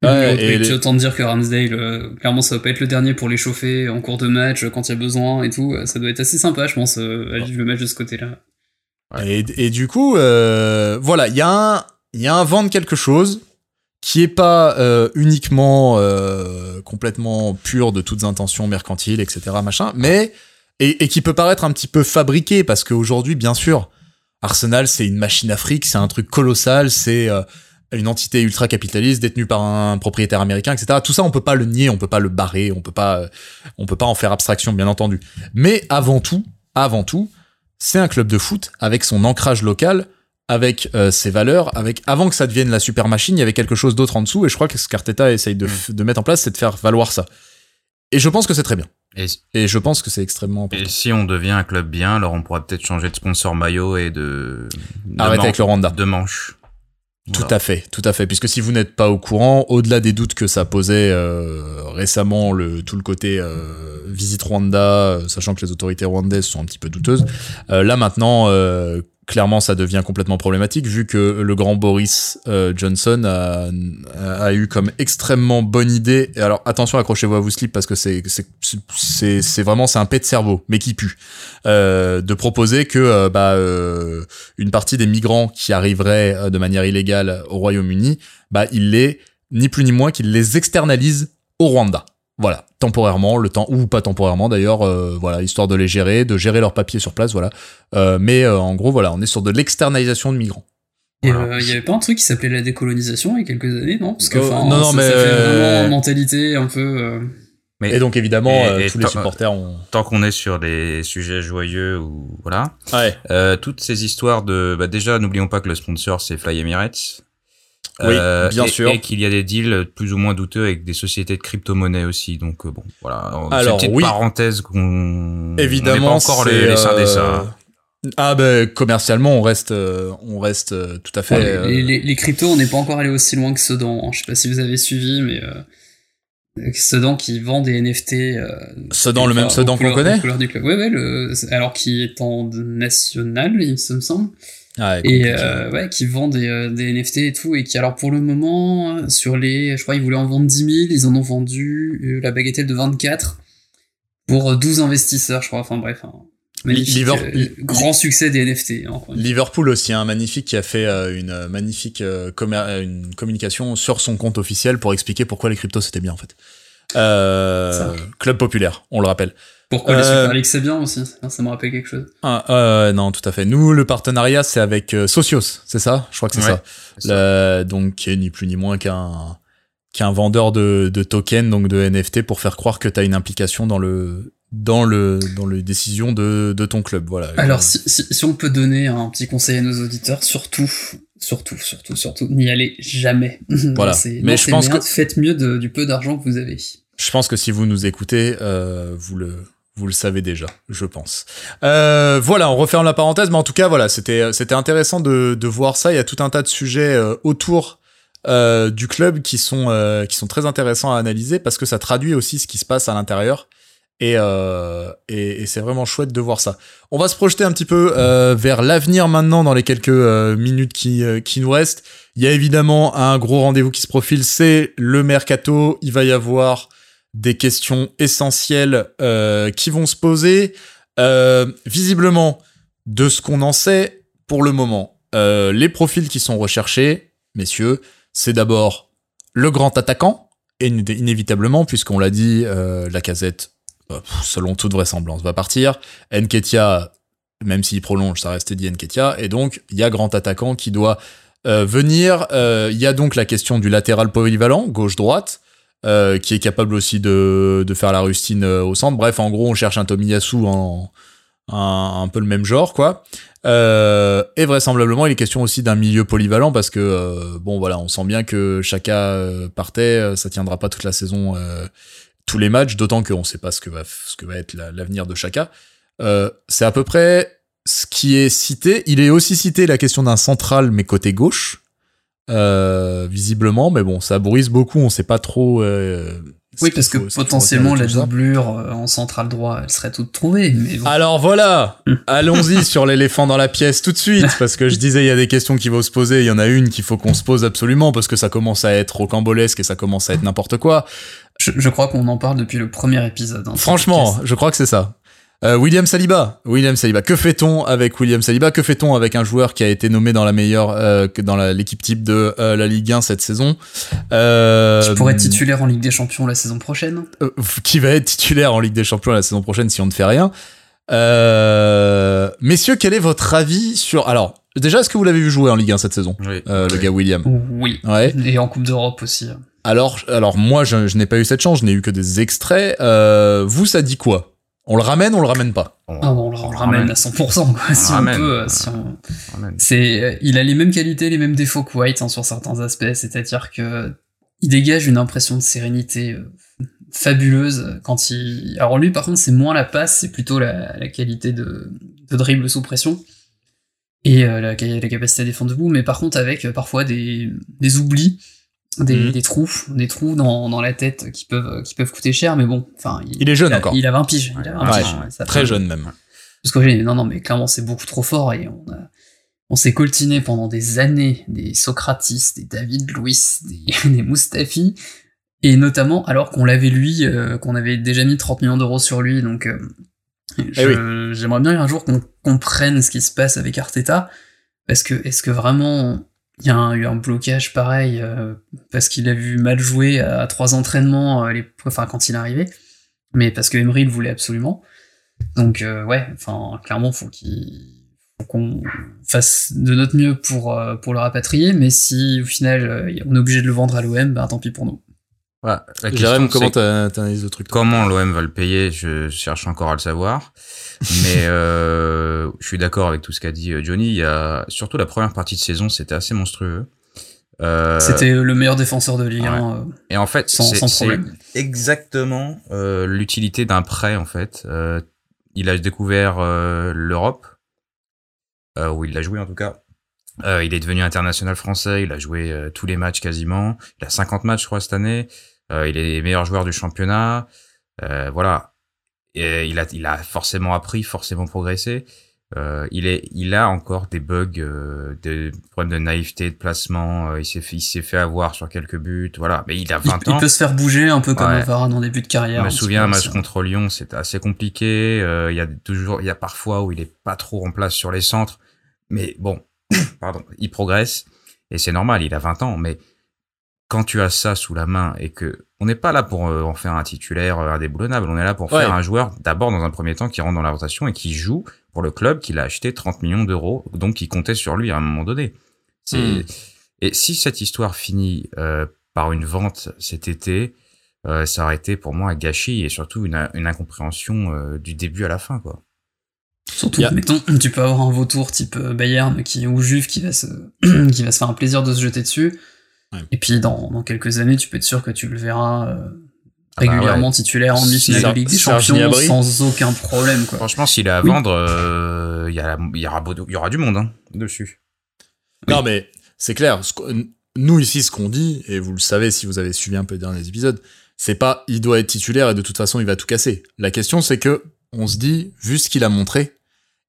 Ouais, et les- j'ai autant de dire que Ramsdale, euh, clairement, ça va pas être le dernier pour les chauffer en cours de match, euh, quand il y a besoin et tout. Euh, Ça doit être assez sympa, je pense, euh, à vivre le match de ce côté-là. Et, et du coup, euh, voilà, y il y a un vent de quelque chose qui est pas euh, uniquement euh, complètement pur de toutes intentions mercantiles, etc., machin, mais et, qui peut paraître un petit peu fabriqué parce qu'aujourd'hui, bien sûr, Arsenal, c'est une machine afrique, c'est un truc colossal, c'est euh, une entité ultra capitaliste détenue par un propriétaire américain, etc. Tout ça, on peut pas le nier, on peut pas le barrer, on peut pas, euh, on peut pas en faire abstraction, bien entendu. Mais avant tout, avant tout, c'est un club de foot avec son ancrage local, avec euh, ses valeurs, avec avant que ça devienne la super machine, il y avait quelque chose d'autre en dessous, et je crois que ce qu'Arteta essaye de, de mettre en place, c'est de faire valoir ça. Et je pense que c'est très bien. Et, Et je pense que c'est extrêmement important. et si on devient un club bien, alors on pourra peut-être changer de sponsor maillot et de, de Arrêtez man- avec le Rwanda. de manche. Tout à fait, tout à fait. Puisque si vous n'êtes pas au courant, au-delà des doutes que ça posait euh, récemment, le tout le côté euh, visite Rwanda, sachant que les autorités rwandaises sont un petit peu douteuses, euh, là maintenant, clairement, ça devient complètement problématique vu que le grand Boris euh, Johnson a, eu comme extrêmement bonne idée. Alors attention, accrochez-vous à vous slip parce que c'est vraiment c'est un pet de cerveau, mais qui pue, euh, de proposer que euh, bah une partie des migrants qui arriveraient de manière illégale au Royaume-Uni, bah il les ni plus ni moins qu'ils les externalisent au Rwanda. Voilà, temporairement, le temps ou pas temporairement d'ailleurs, euh, voilà, histoire de les gérer, de gérer leurs papiers sur place, voilà. Euh, mais euh, en gros, voilà, on est sur de l'externalisation de migrants. Et Voilà. euh, il y avait pas un truc qui s'appelait la décolonisation il y a quelques années, non? Parce que, Euh, enfin, non, non, ça, mais, ça fait vraiment mentalité un peu. euh, Mais Et donc évidemment, Et- euh, et tous les supporters ont. tant qu'on est sur des sujets joyeux ou voilà, Ouais. euh, toutes ces histoires de, bah déjà n'oublions pas que le sponsor c'est Fly Emirates. Oui, bien et- sûr. Et qu'il y a des deals plus ou moins douteux avec des sociétés de crypto-monnaie aussi. Donc euh, bon, voilà. Alors, petite oui. parenthèse qu'on Évidemment, on pas encore les, les seins des euh. Ah ben commercialement, on reste, euh, on reste euh, tout à fait. les, euh, les, les- les cryptos, on n'est pas encore allé aussi loin que Sedan. hein. Je sais pas si vous avez suivi, mais euh, Sedan qui vend des NFT. Euh, Sedan, le même Sedan qu'on connaît club. Ouais, ouais, le, alors qui est en national, il me semble. Ouais, et euh, ouais, qui vend des, euh, des NFT et tout, et qui alors pour le moment, sur les, je crois ils voulaient en vendre 10 000, ils en ont vendu euh, la bagatelle de 24 pour euh, 12 investisseurs, je crois, enfin bref, magnifique, euh, grand succès des NFT. hein. Liverpool aussi, un magnifique qui a fait euh, une magnifique une communication sur son compte officiel pour expliquer pourquoi les cryptos c'était bien en fait. Euh, club populaire, on le rappelle. Pourquoi les Euh, Super League c'est bien aussi, ça, ça me rappelle quelque chose. Ah, euh, non, tout à fait. Nous, le partenariat, c'est avec euh, Socios, c'est ça? Je crois que c'est Ouais, ça. Le- donc, qui est ni plus ni moins qu'un qu'un vendeur de, de tokens, donc de NFT, pour faire croire que tu as une implication dans le dans le dans les décisions de, de ton club. Voilà. Alors si, si, si on peut donner un petit conseil à nos auditeurs, surtout, surtout, surtout, surtout, n'y allez jamais. Voilà. Mais je pense que- Faites mieux de- du peu d'argent que vous avez. Je pense que si vous nous écoutez, euh, vous le vous le savez déjà, je pense. Euh, voilà, on referme la parenthèse, mais en tout cas, voilà, c'était c'était intéressant de de voir ça. Il y a tout un tas de sujets euh, autour euh, du club qui sont qui sont très intéressants à analyser parce que ça traduit aussi ce qui se passe à l'intérieur Et, et, et c'est vraiment chouette de voir ça. On va se projeter un petit peu vers l'avenir maintenant dans les quelques minutes qui, qui nous restent. Il y a évidemment un gros rendez-vous qui se profile, c'est le mercato. Il va y avoir des questions essentielles euh, qui vont se poser. Euh, visiblement, de ce qu'on en sait pour le moment, euh, les profils qui sont recherchés, messieurs, c'est d'abord le grand attaquant, et iné- inévitablement, puisqu'on l'a dit, la casette, selon toute vraisemblance, va partir. Nketia, même s'il prolonge, ça reste Eddie Nketia, et donc il y a grand attaquant qui doit venir. Il y a donc la question du latéral polyvalent, gauche-droite, euh, qui est capable aussi de, de faire la rustine euh, au centre. Bref, en gros, on cherche un Tomiyasu en un, un peu le même genre, quoi. Euh, et vraisemblablement, il est question aussi d'un milieu polyvalent parce que euh, bon, voilà, on sent bien que Chaka partait, ça tiendra pas toute la saison, tous les matchs, d'autant qu'on sait pas ce que va ce que va être la- l'avenir de Chaka. C'est à peu près ce qui est cité. Il est aussi cité la question d'un central, mais côté gauche, euh, visiblement. Mais bon, ça brise beaucoup. On sait pas trop. euh, Oui, parce que faut- potentiellement la doublure euh, en central droit, elle serait toute trouvée. Mais bon. Alors voilà, Hmm. allons-y sur l'éléphant dans la pièce tout de suite, parce que je disais il y a des questions qui vont se poser, il y en a une qu'il faut qu'on se pose absolument, parce que ça commence à être rocambolesque et ça commence à être n'importe quoi. Je, je crois qu'on en parle depuis le premier épisode. hein, Franchement, je crois que c'est ça. Euh, William Saliba, William Saliba. Que fait-on avec William Saliba? Que fait-on avec un joueur qui a été nommé dans la meilleure, euh, dans l'équipe type de euh, la Ligue 1 cette saison? Euh. Qui pourrait être titulaire en Ligue des Champions la saison prochaine? euh, qui va être titulaire en Ligue des Champions la saison prochaine si on ne fait rien? Euh, messieurs, quel est votre avis sur... Alors, déjà, est-ce que vous l'avez vu jouer en Ligue 1 cette saison? Oui. euh, Le Oui. gars William. Oui. Ouais. Et en Coupe d'Europe aussi. Alors, alors moi, je, je n'ai pas eu cette chance, je n'ai eu que des extraits. Euh, vous, ça dit quoi? On le ramène, on le ramène pas? On- Ah bon, on le on le ramène à 100%, quoi, si on ramène. peut. euh, si. C'est, euh, il a les mêmes qualités, les mêmes défauts que White hein, sur certains aspects, c'est-à-dire que il dégage une impression de sérénité euh, fabuleuse quand il. Alors lui, par contre, c'est moins la passe, c'est plutôt la, la qualité de, de dribble sous pression et euh, la, la capacité à défendre debout, mais par contre avec euh, parfois des, des oublis. Des, Mhm. des trous, des trous dans, dans la tête qui peuvent, qui peuvent coûter cher, mais bon, enfin, Il est jeune a, encore. Il a 20 piges. Il a 20 Ouais, piges. ouais, Ça Très fait- jeune même. parce que j'ai- non, non, mais clairement, c'est beaucoup trop fort et on a, on s'est coltiné pendant des années des Socratis, des David Louis, des, des Mustafi, et notamment alors qu'on l'avait lui, euh, qu'on avait déjà mis 30 millions d'euros sur lui, donc euh, je- j'aimerais bien un jour qu'on comprenne ce qui se passe avec Arteta, parce que est-ce que vraiment il y a eu un blocage pareil euh, parce qu'il a vu mal jouer à, trois entraînements, euh, les, enfin quand il est arrivé, mais parce que Emery le voulait absolument. Donc euh, ouais, enfin clairement faut faut qu'on fasse de notre mieux pour euh, le rapatrier, mais si au final on est obligé de le vendre à l'OM, bah tant pis pour nous. Jérém, comment t'analyses le truc comment l'OM va le payer? Je cherche encore à le savoir. Mais euh, je suis d'accord avec tout ce qu'a dit euh, Johnny. Il y a surtout la première partie de saison, c'était assez monstrueux. Euh, C'était le meilleur défenseur de Ligue ouais. 1. euh, Et en fait, Sans- c'est exactement euh, l'utilité d'un prêt en fait. Euh, il a découvert euh, l'Europe, euh, où il l'a joué en tout cas. Euh, il est devenu international français, il a joué euh, tous les matchs quasiment. Il a 50 matchs, je crois, cette année. Euh, il est meilleur joueur du championnat. Euh, voilà. Et il a, il a forcément appris, forcément progressé. Euh, il est, il a encore des bugs, euh, des problèmes de naïveté, de placement. euh, il s'est fait, il s'est fait avoir sur quelques buts. Voilà. Mais il a il, 20 il ans. peut se faire bouger un peu comme Ouais. Varane en début de carrière. Je me souviens, un match contre Lyon, c'était assez compliqué. Il y a toujours, il y a parfois où il est pas trop en place sur les centres, mais bon, pardon, il progresse et c'est normal. Il a 20 ans, mais quand tu as ça sous la main et que on n'est pas là pour euh, en faire un titulaire euh, indéboulonnable, on est là pour Ouais. faire un joueur d'abord dans un premier temps qui rentre dans la rotation et qui joue pour le club qu'il a acheté 30 millions d'euros, donc qui comptait sur lui à un moment donné. Hmm. et si cette histoire finit euh, par une vente cet été, euh, ça aurait été pour moi un gâchis et surtout une, une incompréhension euh, du début à la fin, quoi. Surtout, Y a- mettons, tu peux avoir un vautour type Bayern qui, ou Juve qui va, se, qui va se faire un plaisir de se jeter dessus. Ouais. Et puis dans, dans quelques années, tu peux être sûr que tu le verras euh, Ah bah régulièrement titulaire en demi-finale Ser- de Ligue des Champions sans aucun problème. Quoi. Franchement, s'il est à Oui. vendre, euh, il y, aura, y du monde hein, dessus. Non, mais c'est clair. nous, ici, ce qu'on dit, et vous le savez si vous avez suivi un peu les derniers épisodes, C'est pas il doit être titulaire et de toute façon il va tout casser. La question c'est que on se dit vu ce qu'il a montré,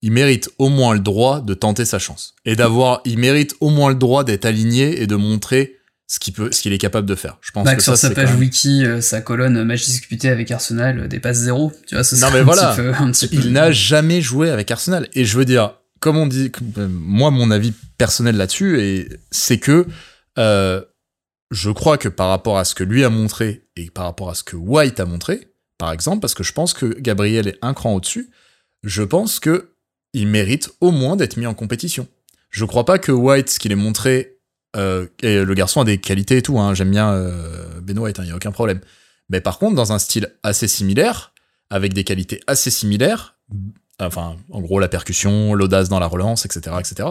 il mérite au moins le droit de tenter sa chance et d'avoir il mérite au moins le droit d'être aligné et de montrer ce qu'il peut ce qu'il est capable de faire. Je pense Bah, que sur ça sa page même- wiki, euh, sa colonne match disputé avec Arsenal euh, dépasse zéro. Tu vois, ce Non, mais un, voilà. petit peu, un petit peu. il n'a jamais joué avec Arsenal. Et je veux dire, comme on dit, euh, moi, mon avis personnel là-dessus, et c'est que euh, je crois que par rapport à ce que lui a montré et par rapport à ce que White a montré, par exemple, parce que je pense que Gabriel est un cran au-dessus, je pense que il mérite au moins d'être mis en compétition. Je crois pas que White, ce qu'il ait montré, euh, et le garçon a des qualités et tout, hein, j'aime bien euh, Ben White, il y a aucun problème. Mais par contre, dans un style assez similaire, avec des qualités assez similaires, enfin, en gros, la percussion, l'audace dans la relance, etc., etc.,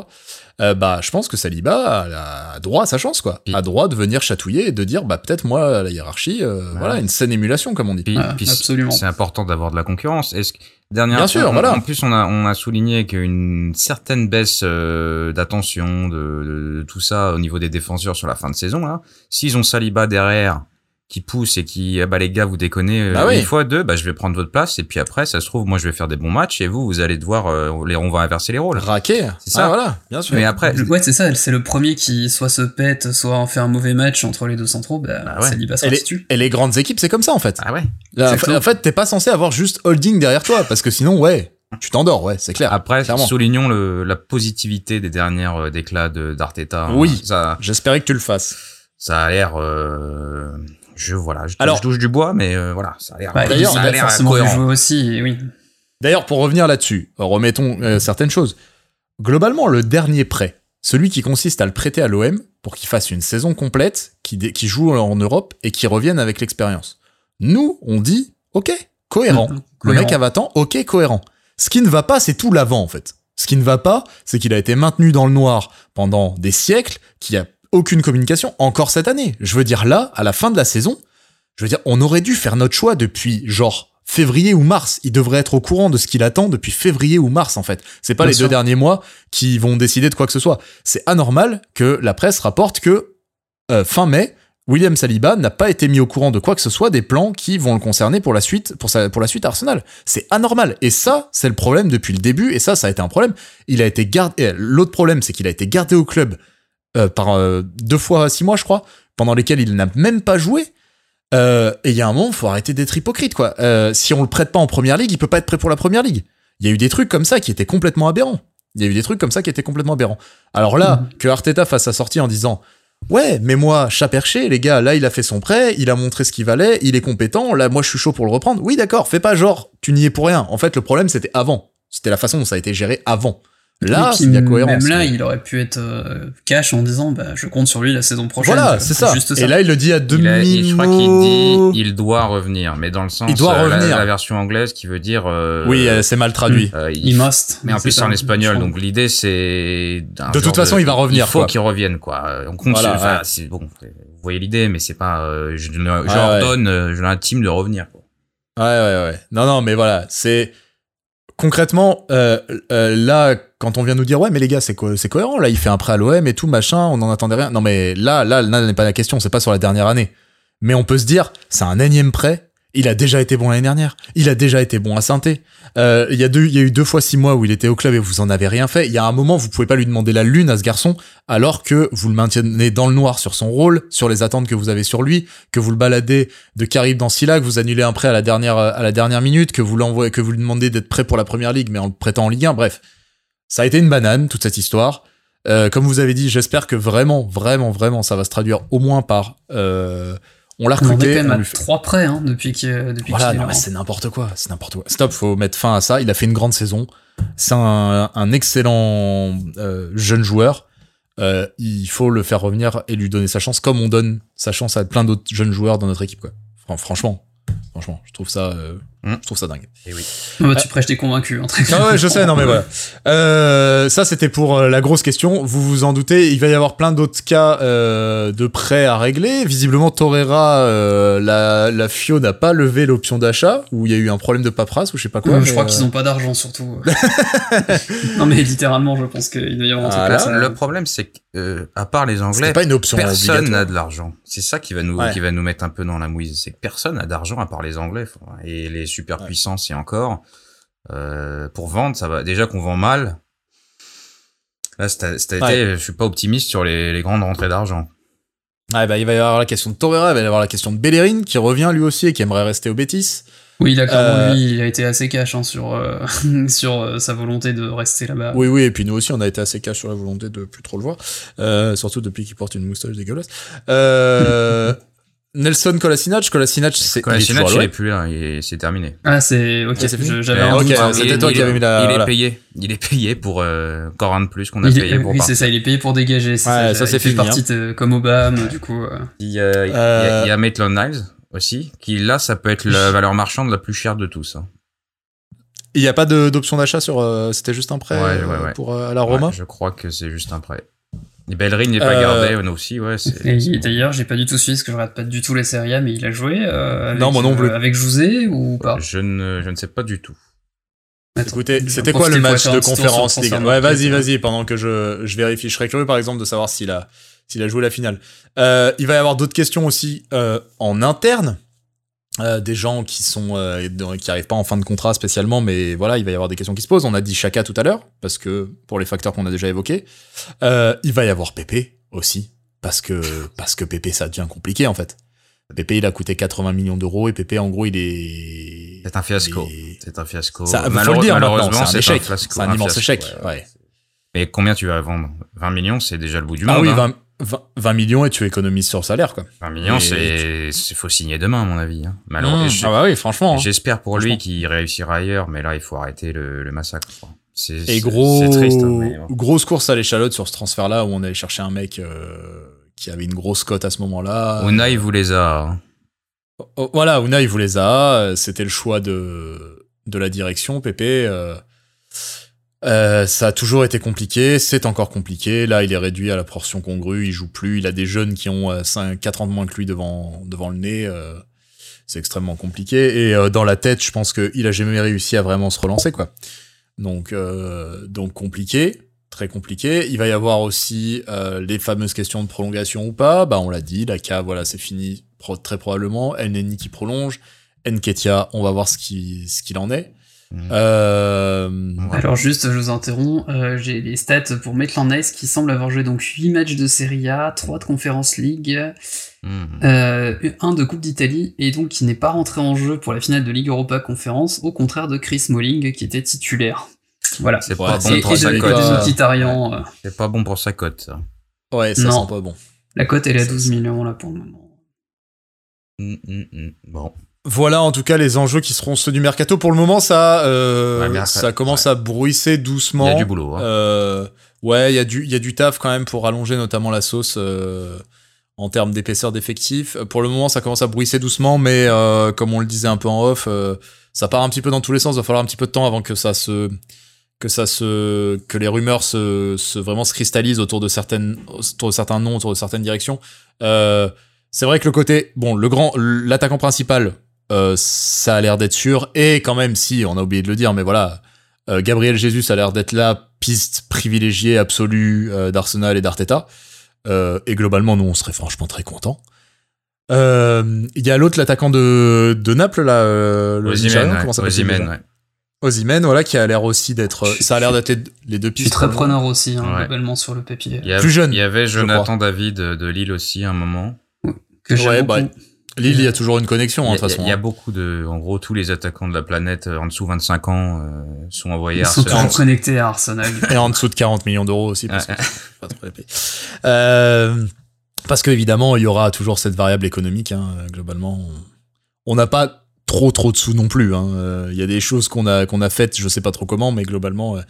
euh, bah, je pense que Saliba a, a droit à sa chance, quoi. Puis- A droit de venir chatouiller et de dire, bah, peut-être moi, la hiérarchie, euh, Ouais. voilà, une saine émulation, comme on dit. Puis, puis absolument. c'est important d'avoir de la concurrence. Est-ce que dernière Bien sûr, on- voilà. En plus, on a on a souligné qu'une certaine baisse euh, d'attention de, de- de tout ça au niveau des défenseurs sur la fin de saison là. S'ils ont Saliba derrière qui pousse et qui ah bah les gars vous déconnez euh, Bah oui. une fois deux bah je vais prendre votre place et puis après ça se trouve moi je vais faire des bons matchs et vous vous allez devoir euh, les on va inverser les rôles. Raquer. C'est ça. Ah, voilà, bien sûr. Mais après Le- Ouais, c'est ça, c'est le premier qui soit se pète, soit en fait un mauvais match entre les deux centraux, bah, Bah ouais. Saliba sera Elle est- dessus. Et les grandes équipes, c'est comme ça, en fait. ah ouais. Là, en fait, t'es pas censé avoir juste holding derrière toi, parce que sinon, ouais, tu t'endors, ouais, c'est clair. Après clairement. soulignons le, la positivité des dernières euh, déclats de d'Arteta. hein. Oui. Ça J'espérais que tu le fasses. ça a l'air euh, je voilà je, Alors- je touche du bois mais euh, voilà ça a l'air Bah, d'ailleurs, il ça a a l'air forcément dû cohérent jouer aussi, oui. D'ailleurs, pour revenir là-dessus, remettons euh, certaines choses. Globalement, le dernier prêt, celui qui consiste à le prêter à l'OM pour qu'il fasse une saison complète, qui, dé- qui joue en Europe et qui revienne avec l'expérience. Nous, on dit, ok, cohérent. Mhm. Le Cohérent. mec à Vatan, ok, cohérent. Ce qui ne va pas, c'est tout l'avant, en fait. Ce qui ne va pas, c'est qu'il a été maintenu dans le noir pendant des siècles, qu'il n'y a aucune communication, encore cette année. Je veux dire, là, à la fin de la saison, je veux dire, on aurait dû faire notre choix depuis, genre, février ou mars. Il devrait être au courant de ce qu'il attend depuis février ou mars, en fait. C'est pas Bien les sûr. deux derniers mois qui vont décider de quoi que ce soit. C'est anormal que la presse rapporte que, euh, fin mai, William Saliba n'a pas été mis au courant de quoi que ce soit des plans qui vont le concerner pour la suite, pour, sa, pour la suite Arsenal. C'est anormal. Et ça, c'est le problème depuis le début. Et ça, ça a été un problème. Il a été gardé. L'autre problème, c'est qu'il a été gardé au club euh, par euh, deux fois six mois, je crois, pendant lesquels il n'a même pas joué. Euh, et il y a un moment, faut arrêter d'être hypocrite, quoi. Si on le prête pas en première ligue, il peut pas être prêt pour la première ligue. Il y a eu des trucs comme ça qui étaient complètement aberrants. Il y a eu des trucs comme ça qui étaient complètement aberrants. Alors là, Mhm. que Arteta fasse sa sortie en disant Ouais, mais moi, chat perché, les gars, là, il a fait son prêt, il a montré ce qu'il valait, il est compétent, là, moi, je suis chaud pour le reprendre. Oui, d'accord, fais pas genre, tu n'y es pour rien. En fait, le problème, c'était avant. C'était la façon dont ça a été géré avant. Là, il y a cohérence. Même là, il aurait pu être euh, cash en disant bah, je compte sur lui la saison prochaine. Voilà, c'est ça. Juste Et là, il le dit à Il demi a- il- je crois qu'il dit il doit revenir mais dans le sens Il doit euh, la- revenir. La, version anglaise qui veut dire euh, Oui, euh, c'est mal traduit. euh, il- il must. mais en plus c'est en espagnol donc l'idée c'est De toute façon, il va revenir, il faut qu'il revienne quoi on compte Voilà, sur- enfin, ouais. c'est bon vous voyez l'idée mais c'est pas euh, je, je Ouais, leur ouais. donne je leur intime de revenir quoi. Ouais, ouais, ouais. Non, non, mais voilà, c'est concrètement euh, euh, là quand on vient nous dire ouais mais les gars c'est co- c'est cohérent là il fait un prêt à l'OM et tout machin on n'en attendait rien. Non mais là là là n'est pas la question c'est pas sur la dernière année. Mais on peut se dire c'est un énième prêt il a déjà été bon l'année dernière il a déjà été bon à Sainté euh, il y a deux il y a eu deux fois six mois où il était au club et vous en avez rien fait il y a un moment vous pouvez pas lui demander la lune à ce garçon alors que vous le maintenez dans le noir sur son rôle sur les attentes que vous avez sur lui que vous le baladez de Carib dans Silla, que vous annulez un prêt à la dernière minute, que vous l'envoyez, que vous lui demandez d'être prêt pour la première ligue, mais en le prêtant en Ligue 1. Bref, ça a été une banane toute cette histoire. Euh, comme vous avez dit, j'espère que vraiment, vraiment, vraiment, ça va se traduire au moins par. Euh, on l'a On en est quand recruté. même on à hein, depuis que depuis Voilà, hein. c'est n'importe quoi, c'est n'importe quoi. Stop, faut mettre fin à ça. Il a fait une grande saison. C'est un, un excellent euh, jeune joueur. Euh, il faut le faire revenir et lui donner sa chance, comme on donne sa chance à plein d'autres jeunes joueurs dans notre équipe, quoi. Franchement, franchement, je trouve ça, euh, Mm. je trouve ça dingue. Et oui. Ah bah, tu prêches des convaincus. Hein, très Ah ouais, je sais, non mais voilà. Euh, ça c'était pour euh, la grosse question. Vous vous en doutez, il va y avoir plein d'autres cas euh, de prêts à régler. Visiblement, Torreira, euh, la, la FIO n'a pas levé l'option d'achat, ou il y a eu un problème de paperasse, ou je sais pas quoi. Euh, mais, je crois euh, qu'ils ont pas d'argent surtout. non mais littéralement, je pense qu'il doit y avoir un truc comme ça. Le problème, c'est que euh, à part les Anglais, pas une option personne n'a de l'argent. C'est ça qui va nous Ouais. qui va nous mettre un peu dans la mouise. C'est que personne n'a d'argent à part les Anglais et les superpuissances et encore. Euh, pour vendre, ça va. Déjà qu'on vend mal. Là, cet, été, Ouais. je suis pas optimiste sur les, les grandes rentrées d'argent. Ouais, bah, il va y avoir la question de Torreira, il va y avoir la question de Bellerin qui revient lui aussi et qui aimerait rester au Betis. Oui, là, clairement, Euh, lui, il a été assez cash hein, sur, euh, sur euh, sa volonté de rester là-bas. Oui, oui, et puis nous aussi, on a été assez cash sur la volonté de plus trop le voir, euh, surtout depuis qu'il porte une moustache dégueulasse. Euh, Nelson Kolasinac, Kolasinac, c'est la il est plus là, c'est terminé. Ah, c'est ok. Ah, c'est fini je- J'avais Euh, un ok, doute. hein. c'était toi il qui avais mis la- Il voilà. est payé. Il est payé pour euh, encore un de plus qu'on a Il est- payé pour oui, c'est ça, il est payé pour dégager. c'est Ouais, ça, il c'est fait fini, hein. partie de- comme Obama, du coup. euh. Il y a, il y a- il y a Maitland Niles aussi, qui là, ça peut être la valeur marchande la plus chère de tous. hein. Il n'y a pas de- d'option d'achat sur. euh, C'était juste un prêt Ouais, euh, ouais, ouais. pour euh, à la Roma Ouais, je crois que c'est juste un prêt. Et Bellerin n'est pas Euh, gardé, nous aussi, ouais. c'est- Et d'ailleurs, j'ai pas du tout suivi parce que je regarde pas du tout les séries A, mais il a joué euh, avec, Non, moi non plus. euh, avec José ou pas? Je ne, je ne sais pas du tout. Attends, Écoutez, c'était quoi le match de conférence Ligue Transfer Ouais, vas-y, Market. vas-y, pendant que je, je vérifie. Je serais curieux, par exemple, de savoir s'il a, s'il a joué la finale. Euh, il va y avoir d'autres questions aussi euh, en interne. Euh, des gens qui sont qui arrivent pas en fin de contrat spécialement, mais voilà, il va y avoir des questions qui se posent. On a dit Chaka tout à l'heure, parce que pour les facteurs qu'on a déjà évoqués, il va y avoir Pépé aussi, parce que parce que Pépé ça devient compliqué en fait. Pépé il a coûté 80 millions d'euros et Pépé en gros il est C'est un fiasco. est- C'est un fiasco. Ça, faut le dire malheureusement, c'est un échec. C'est un immense fiasco, échec. ouais, ouais. Mais combien tu vas vendre? 20 millions, c'est déjà le bout du Ah monde. oui, hein. 20, 20 20 millions et tu économises sur le salaire, quoi. 20 millions, c'est, c'est faut signer demain, à mon avis. Hein. Malheureusement. Mmh. je- Ah bah oui, franchement. hein. J'espère pour lui qu'il réussira ailleurs, mais là, il faut arrêter le, le massacre. quoi. C'est, Et c'est- gros, triste. hein, mais grosse course à l'échalote sur ce transfert-là où on allait chercher un mec euh, qui avait une grosse cote à ce moment-là. Unai vous les a. hein. Oh, Voilà, Una, il vous les a. C'était le choix de, de la direction, Pépé. euh, euh, ça a toujours été compliqué, c'est encore compliqué. Là, il est réduit à la portion congrue, il joue plus. Il a des jeunes qui ont 5, 4 ans de moins que lui devant, devant le nez. euh, c'est extrêmement compliqué. Et euh, dans la tête, je pense qu'il a jamais réussi à vraiment se relancer, quoi. Donc, euh, donc compliqué, très compliqué. Il va y avoir aussi euh, les fameuses questions de prolongation ou pas. Bah, on l'a dit, la K, voilà, c'est fini pro- très probablement. El Neni qui prolonge. Nketia, on va voir ce qui ce qu'il en est. Mhm. Euh, Ouais. Alors juste, je vous interromps, euh, j'ai les stats pour Maitland Nice qui semble avoir joué donc 8 matchs de Serie A, 3 de Conference League, Mhm. euh, un de Coupe d'Italie, et donc qui n'est pas rentré en jeu pour la finale de Ligue Europa Conférence, au contraire de Chris Smalling qui était titulaire. Voilà. C'est pas bon pour sa cote. euh, C'est pas bon pour sa cote, ça. ouais, ça Non. sent pas bon. la cote elle est à 12 millions là pour le moment. Mhm, mhm. Bon. Voilà en tout cas les enjeux qui seront ceux du mercato. Pour le moment, ça, euh, Ouais, ça commence ouais. à bruisser doucement. Il y a du boulot. Hein. Euh, ouais, il y a du, il y a du taf quand même pour allonger notamment la sauce euh, en termes d'épaisseur d'effectifs. Euh, Pour le moment, ça commence à bruisser doucement, mais euh, comme on le disait un peu en off, euh, ça part un petit peu dans tous les sens. Il va falloir un petit peu de temps avant que ça se, que ça se, que les rumeurs se, se vraiment se cristallisent autour de certaines, autour de certains noms, autour de certaines directions. Euh, c'est vrai que le côté, bon, le grand, l'attaquant principal, euh, ça a l'air d'être sûr. Et quand même, si, on a oublié de le dire, mais voilà, euh, Gabriel Jesus a l'air d'être la piste privilégiée absolue euh, d'Arsenal et d'Arteta. Euh, et globalement, nous, on serait franchement très contents. Euh, Il y a l'autre, l'attaquant de, de Naples, là, euh, le ouais. comment ça ouais. Osimhen, voilà, qui a l'air aussi d'être. Ça a l'air d'être les, deux Je suis pistes. très preneur aussi, hein, Ouais. globalement sur le papier. Il y a- Plus jeune, Il y avait je Jonathan David de Lille aussi à un moment. Que j'aime Ouais, beaucoup. bah, Lille, il y a toujours une connexion, hein, Il de y, toute a, façon. il y a hein. beaucoup de, en gros, tous les attaquants de la planète euh, en dessous 25 ans euh, sont envoyés Ils à sont toujours Arsenal. connectés à Arsenal. Et en dessous de 40 millions d'euros aussi, parce que Ouais. pas trop épais. Euh, parce qu'évidemment, il y aura toujours cette variable économique. Hein, globalement, on- n'a pas trop trop de sous non plus. hein. Euh, Il y a des choses qu'on a qu'on a faites, je sais pas trop comment, mais globalement, euh,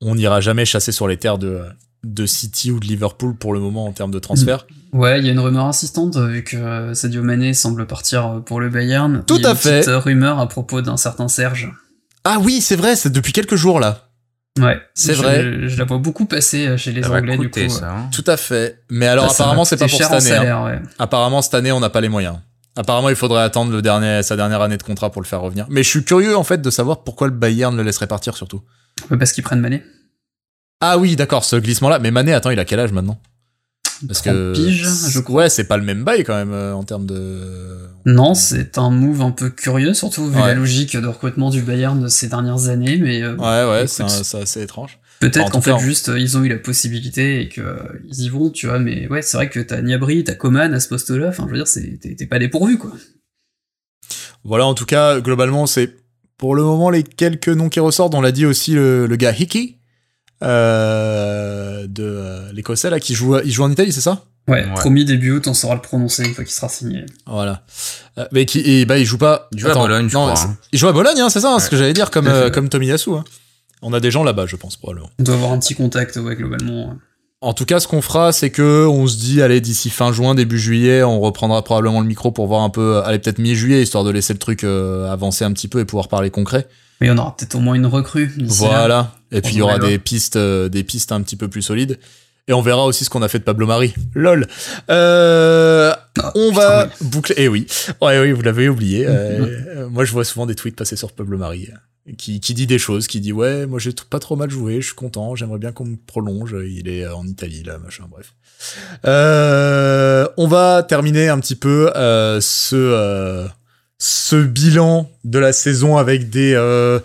on n'ira jamais chasser sur les terres de de City ou de Liverpool pour le moment en termes de transfert. Ouais, il y a une rumeur insistante euh, vu que euh, Sadio Mané semble partir euh, pour le Bayern. Tout Il y a à une fait. petite rumeur à propos d'un certain Serge. Ah oui, c'est vrai, c'est depuis quelques jours là. Ouais, C'est vrai. Je, la vois beaucoup passer chez les Ça Anglais du coup. ça. hein. Tout à fait. Mais alors Ça, ça apparemment, c'est pas pour cher cette année. hein. ouais. Apparemment, cette année, on n'a pas les moyens. Apparemment, il faudrait attendre le dernier, sa dernière année de contrat pour le faire revenir. Mais je suis curieux, en fait, de savoir pourquoi le Bayern le laisserait partir, surtout. Ouais, Parce qu'ils prennent Mané. Ah oui, d'accord, ce glissement-là. Mais Mané, attends, il a quel âge maintenant? Parce 30 que piges, je crois. ouais, c'est pas le même bail quand même euh, en termes de. Non, c'est un move un peu curieux, surtout vu Ouais. la logique de recrutement du Bayern de ces dernières années, mais euh, Ouais, ouais, c'est assez étrange. peut-être en qu'en fait juste euh, ils ont eu la possibilité et que euh, ils y vont, tu vois, mais ouais, c'est vrai que t'as Niabri, t'as Coman à ce poste-là, enfin je veux dire, c'est t'es t'es pas dépourvu quoi. Voilà, en tout cas, globalement, c'est pour le moment les quelques noms qui ressortent. On l'a dit aussi le, le gars Hickey euh, de euh, l'écossais là qui joue, il joue en Italie, c'est ça? Ouais, Ouais. promis début août, on saura le prononcer une fois qu'il sera signé. Voilà. Euh, mais qui, et bah il joue pas. Il joue à Bologne, je crois, hein. Il joue à Bologne, hein, c'est ça, hein, ce que j'allais dire, comme euh, comme Tomiyasu. Hein. On a des gens là-bas, je pense probablement. On doit avoir un petit contact, ouais, globalement. En tout cas, ce qu'on fera, c'est que on se dit, allez, d'ici fin juin, début juillet, on reprendra probablement le micro pour voir un peu, allez, peut-être mi-juillet, histoire de laisser le truc euh, avancer un petit peu et pouvoir parler concret. Mais on aura peut-être au moins une recrue là. Voilà. Et puis il y aura des pistes, euh, des pistes un petit peu plus solides. Et on verra aussi ce qu'on a fait de Pablo Mari. Lol. Euh, Ah, on putain, va oui. boucler. Eh oui. Ouais, oui, vous l'avez oublié. Euh, moi, je vois souvent des tweets passer sur Pablo Mari. euh, Qui, qui dit des choses, qui dit ouais, moi j'ai pas trop mal joué, je suis content, j'aimerais bien qu'on me prolonge. Il est en Italie là, machin, bref. Euh, on va terminer un petit peu euh, ce euh, ce bilan de la saison avec des euh,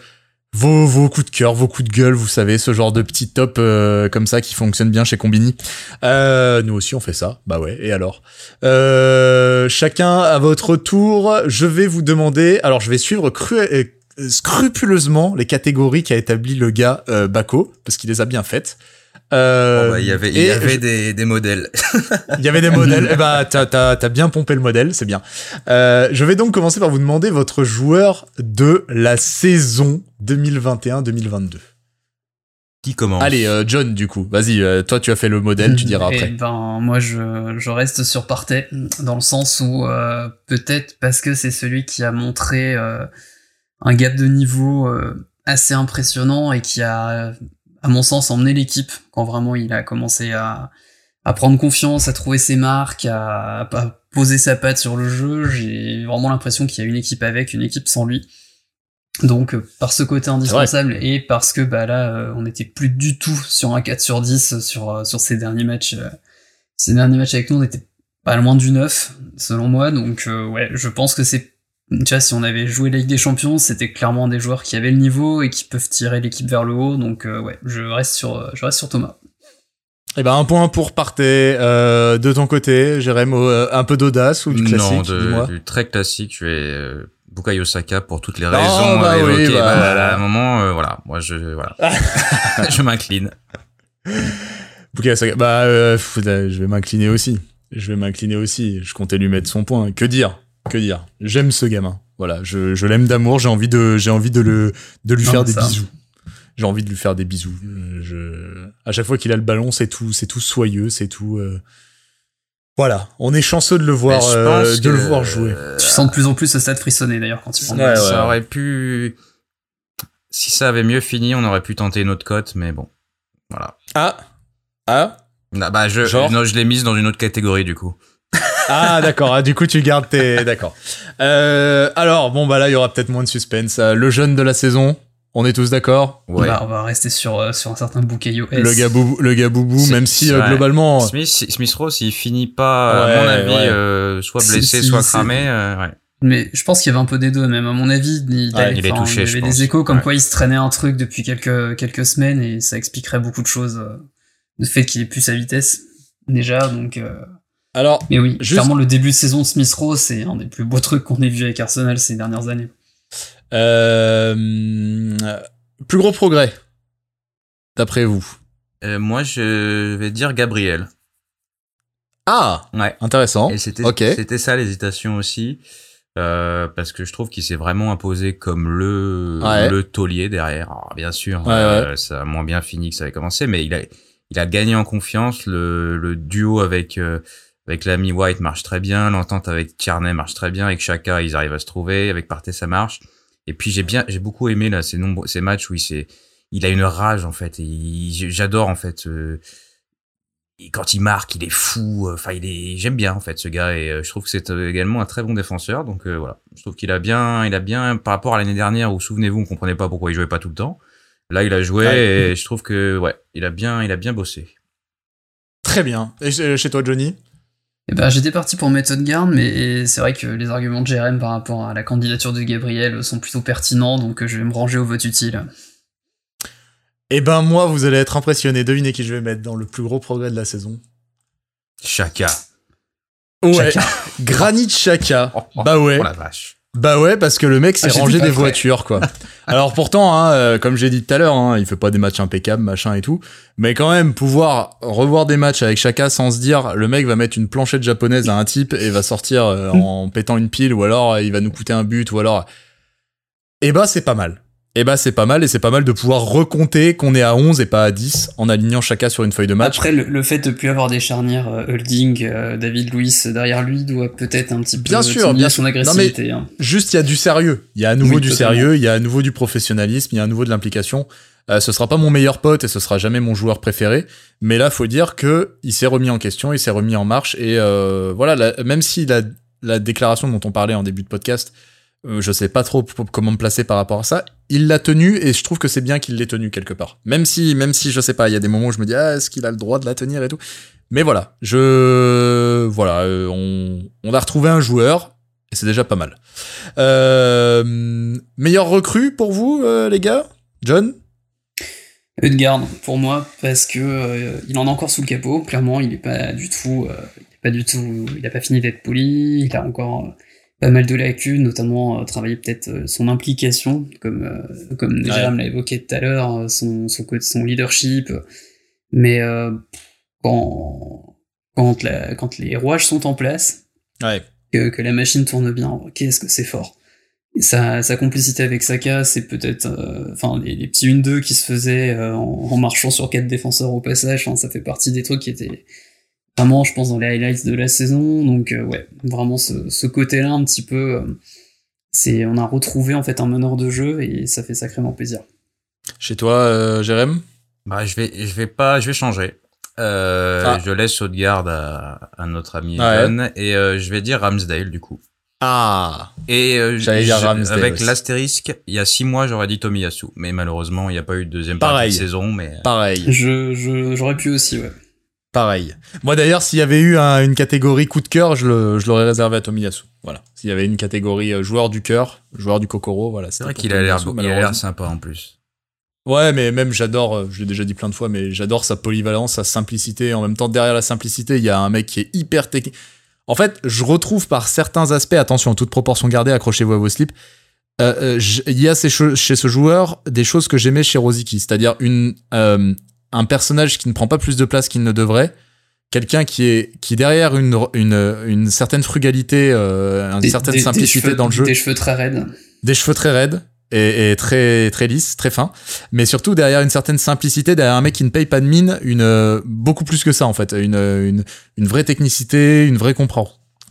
vos, vos coups de cœur, vos coups de gueule, vous savez, ce genre de petit top euh, comme ça qui fonctionne bien chez Combini. Euh, nous aussi on fait ça, bah ouais, et alors euh, Chacun à votre tour, je vais vous demander, alors je vais suivre cru- scrupuleusement les catégories qu'a établi le gars Baco, parce qu'il les a bien faites. Euh, Bon, bah, il y avait, il et y avait je- des, des modèles. il y avait des modèles. Eh bah, t'as, t'as, t'as bien pompé le modèle, c'est bien. Euh, je vais donc commencer par vous demander votre joueur de la saison 2021-2022. Qui commence? Allez, euh, John, du coup, vas-y, euh, toi tu as fait le modèle, tu diras Eh après. ben, moi, je, je reste sur Partey, dans le sens où, euh, peut-être parce que c'est celui qui a montré euh, un gap de niveau euh, assez impressionnant et qui a, à mon sens, emmené l'équipe quand vraiment il a commencé à, à prendre confiance, à trouver ses marques, à, à poser sa patte sur le jeu. J'ai vraiment l'impression qu'il y a une équipe avec, une équipe sans lui. Donc, euh, par ce côté indispensable et parce que bah là, euh, on n'était plus du tout sur un 4 sur 10 sur, euh, sur ces derniers matchs. ces derniers matchs avec nous, on était pas loin du 9, selon moi. Donc, euh, ouais, je pense que c'est. Tu vois, si on avait joué la Ligue des Champions, c'était clairement des joueurs qui avaient le niveau et qui peuvent tirer l'équipe vers le haut. Donc, euh, ouais, je reste sur, euh, je reste sur Thomas. Eh ben, un point pour Partey. Euh, de ton côté, Jérém, euh, un peu d'audace ou du classique Non, de- du très classique. Je vais euh, Bukayo Saka pour toutes les Oh, raisons bah oui, évoquées. bah, Bah, voilà. à un moment, euh, voilà, moi je, voilà, je m'incline. Bukayo Saka. Bah, je vais m'incliner aussi. Je vais m'incliner aussi. Je comptais lui mettre son point. Que dire? Que dire J'aime ce gamin. Voilà, je, je l'aime d'amour. J'ai envie de, j'ai envie de le, de lui Non, faire des ça. bisous. J'ai envie de lui faire des bisous. Euh, Je, à chaque fois qu'il a le ballon, c'est tout, c'est tout soyeux, c'est tout. euh, Voilà, on est chanceux de le voir, euh, de le voir jouer. Tu sens de plus en plus ce stade frissonner d'ailleurs quand tu prends le Ouais, ça ouais. aurait pu. Si ça avait mieux fini, on aurait pu tenter une autre cote, mais bon, voilà. Ah, ah, Ah, bah je, Genre non, je l'ai mise dans une autre catégorie du coup. Ah, d'accord. ah, du coup, tu gardes tes, d'accord. Euh, alors, bon, bah là, il y aura peut-être moins de suspense. Euh, le jeune de la saison, on est tous d'accord? Ouais. Bah, on va rester sur, euh, sur un certain S. Le gars boubou, le gars boubou, même si euh, globalement, Smith, Smith Ross, il finit pas, Ouais, à mon avis, ouais. euh, soit blessé, soit cramé. euh, ouais. Mais je pense qu'il y avait un peu des deux, même à mon avis. Il, Ouais, il est touché, il y je avait pense. des échos comme Ouais. quoi il se traînait un truc depuis quelques, quelques semaines et ça expliquerait beaucoup de choses. euh, le fait qu'il ait plus sa vitesse, déjà. Donc, euh, alors, Mais oui, Juste- clairement, le début de saison de Smith Rowe, c'est un des plus beaux trucs qu'on ait vu avec Arsenal ces dernières années. euh, plus gros progrès, d'après vous. Euh, moi, je vais dire Gabriel. Ah, Ouais. intéressant. Et c'était ça l'hésitation aussi. Euh, parce que je trouve qu'il s'est vraiment imposé comme le Ouais. le taulier derrière. Alors, bien sûr, Ouais, euh, ça a moins bien fini que ça avait commencé, mais il a il a gagné en confiance. Le, le duo avec euh, avec l'ami White marche très bien, l'entente avec Tierney marche très bien, avec Chaka ils arrivent à se trouver, avec Partey ça marche. Et puis j'ai bien j'ai beaucoup aimé là ces nombreux ces matchs où il s'est il a une rage en fait. Et j'adore en fait. euh, et quand il marque, il est fou. euh, Enfin, il est. J'aime bien en fait ce gars et euh, je trouve que c'est euh, également un très bon défenseur. Donc euh, voilà, je trouve qu'il a bien, il a bien par rapport à l'année dernière où souvenez-vous, on comprenait pas pourquoi il jouait pas tout le temps. Là, il a joué Ouais. et je trouve que ouais, il a bien, il a bien bossé. Très bien. Et chez toi, Johnny? Eh ben, j'étais parti pour méthode garde, mais c'est vrai que les arguments de JRM par rapport à la candidature de Gabriel sont plutôt pertinents, donc je vais me ranger au vote utile. Eh ben moi, vous allez être impressionné. Devinez qui je vais mettre dans le plus gros progrès de la saison. Chaka. Ouais. Granit Chaka. bah ouais. Oh la vache. Bah ouais, parce que le mec s'est ah, rangé des voitures, quoi. Alors pourtant, hein, euh, comme j'ai dit tout à l'heure, hein, il fait pas des matchs impeccables, machin et tout. Mais quand même, pouvoir revoir des matchs avec Chaka sans se dire, le mec va mettre une planchette japonaise à un type et va sortir euh, en pétant une pile, ou alors il va nous coûter un but, ou alors... Eh bah c'est pas mal eh bah c'est pas mal et c'est pas mal de pouvoir recompter qu'on est à 11 et pas à 10 en alignant chacun sur une feuille de match. Après le, fait de plus avoir des charnières euh, Holding, euh, David Luiz derrière lui doit peut-être un petit peu bien sûr, bien son agressivité. Hein. Juste il y a du sérieux, il y a à nouveau du sérieux, il y a à nouveau du professionnalisme, il y a à nouveau de l'implication. Euh, ce sera pas mon meilleur pote et ce sera jamais mon joueur préféré, mais là faut dire que il s'est remis en question, il s'est remis en marche et euh, voilà, même si la, la déclaration dont on parlait en début de podcast euh, je sais pas trop comment me placer par rapport à ça. Il l'a tenu et je trouve que c'est bien qu'il l'ait tenu quelque part. Même si, même si je sais pas, il y a des moments où je me dis ah est-ce qu'il a le droit de la tenir et tout. Mais voilà, je voilà, euh, on, a retrouvé un joueur et c'est déjà pas mal. Euh, meilleur recrue pour vous les gars, John? Edgar pour moi parce que il en a encore sous le capot. Clairement, il est pas du tout, il est pas du tout, il a pas fini d'être poli. Il a encore pas mal de lacunes, notamment euh, travailler peut-être euh, son implication, comme euh, comme Jérôme l'a évoqué tout à l'heure, son son son leadership. Mais quand quand la, quand les rouages sont en place, que, que la machine tourne bien, qu'est-ce que c'est fort. sa, sa complicité avec Saka, c'est peut-être, enfin, les, petits 1-2 qui se faisaient en, marchant sur quatre défenseurs au passage, ça fait partie des trucs qui étaient vraiment, je pense, dans les highlights de la saison. Donc, euh, ouais, vraiment ce, côté-là, un petit peu, euh, c'est, on a retrouvé en fait un meneur de jeu et ça fait sacrément plaisir. Chez toi, euh, Jérém? Bah, je vais, je vais pas, je vais changer. Ah. Je laisse Saudegarde à, à notre ami Evan et je vais dire Ramsdale du coup. Ah. Et j'allais dire Ramsdale avec l'astérisque, il y a six mois j'aurais dit Tomiyasu, mais malheureusement il n'y a pas eu de deuxième partie de saison. Mais pareil. Je, je j'aurais pu aussi, ouais. Pareil. Moi d'ailleurs, s'il y avait eu une catégorie coup de cœur, je, l'aurais réservé à Tomiyasu. Voilà. S'il y avait une catégorie euh, joueur du cœur, joueur du Kokoro, voilà. C'est vrai qu'il a l'air, il a l'air sympa en plus. Ouais, mais même j'adore, euh, je l'ai déjà dit plein de fois, mais j'adore sa polyvalence, sa simplicité. En même temps, derrière la simplicité, il y a un mec qui est hyper technique. En fait, je retrouve par certains aspects, attention, toute proportion gardée, accrochez-vous à vos slips. Euh, il y a chez ce joueur des choses que j'aimais chez Rosicky, c'est-à-dire une un personnage qui ne prend pas plus de place qu'il ne devrait, quelqu'un qui est qui derrière une, une, une certaine frugalité, euh, une certaine simplicité dans le jeu, des cheveux très raides, des cheveux très raides et, et, très très lisses, très fins, mais surtout derrière une certaine simplicité, derrière un mec qui ne paye pas de mine, une beaucoup plus que ça en fait, une une, une vraie technicité, une vraie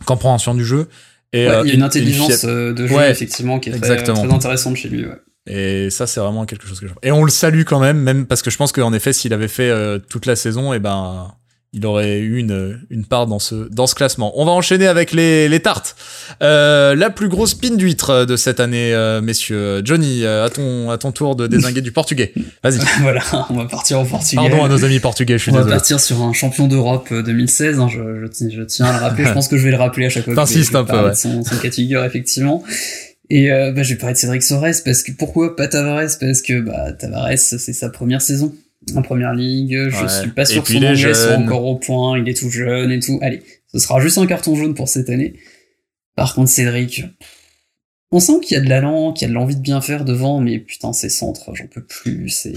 compréhension du jeu. Et, euh, il y a une intelligence euh, de jeu effectivement qui est très, très, intéressante chez lui. Ouais. Et ça, c'est vraiment quelque chose que je. Et on le salue quand même, même parce que je pense qu'en effet, s'il avait fait euh, toute la saison, et eh ben, il aurait eu une, une part dans ce, dans ce classement. On va enchaîner avec les, les tartes. Euh, la plus grosse pine d'huître de cette année, euh, messieurs. Johnny, à ton, à ton tour de désinguer du portugais. Vas-y. voilà, on va partir au Portugal. Pardon à nos amis portugais, je suis désolé. On va partir sur un champion d'Europe 2016. Hein, je, je, je, tiens à le rappeler. je pense que je vais le rappeler à chaque fois. T'insistes un peu, ouais. Son, son catégorie, effectivement. Et euh, bah, je vais parler de Cédric Soares parce que pourquoi pas Tavares? Parce que bah Tavares c'est sa première saison en première ligue. Je suis pas sûr que son anglais soit encore au point. Il est tout jeune et tout. Allez, ce sera juste un carton jaune pour cette année. Par contre Cédric, on sent qu'il y a de l'allant, qu'il y a de l'envie de bien faire devant, mais putain ses centres, j'en peux plus. C'est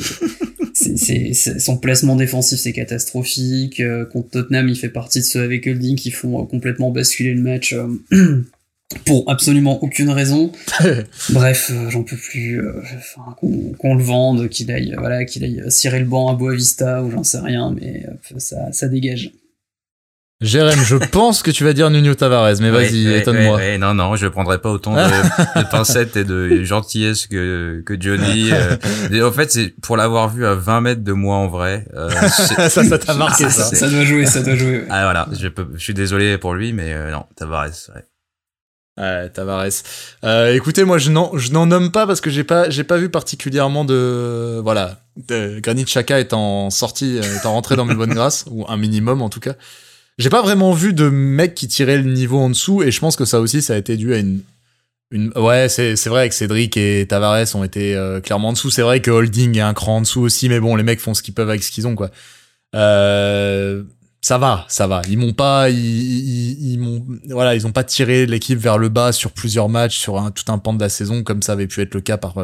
c'est son placement défensif c'est catastrophique. Euh, contre Tottenham, il fait partie de ceux avec Holding qui font euh, complètement basculer le match. pour absolument aucune raison. Bref, euh, j'en peux plus. Euh, qu'on le vende, qu'il aille, voilà, qu'il aille cirer le banc à Boavista ou j'en sais rien, mais ça, ça dégage. Jérém, je pense que tu vas dire Nuno Tavares, mais vas-y, étonne-moi. non, non, je prendrai pas autant de, pincettes et de gentillesse que, que Johnny. Euh. en fait, c'est pour l'avoir vu à 20 mètres de moi en vrai. ça, ça t'a marqué, ça. Ça doit jouer, ça doit jouer. Ah voilà, je, peux, je suis désolé pour lui, mais non, Tavares. Ouais. Ouais, Tavares. Euh, écoutez, moi, je n'en, nomme pas parce que j'ai pas, pas vu particulièrement de, voilà, de Granit Xhaka étant sorti, euh, étant rentré dans mes bonnes grâces, ou un minimum en tout cas. J'ai pas vraiment vu de mec qui tirait le niveau en dessous, et je pense que ça aussi, ça a été dû à une, ouais, c'est, vrai que Cédric et Tavares ont été euh, clairement en dessous. C'est vrai que Holding est un cran en dessous aussi, mais bon, les mecs font ce qu'ils peuvent avec ce qu'ils ont, quoi. Euh, ça va, ça va. Ils m'ont pas, ils, m'ont, voilà, ils ont pas tiré l'équipe vers le bas sur plusieurs matchs, sur tout un pan de la saison, comme ça avait pu être le cas par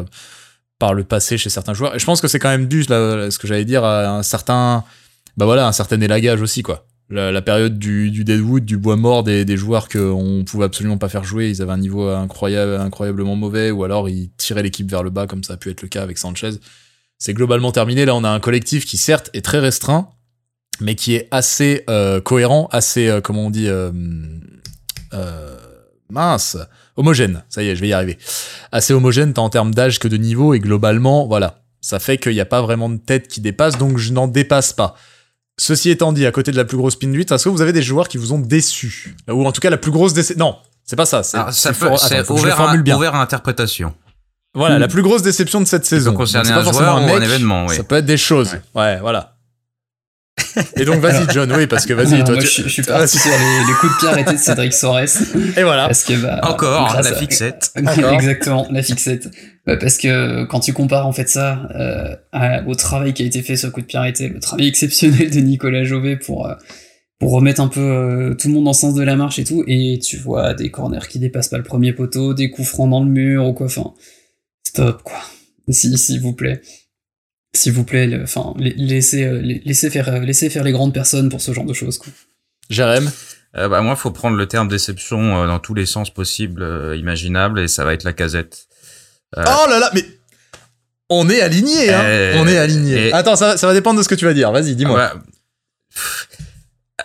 par le passé chez certains joueurs. Et je pense que c'est quand même dû, ce que j'allais dire, à un certain, bah voilà, un certain élagage aussi, quoi. La, la période du, du deadwood, du bois mort des, des joueurs qu'on pouvait absolument pas faire jouer, ils avaient un niveau incroyable, incroyablement mauvais, ou alors ils tiraient l'équipe vers le bas, comme ça a pu être le cas avec Sanchez. C'est globalement terminé. Là, on a un collectif qui certes est très restreint, mais qui est assez euh, cohérent, assez, euh, comment on dit, euh, euh, mince, homogène. Ça y est, je vais y arriver. Assez homogène tant en termes d'âge que de niveau, et globalement, voilà. Ça fait qu'il n'y a pas vraiment de tête qui dépasse, donc je n'en dépasse pas. Ceci étant dit, à côté de la plus grosse pin 8, est-ce que vous avez des joueurs qui vous ont déçu? Ou en tout cas la plus grosse déception Non, c'est pas ça. C'est Alors, ça peut, attends, le ouvert, à, bien. ouvert à interprétation. Voilà, Hmm. la plus grosse déception de cette saison. peut concerner Donc, un pas forcément joueur ou un mec, événement, oui. Ça peut être des choses. Ouais, voilà. Et donc vas-y John, oui, parce que vas-y, toi moi, tu... je, je suis toi, parti sur les, les coups de pied arrêtés de Cédric Sores. Et voilà. Parce que, bah, Encore, grâce la à- fixette. Exactement, la fixette. Bah, parce que quand tu compares en fait ça euh, à- au travail qui a été fait sur le coup de pied arrêté, le travail exceptionnel de Nicolas Jovet pour euh, pour remettre un peu euh, tout le monde dans le sens de la marche et tout, et tu vois des corners qui dépassent pas le premier poteau, des coups francs dans le mur ou quoi, enfin, stop quoi. Si, s'il vous plaît. S'il vous plaît, le- enfin, la- laissez, euh, la- laissez faire, euh, laissez faire les grandes personnes pour ce genre de choses, quoi. Jérém. Euh, bah, moi, faut prendre le terme déception euh, dans tous les sens possibles, euh, imaginables, et ça va être la casette. Euh, Oh là là, mais on est aligné, hein. Euh, on est aligné. et- Attends, ça, ça va dépendre de ce que tu vas dire. Vas-y, dis-moi. Ah bah,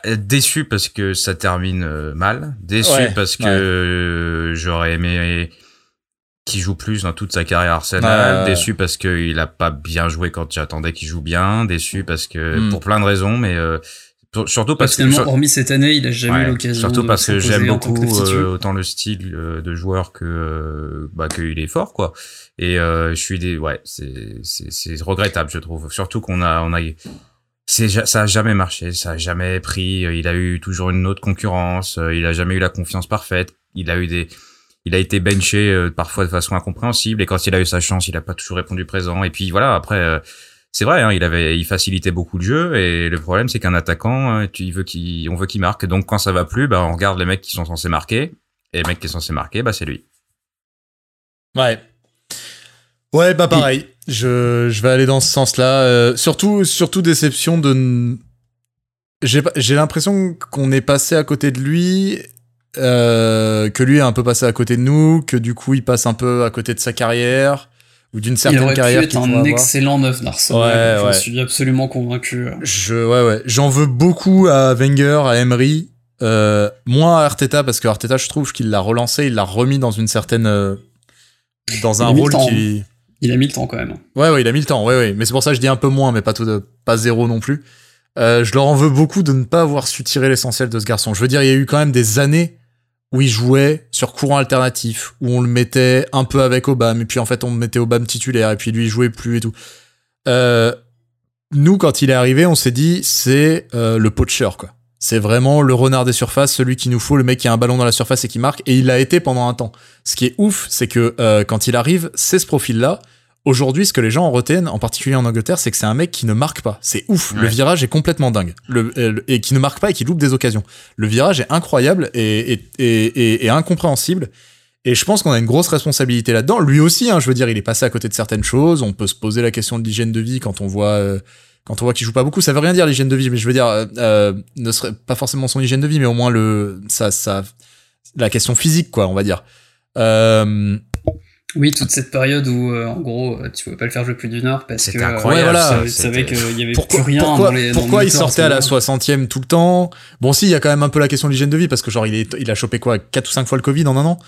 euh, déçu parce que ça termine mal. Déçu Ouais, parce que ouais. j'aurais aimé qu'il joue plus dans toute sa carrière Arsenal. Ouais. Déçu parce qu'il a pas bien joué quand j'attendais qu'il joue bien. Déçu parce que Hmm. pour plein de raisons, mais euh, surtout parce que hormis cette année, il a jamais eu l'occasion. Surtout parce que j'aime beaucoup euh, autant le style euh, de joueur que euh, bah qu'il est fort quoi. Et euh, je suis des ouais c'est c'est regrettable je trouve. Surtout qu'on a on a c'est ça a jamais marché, ça a jamais pris. euh, Il a eu toujours une autre concurrence. euh, Il a jamais eu la confiance parfaite. Il a eu des il a été benché euh, parfois de façon incompréhensible et quand il a eu sa chance, il a pas toujours répondu présent. Et puis voilà, après, euh, c'est vrai, hein, il avait, il facilitait beaucoup le jeu et le problème c'est qu'un attaquant, euh, tu il veut qu'il, on veut qu'il marque. Donc quand ça va plus, bah on regarde les mecs qui sont censés marquer et le mec qui est censé marquer, bah c'est lui. Ouais. Ouais, bah pareil. Je, je vais aller dans ce sens-là. Euh, surtout, surtout déception de. j'ai l'impression qu'on est passé à côté de lui, euh, que lui est un peu passé à côté de nous, que du coup il passe un peu à côté de sa carrière ou d'une Il certaine aurait pu carrière être qu'il pourrait un avoir. excellent neuf d'Arsenal. Ouais, je ouais. suis absolument convaincu. Je, ouais, ouais. J'en veux beaucoup à Wenger, à Emery. Euh, moins à Arteta, parce que Arteta, je trouve qu'il l'a relancé, il l'a remis dans une certaine. euh, dans Il un rôle qui. Il a mis le temps quand même. Ouais, ouais, il a mis le temps, ouais, ouais. Mais c'est pour ça que je dis un peu moins, mais pas tout de, pas zéro non plus. Euh, je leur en veux beaucoup de ne pas avoir su tirer l'essentiel de ce garçon. Je veux dire, il y a eu quand même des années où il jouait sur courant alternatif, où on le mettait un peu avec Obama, et puis en fait on mettait Obama titulaire, et puis lui il jouait plus et tout. Euh, nous, quand il est arrivé, on s'est dit, c'est euh, le poacher, quoi. C'est vraiment le renard des surfaces, celui qu'il nous faut, le mec qui a un ballon dans la surface et qui marque, et il l'a été pendant un temps. Ce qui est ouf, c'est que euh, quand il arrive, c'est ce profil-là. Aujourd'hui, ce que les gens en retiennent, en particulier en Angleterre, c'est que c'est un mec qui ne marque pas. C'est ouf. Le virage est complètement dingue. Le, euh, et qui ne marque pas et qui loupe des occasions. Le virage est incroyable et, et, et, et- et incompréhensible. Et je pense qu'on a une grosse responsabilité là-dedans. Lui aussi, hein, je veux dire, il est passé à côté de certaines choses. On peut se poser la question de l'hygiène de vie quand on voit, euh, quand on voit qu'il joue pas beaucoup. Ça veut rien dire l'hygiène de vie, mais je veux dire, euh, euh, ne serait pas forcément son hygiène de vie, mais au moins le, ça, ça, la question physique, quoi, on va dire. Euh, Oui, toute cette période où, euh, en gros, euh, tu pouvais pas le faire jouer plus d'une heure parce que euh, incroyable, Ouais, voilà. tu savais qu'il y avait pourquoi, plus rien pourquoi, dans les dans pourquoi le il sortait à la ce moment. 60e tout le temps? Bon, si, il y a quand même un peu la question de l'hygiène de vie parce que genre il, est, il a chopé quoi 4 ou 5 fois le Covid en un an?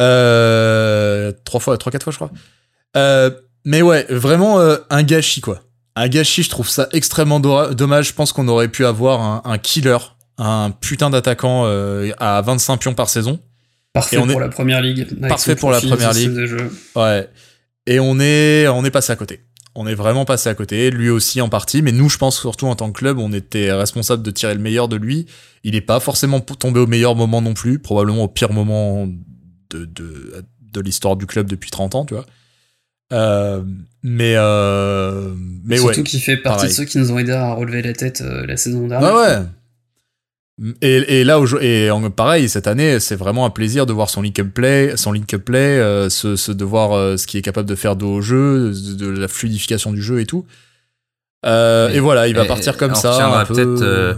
Euh, 3 fois, 3 4 fois je crois. Euh, mais ouais, vraiment euh, un gâchis quoi. Un gâchis, je trouve ça extrêmement dommage. Je pense qu'on aurait pu avoir un, un killer, un putain d'attaquant à 25 pions par saison. Parfait Et on est- pour la première ligue. Parfait pour la première ligue. Ouais. Et on est, on est passé à côté. On est vraiment passé à côté. Lui aussi en partie, mais nous, je pense surtout en tant que club, on était responsable de tirer le meilleur de lui. Il est pas forcément tombé au meilleur moment non plus, probablement au pire moment de de, de l'histoire du club depuis 30 ans, tu vois. Euh, mais euh, mais ouais. Surtout qu'il fait partie pareil. de ceux qui nous ont aidé à relever la tête euh, la saison Ouais, dernière. ouais. Et, et là, au- et en- pareil, cette année, c'est vraiment un plaisir de voir son link-up play, son link-up play, euh, ce, ce- de voir euh, ce qu'il est capable de faire de au jeu, de, de la fluidification du jeu et tout. Euh, et voilà, il va et- partir comme ça. un peu- peut-être, euh,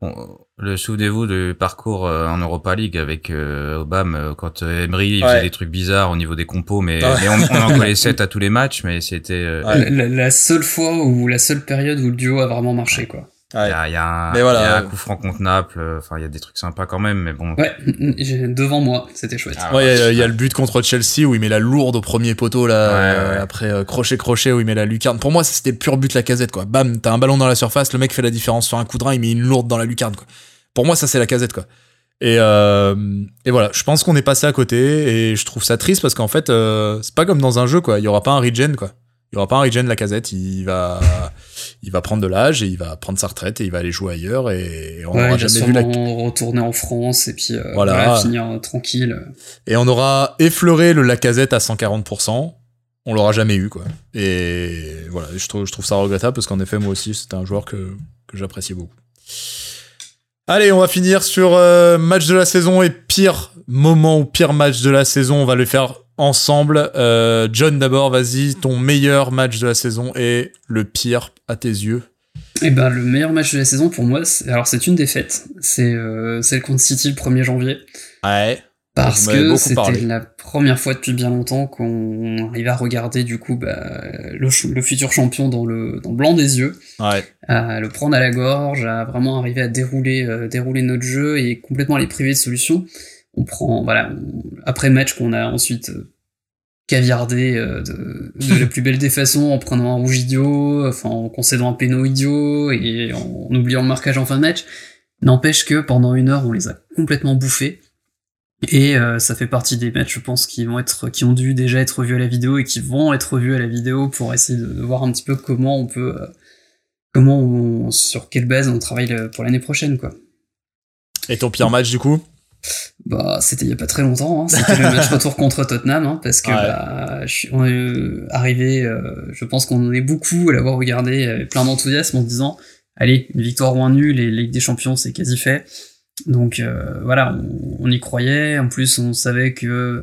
Bon, le souvenez-vous du parcours euh, en Europa League avec euh, Obama quand Emery il Ouais. faisait des trucs bizarres au niveau des compos, mais, Ouais. mais on, on en collait 7 à tous les matchs, mais c'était euh, Ouais. La, la- la seule fois ou la seule période où le duo a vraiment marché, quoi. Il y, a, il y a un, Mais voilà. il y a un coup franc contre Naples, euh, enfin il y a des trucs sympas quand même, mais bon. Ouais, devant moi, c'était chouette. Ah, Ouais, il y a- il y, a le but contre Chelsea où il met la lourde au premier poteau là, Ouais, euh, ouais. après euh, crochet crochet où il met la lucarne. Pour moi, c'était le pur but la casette quoi. Bam, t'as un ballon dans la surface, le mec fait la différence sur un coup de rein, il met une lourde dans la lucarne quoi. Pour moi, ça c'est la casette quoi. Et, euh, et voilà, je pense qu'on est passé à côté et je trouve ça triste parce qu'en fait, euh, c'est pas comme dans un jeu quoi. Il y aura pas un regen quoi. Il y aura pas un regen la casette. Il va, il va prendre de l'âge et il va prendre sa retraite et il va aller jouer ailleurs et on n'aura va jamais vu la retourner en France et puis euh, Voilà. voilà, finir euh, tranquille. Et on aura effleuré le Lacazette à 140%. On l'aura jamais eu, quoi. Et voilà, je trouve, je trouve ça regrettable parce qu'en effet, moi aussi, c'était un joueur que, que j'appréciais beaucoup. Allez, on va finir sur euh, match de la saison et pire moment ou pire match de la saison. On va le faire ensemble. Euh, John, d'abord, vas-y, ton meilleur match de la saison et le pire à tes yeux. Et ben le meilleur match de la saison pour moi, c'est- alors c'est une défaite, c'est euh, celle contre City le 1er janvier. Ouais. Parce que c'était la première fois depuis bien longtemps qu'on arrivait à regarder du coup bah, le, futur champion dans le, dans le blanc des yeux, Ouais. à le prendre à la gorge, à vraiment arriver à dérouler, euh, dérouler notre jeu et complètement les priver de solution. On prend, voilà, on- après match qu'on a ensuite euh, caviardé euh, de, la plus belle des façons en prenant un rouge idiot, en concédant un péno idiot et en, oubliant le marquage en fin de match. N'empêche que pendant une heure, on les a complètement bouffés. Et euh, ça fait partie des matchs, je pense, qui ont dû déjà être vus à la vidéo et qui vont être vus à la vidéo pour essayer de, voir un petit peu comment on peut, euh, comment sur quelle base on travaille le- pour l'année prochaine, quoi. Et ton pire match, du coup? Bah, c'était il y a pas très longtemps. Hein. C'était le match retour contre Tottenham, hein, parce que Ouais. bah, je on est euh, arrivé. euh, je pense qu'on en est beaucoup à l'avoir regardé avec plein d'enthousiasme en se disant, allez, une victoire ou un nul et Ligue des Champions, c'est quasi fait. Donc euh, voilà, on, on y croyait. En plus, on savait que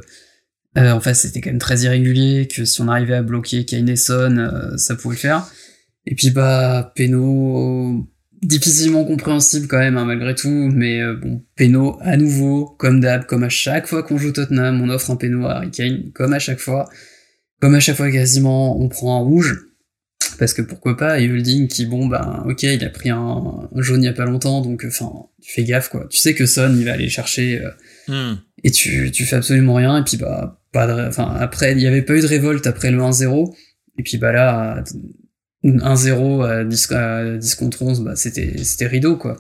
euh, en fait, c'était quand même très irrégulier, que si on arrivait à bloquer Kane euh, ça pouvait le faire. Et puis bah, Peno, difficilement compréhensible quand même, hein, malgré tout, mais euh, bon, Peno à nouveau, comme d'hab, comme à chaque fois qu'on joue Tottenham, on offre un Peno à Harry Kane, comme à chaque fois. Comme à chaque fois quasiment, on prend un rouge. Parce que pourquoi pas, et Holding qui, bon, ben, ok, il a pris un, un jaune il y a pas longtemps, donc, enfin, tu fais gaffe, quoi. Tu sais que Son, il va aller chercher, euh, et tu, tu fais absolument rien, et puis, bah, pas de, enfin, après, il y avait pas eu de révolte après le 1-0, et puis, bah là, 1-0 à 10, à 10 contre 11, bah, c'était, c'était rideau, quoi.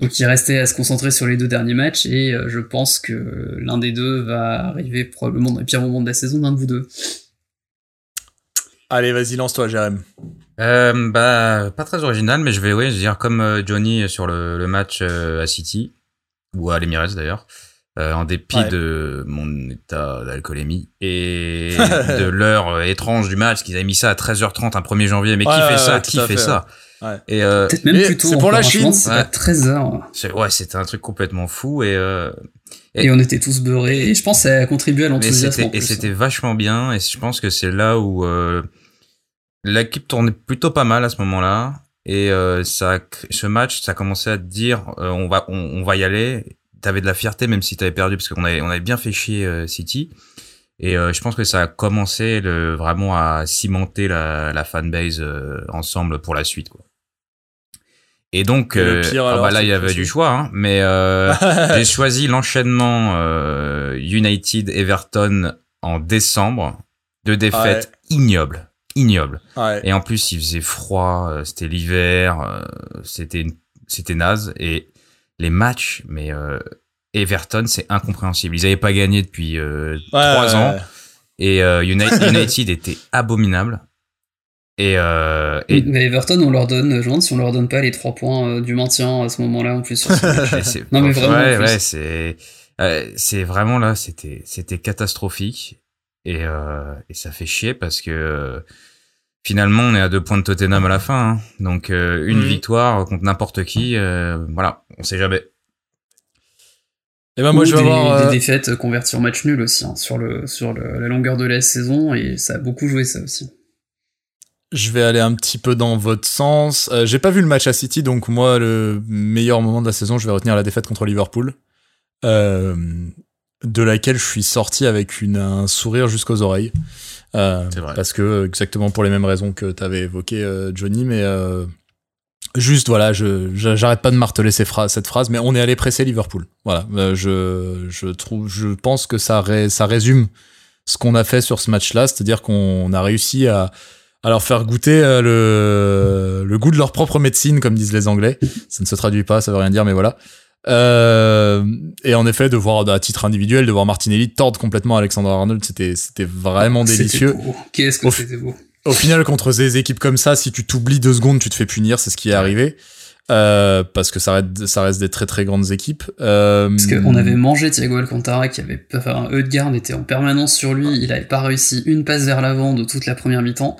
Donc, il restait à se concentrer sur les deux derniers matchs, et euh, je pense que l'un des deux va arriver probablement dans les pires moments de la saison d'un de vous deux. Allez, vas-y, lance-toi, Jérém. Euh, bah, pas très original, mais je vais, je veux dire, comme euh, Johnny sur le, le match euh, à City, ou à l'Emirates d'ailleurs, euh, en dépit Ouais. de mon état d'alcoolémie et de l'heure euh, étrange du match, qu'ils avaient mis ça à 13h30 un 1er janvier, mais Ouais, qui fait ouais, ça? Qui fait fait, ça? ouais. Et euh, Peut-être même plus tôt. c'est pour la Chine. pense, C'est Ouais. à 13h. c'est- ouais, c'était un truc complètement fou et, euh, Et, on était tous beurrés. Et je pense que ça a contribué à l'enthousiasme. et hein. c'était vachement bien et je pense que c'est là où euh, l'équipe tournait plutôt pas mal à ce moment-là et euh, ça ce match ça a commencé à te dire euh, on va on, on va y aller t'avais de la fierté même si t'avais perdu parce qu'on avait on avait bien fait chier euh, City. Et euh, je pense que ça a commencé le, vraiment à cimenter la, la fanbase euh, ensemble pour la suite quoi. Et donc Et euh, ah bah là il y avait du choix hein, mais euh, j'ai choisi l'enchaînement euh, United Everton en décembre, deux défaites ignobles, ignobles. Ouais. Et en plus, il faisait froid, c'était l'hiver, c'était c'était naze. Et les matchs, mais euh, Everton, c'est incompréhensible. Ils n'avaient pas gagné depuis euh, trois ans. Et euh, United, United était abominable. Et, euh, et... Mais Everton, on leur donne, je me si on leur donne pas les trois points euh, du maintien à ce moment-là en plus. non mais vraiment. Ouais, ouais, c'est, euh, c'est vraiment là, c'était, c'était catastrophique et, euh, et ça fait chier parce que finalement on est à deux points de Tottenham à la fin, hein. donc une mhm. victoire contre n'importe qui, voilà, on sait jamais. Et eh ben moi je vais des, avoir des défaites converties en match nul aussi hein, sur le sur le, la longueur de la saison et ça a beaucoup joué ça aussi je vais aller un petit peu dans votre sens. Euh, j'ai pas vu le match à City, donc moi, le meilleur moment de la saison, je vais retenir la défaite contre Liverpool, euh, de laquelle je suis sorti avec une, un sourire jusqu'aux oreilles. Euh, vrai. Parce que, exactement pour les mêmes raisons que tu avais évoqué, euh, Johnny, mais euh, juste, voilà, je j'arrête pas de marteler ces phrases, cette phrase, mais on est allé presser Liverpool. Voilà, je, je, trouve, je pense que ça, ré, ça résume ce qu'on a fait sur ce match-là, c'est-à-dire qu'on a réussi à alors faire goûter euh, le, le goût de leur propre médecine, comme disent les Anglais. Ça ne se traduit pas, ça veut rien dire, mais voilà. Euh, et en effet, de voir à titre individuel, de voir Martinelli tordre complètement Alexander Arnold, c'était c'était vraiment délicieux. Qu'est-ce que c'était beau. Au final, contre des équipes comme ça, si tu t'oublies deux secondes, tu te fais punir. C'est ce qui est arrivé. Euh, parce que ça reste, ça reste des très très grandes équipes. Euh, parce qu'on avait mangé Thiago Alcantara qui avait, enfin, Eudegaard était en permanence sur lui, il avait pas réussi une passe vers l'avant de toute la première mi-temps.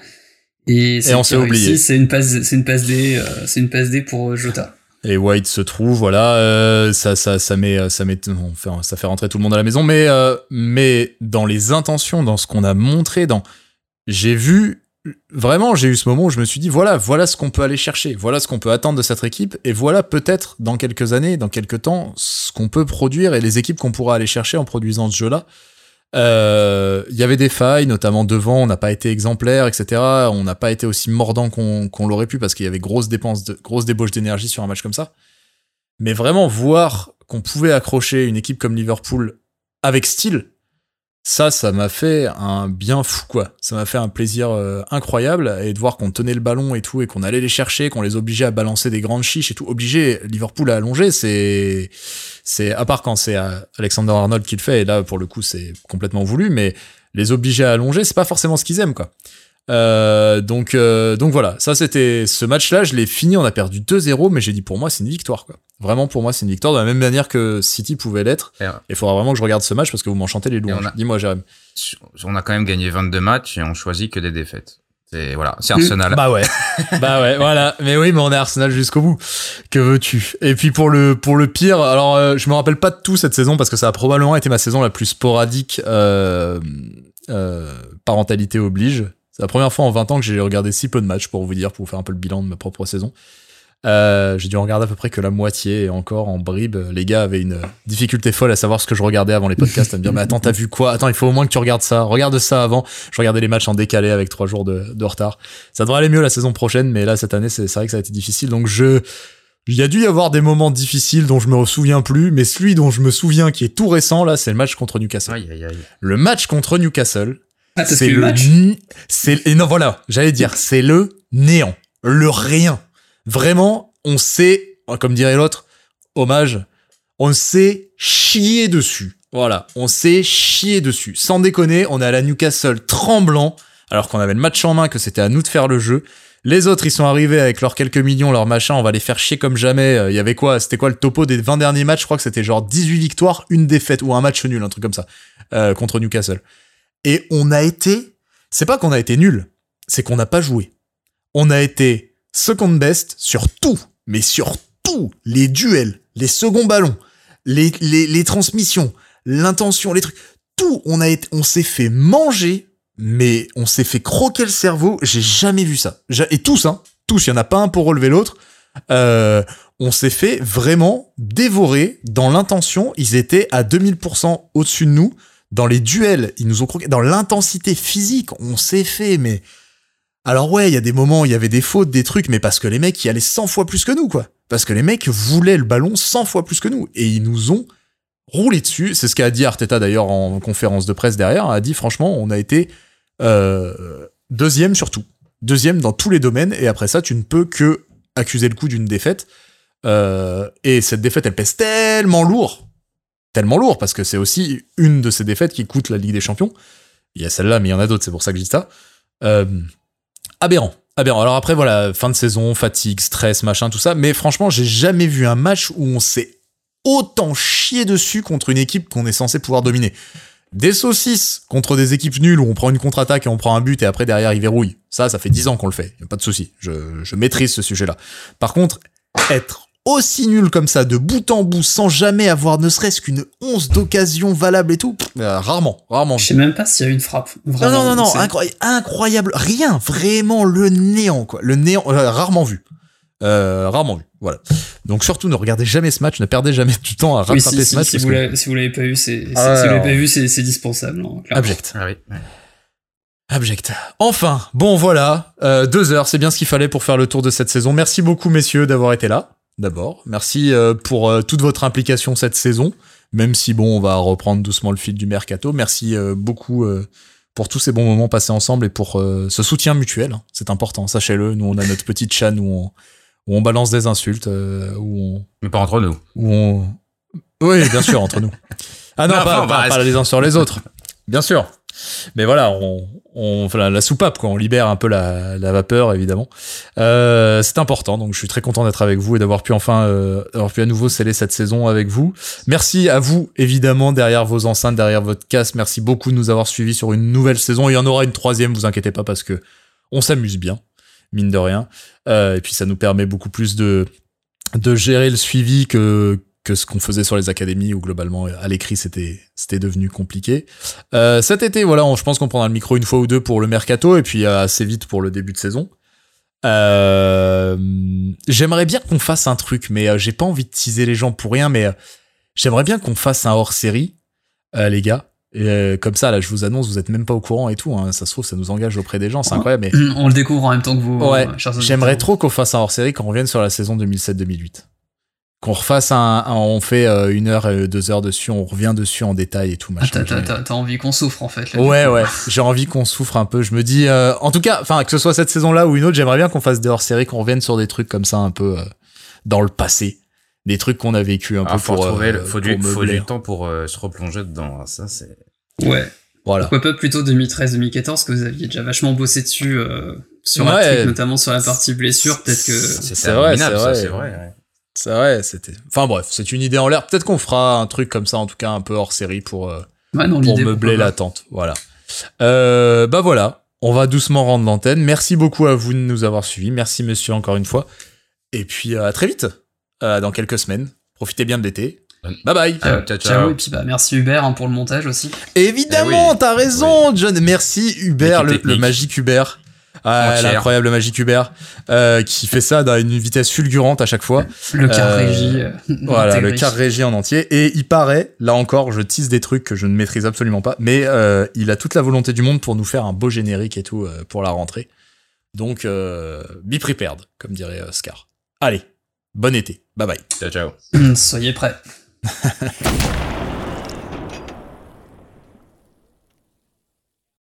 Et, on s'est oublié. C'est une passe, c'est une passe D, euh, c'est une passe D pour Jota. Et White se trouve, voilà, euh, ça, ça, ça met, ça met, ça fait rentrer tout le monde à la maison, mais, mais dans les intentions, dans ce qu'on a montré, dans, j'ai vu, vraiment, j'ai eu ce moment où je me suis dit, voilà, voilà ce qu'on peut aller chercher, voilà ce qu'on peut attendre de cette équipe, et voilà peut-être dans quelques années, dans quelques temps, ce qu'on peut produire et les équipes qu'on pourra aller chercher en produisant ce jeu-là. Euh, il y avait des failles, notamment devant, on n'a pas été exemplaire, etc. On n'a pas été aussi mordant qu'on l'aurait pu parce qu'il y avait grosse dépense, de, grosse débauche d'énergie sur un match comme ça. Mais vraiment voir qu'on pouvait accrocher une équipe comme Liverpool avec style, ça, ça m'a fait un bien fou, quoi. Ça m'a fait un plaisir euh, incroyable et de voir qu'on tenait le ballon et tout et qu'on allait les chercher, qu'on les obligeait à balancer des grandes chiches et tout. Obliger Liverpool à allonger, c'est, c'est, à part quand c'est euh, Alexander Arnold qui le fait et là, pour le coup, c'est complètement voulu, mais les obliger à allonger, c'est pas forcément ce qu'ils aiment, quoi. Euh, donc, euh, donc voilà, ça c'était ce match-là, je l'ai fini, on a perdu 2-0, mais j'ai dit pour moi c'est une victoire quoi. Vraiment pour moi c'est une victoire de la même manière que City pouvait l'être. Et il faudra vraiment que je regarde ce match parce que vous m'enchantez les louanges. Dis-moi Jérém. On a quand même gagné 22 matchs et on choisit que des défaites. C'est voilà, c'est Arsenal. Bah ouais. bah ouais, voilà. Mais oui, mais on est Arsenal jusqu'au bout. Que veux-tu? Et puis pour le pour le pire, alors euh, je me rappelle pas de tout cette saison parce que ça a probablement été ma saison la plus sporadique euh, euh, parentalité oblige. C'est la première fois en 20 ans que j'ai regardé si peu de matchs, pour vous dire, pour vous faire un peu le bilan de ma propre saison. Euh, j'ai dû en regarder à peu près que la moitié et encore en bribe. Les gars avaient une difficulté folle à savoir ce que je regardais avant les podcasts, à me dire mais attends t'as vu quoi? Attends il faut au moins que tu regardes ça. Regarde ça avant. Je regardais les matchs en décalé avec trois jours de, de retard. Ça devrait aller mieux la saison prochaine, mais là cette année c'est vrai que ça a été difficile. Donc je il y a dû y avoir des moments difficiles dont je me souviens plus, mais celui dont je me souviens qui est tout récent là, c'est le match contre Newcastle. Aïe, aïe, aïe. Le match contre Newcastle, ah, c'est le. C'est et non voilà, j'allais dire c'est le néant, le rien. Vraiment, on sait, comme dirait l'autre, hommage, on s'est chié dessus. Voilà, on s'est chié dessus. Sans déconner, on est à la Newcastle tremblant, alors qu'on avait le match en main, que c'était à nous de faire le jeu. Les autres, ils sont arrivés avec leurs quelques millions, leurs machins, on va les faire chier comme jamais. Il y avait quoi C'était quoi le topo des 20 derniers matchs? Je crois que c'était genre 18 victoires, une défaite, ou un match nul, un truc comme ça, euh, contre Newcastle. Et on a été, c'est pas qu'on a été nul, c'est qu'on n'a pas joué. On a été second best sur tout, mais sur tout, les duels, les seconds ballons, les, transmissions, l'intention, les trucs, tout, on on s'est fait manger, mais on s'est fait croquer le cerveau, j'ai jamais vu ça. Et tous, hein, tous, il y en a pas un pour relever l'autre. Euh, on s'est fait vraiment dévorer dans l'intention, ils étaient à 2000% au-dessus de nous dans les duels, ils nous ont croqué. Dans l'intensité physique, on s'est fait, mais. Alors ouais, il y a des moments, il y avait des fautes, des trucs, mais parce que les mecs y allaient 100 fois plus que nous, quoi. Parce que les mecs voulaient le ballon 100 fois plus que nous. Et ils nous ont roulé dessus. C'est ce qu'a dit Arteta d'ailleurs en conférence de presse derrière. A dit franchement, on a été euh, deuxième sur tout. Deuxième dans tous les domaines. Et après ça, tu ne peux que accuser le coup d'une défaite. Euh, et cette défaite, elle pèse tellement lourd tellement lourd parce que c'est aussi une de ces défaites qui coûte la Ligue des Champions. Il y a celle-là, mais il y en a d'autres, c'est pour ça que je dis ça. Euh, aberrant. Aberrant. Alors après, voilà, fin de saison, fatigue, stress, machin, tout ça. Mais franchement, j'ai jamais vu un match où on s'est autant chié dessus contre une équipe qu'on est censé pouvoir dominer. Des saucisses contre des équipes nulles où on prend une contre-attaque et on prend un but et après derrière ils verrouillent. Ça, ça fait 10 ans qu'on le fait. A pas de souci. Je, je maîtrise ce sujet-là. Par contre, être aussi nul comme ça, de bout en bout, sans jamais avoir ne serait-ce qu'une once d'occasion valable et tout, pff, euh, rarement, rarement. Je sais même pas s'il y a une frappe. Non, Vraiment, non, non, non, incroyable, incroyable, rien, vraiment le néant, quoi. Le néant, euh, rarement vu. Euh, rarement vu, voilà. Donc surtout, ne regardez jamais ce match, ne perdez jamais du temps à Oui, rattraper si, ce si, match. si vous que- l'avez si vous l'avez pas vu, c'est Ah si vous l'avez alors. pas vu, c'est dispensable. clairement. Abject. Ah oui. ouais. Abject. Enfin, bon voilà, euh, deux heures, c'est bien ce qu'il fallait pour faire le tour de cette saison. Merci beaucoup messieurs d'avoir été là. D'abord, merci euh, pour euh, toute votre implication cette saison. Même si bon, on va reprendre doucement le fil du mercato. Merci euh, beaucoup pour tous ces bons moments passés ensemble et pour ce soutien mutuel. hein. C'est important, sachez-le. Nous, on a notre petite chan où on, où on balance des insultes, où on, Mais pas entre nous. où on... Oui, bien sûr, entre nous. Ah non, Non, pas, enfin, pas- pas les uns sur les autres. Bien sûr. Mais voilà, on, on enfin, la, soupape, quoi. On libère un peu la, la vapeur, évidemment. Euh, c'est important, donc je suis très content d'être avec vous et d'avoir pu enfin, euh, d'avoir pu à nouveau sceller cette saison avec vous. Merci à vous, évidemment, derrière vos enceintes, derrière votre casque. Merci beaucoup de nous avoir suivis sur une nouvelle saison. Il y en aura une troisième, vous inquiétez pas, parce que on s'amuse bien, mine de rien. Euh, et puis ça nous permet beaucoup plus de, de gérer le suivi que, que ce qu'on faisait sur les académies où globalement à l'écrit c'était c'était devenu compliqué. Euh, cet été voilà, on- je pense qu'on prendra le micro une fois ou deux pour le mercato et puis euh, assez vite pour le début de saison. Euh, j'aimerais bien qu'on fasse un truc, mais j'ai pas envie de teaser les gens pour rien, mais j'aimerais bien qu'on fasse un hors série, les gars. Et, comme ça, là, je vous annonce, vous êtes même pas au courant et tout. hein. Ça se trouve, ça nous engage auprès des gens, c'est incroyable. Mais On le découvre en même temps que vous. Ouais, J'aimerais trop qu'on fasse un hors-série, qu'on revienne sur la saison 2007-2008. Qu'on refasse un, un- on fait euh, une heure, et deux heures dessus, on revient dessus en détail et tout Ah, machin. t'as- t'as- envie qu'on souffre en fait. là, Ouais, ouais. J'ai envie qu'on souffre un peu. Je me dis, euh, en tout cas, enfin, que ce soit cette saison-là ou une autre, j'aimerais bien qu'on fasse des hors-séries, qu'on revienne sur des trucs comme ça un peu euh, dans le passé, des trucs qu'on a vécu un Ah, peu faut pour. retrouver, euh, le- faut, du, pour faut du temps pour euh, se replonger dedans. Ça, c'est. Ouais. Voilà. Pourquoi pas plutôt 2013-2014 que vous aviez déjà vachement bossé dessus euh, sur un Ouais. truc, notamment sur la partie blessure. Peut-être que C'est vrai, c'est ça, vrai. c'est ouais. C'est vrai, c'était. Enfin bref, c'est une idée en l'air. Peut-être qu'on fera un truc comme ça, en tout cas un peu hors série pour. euh, ouais, dans pour meubler l'attente. Voilà. Euh, bah voilà, on va doucement rendre l'antenne. Merci beaucoup à vous de nous avoir suivis. Merci monsieur encore une fois. Et puis euh, à très vite, euh, dans quelques semaines. Profitez bien de l'été. Bye bye. Ciao, Euh, ciao, ciao, ciao. et puis bah merci Hubert hein, pour le montage aussi. Évidemment, Eh oui. t'as raison, John. Merci Hubert, le, magique Hubert. Ah, l'incroyable magique Hubert, euh, qui fait ça dans une vitesse fulgurante à chaque fois. Le car Euh, régie. euh, Voilà, le car régie en entier. Et il paraît, là encore, je tease des trucs que je ne maîtrise absolument pas, mais euh, il a toute la volonté du monde pour nous faire un beau générique et tout euh, pour la rentrée. Donc, euh, be prepared, comme dirait euh, Scar. Allez, bon été. Bye bye. Ciao, ciao. Hum, Soyez prêts.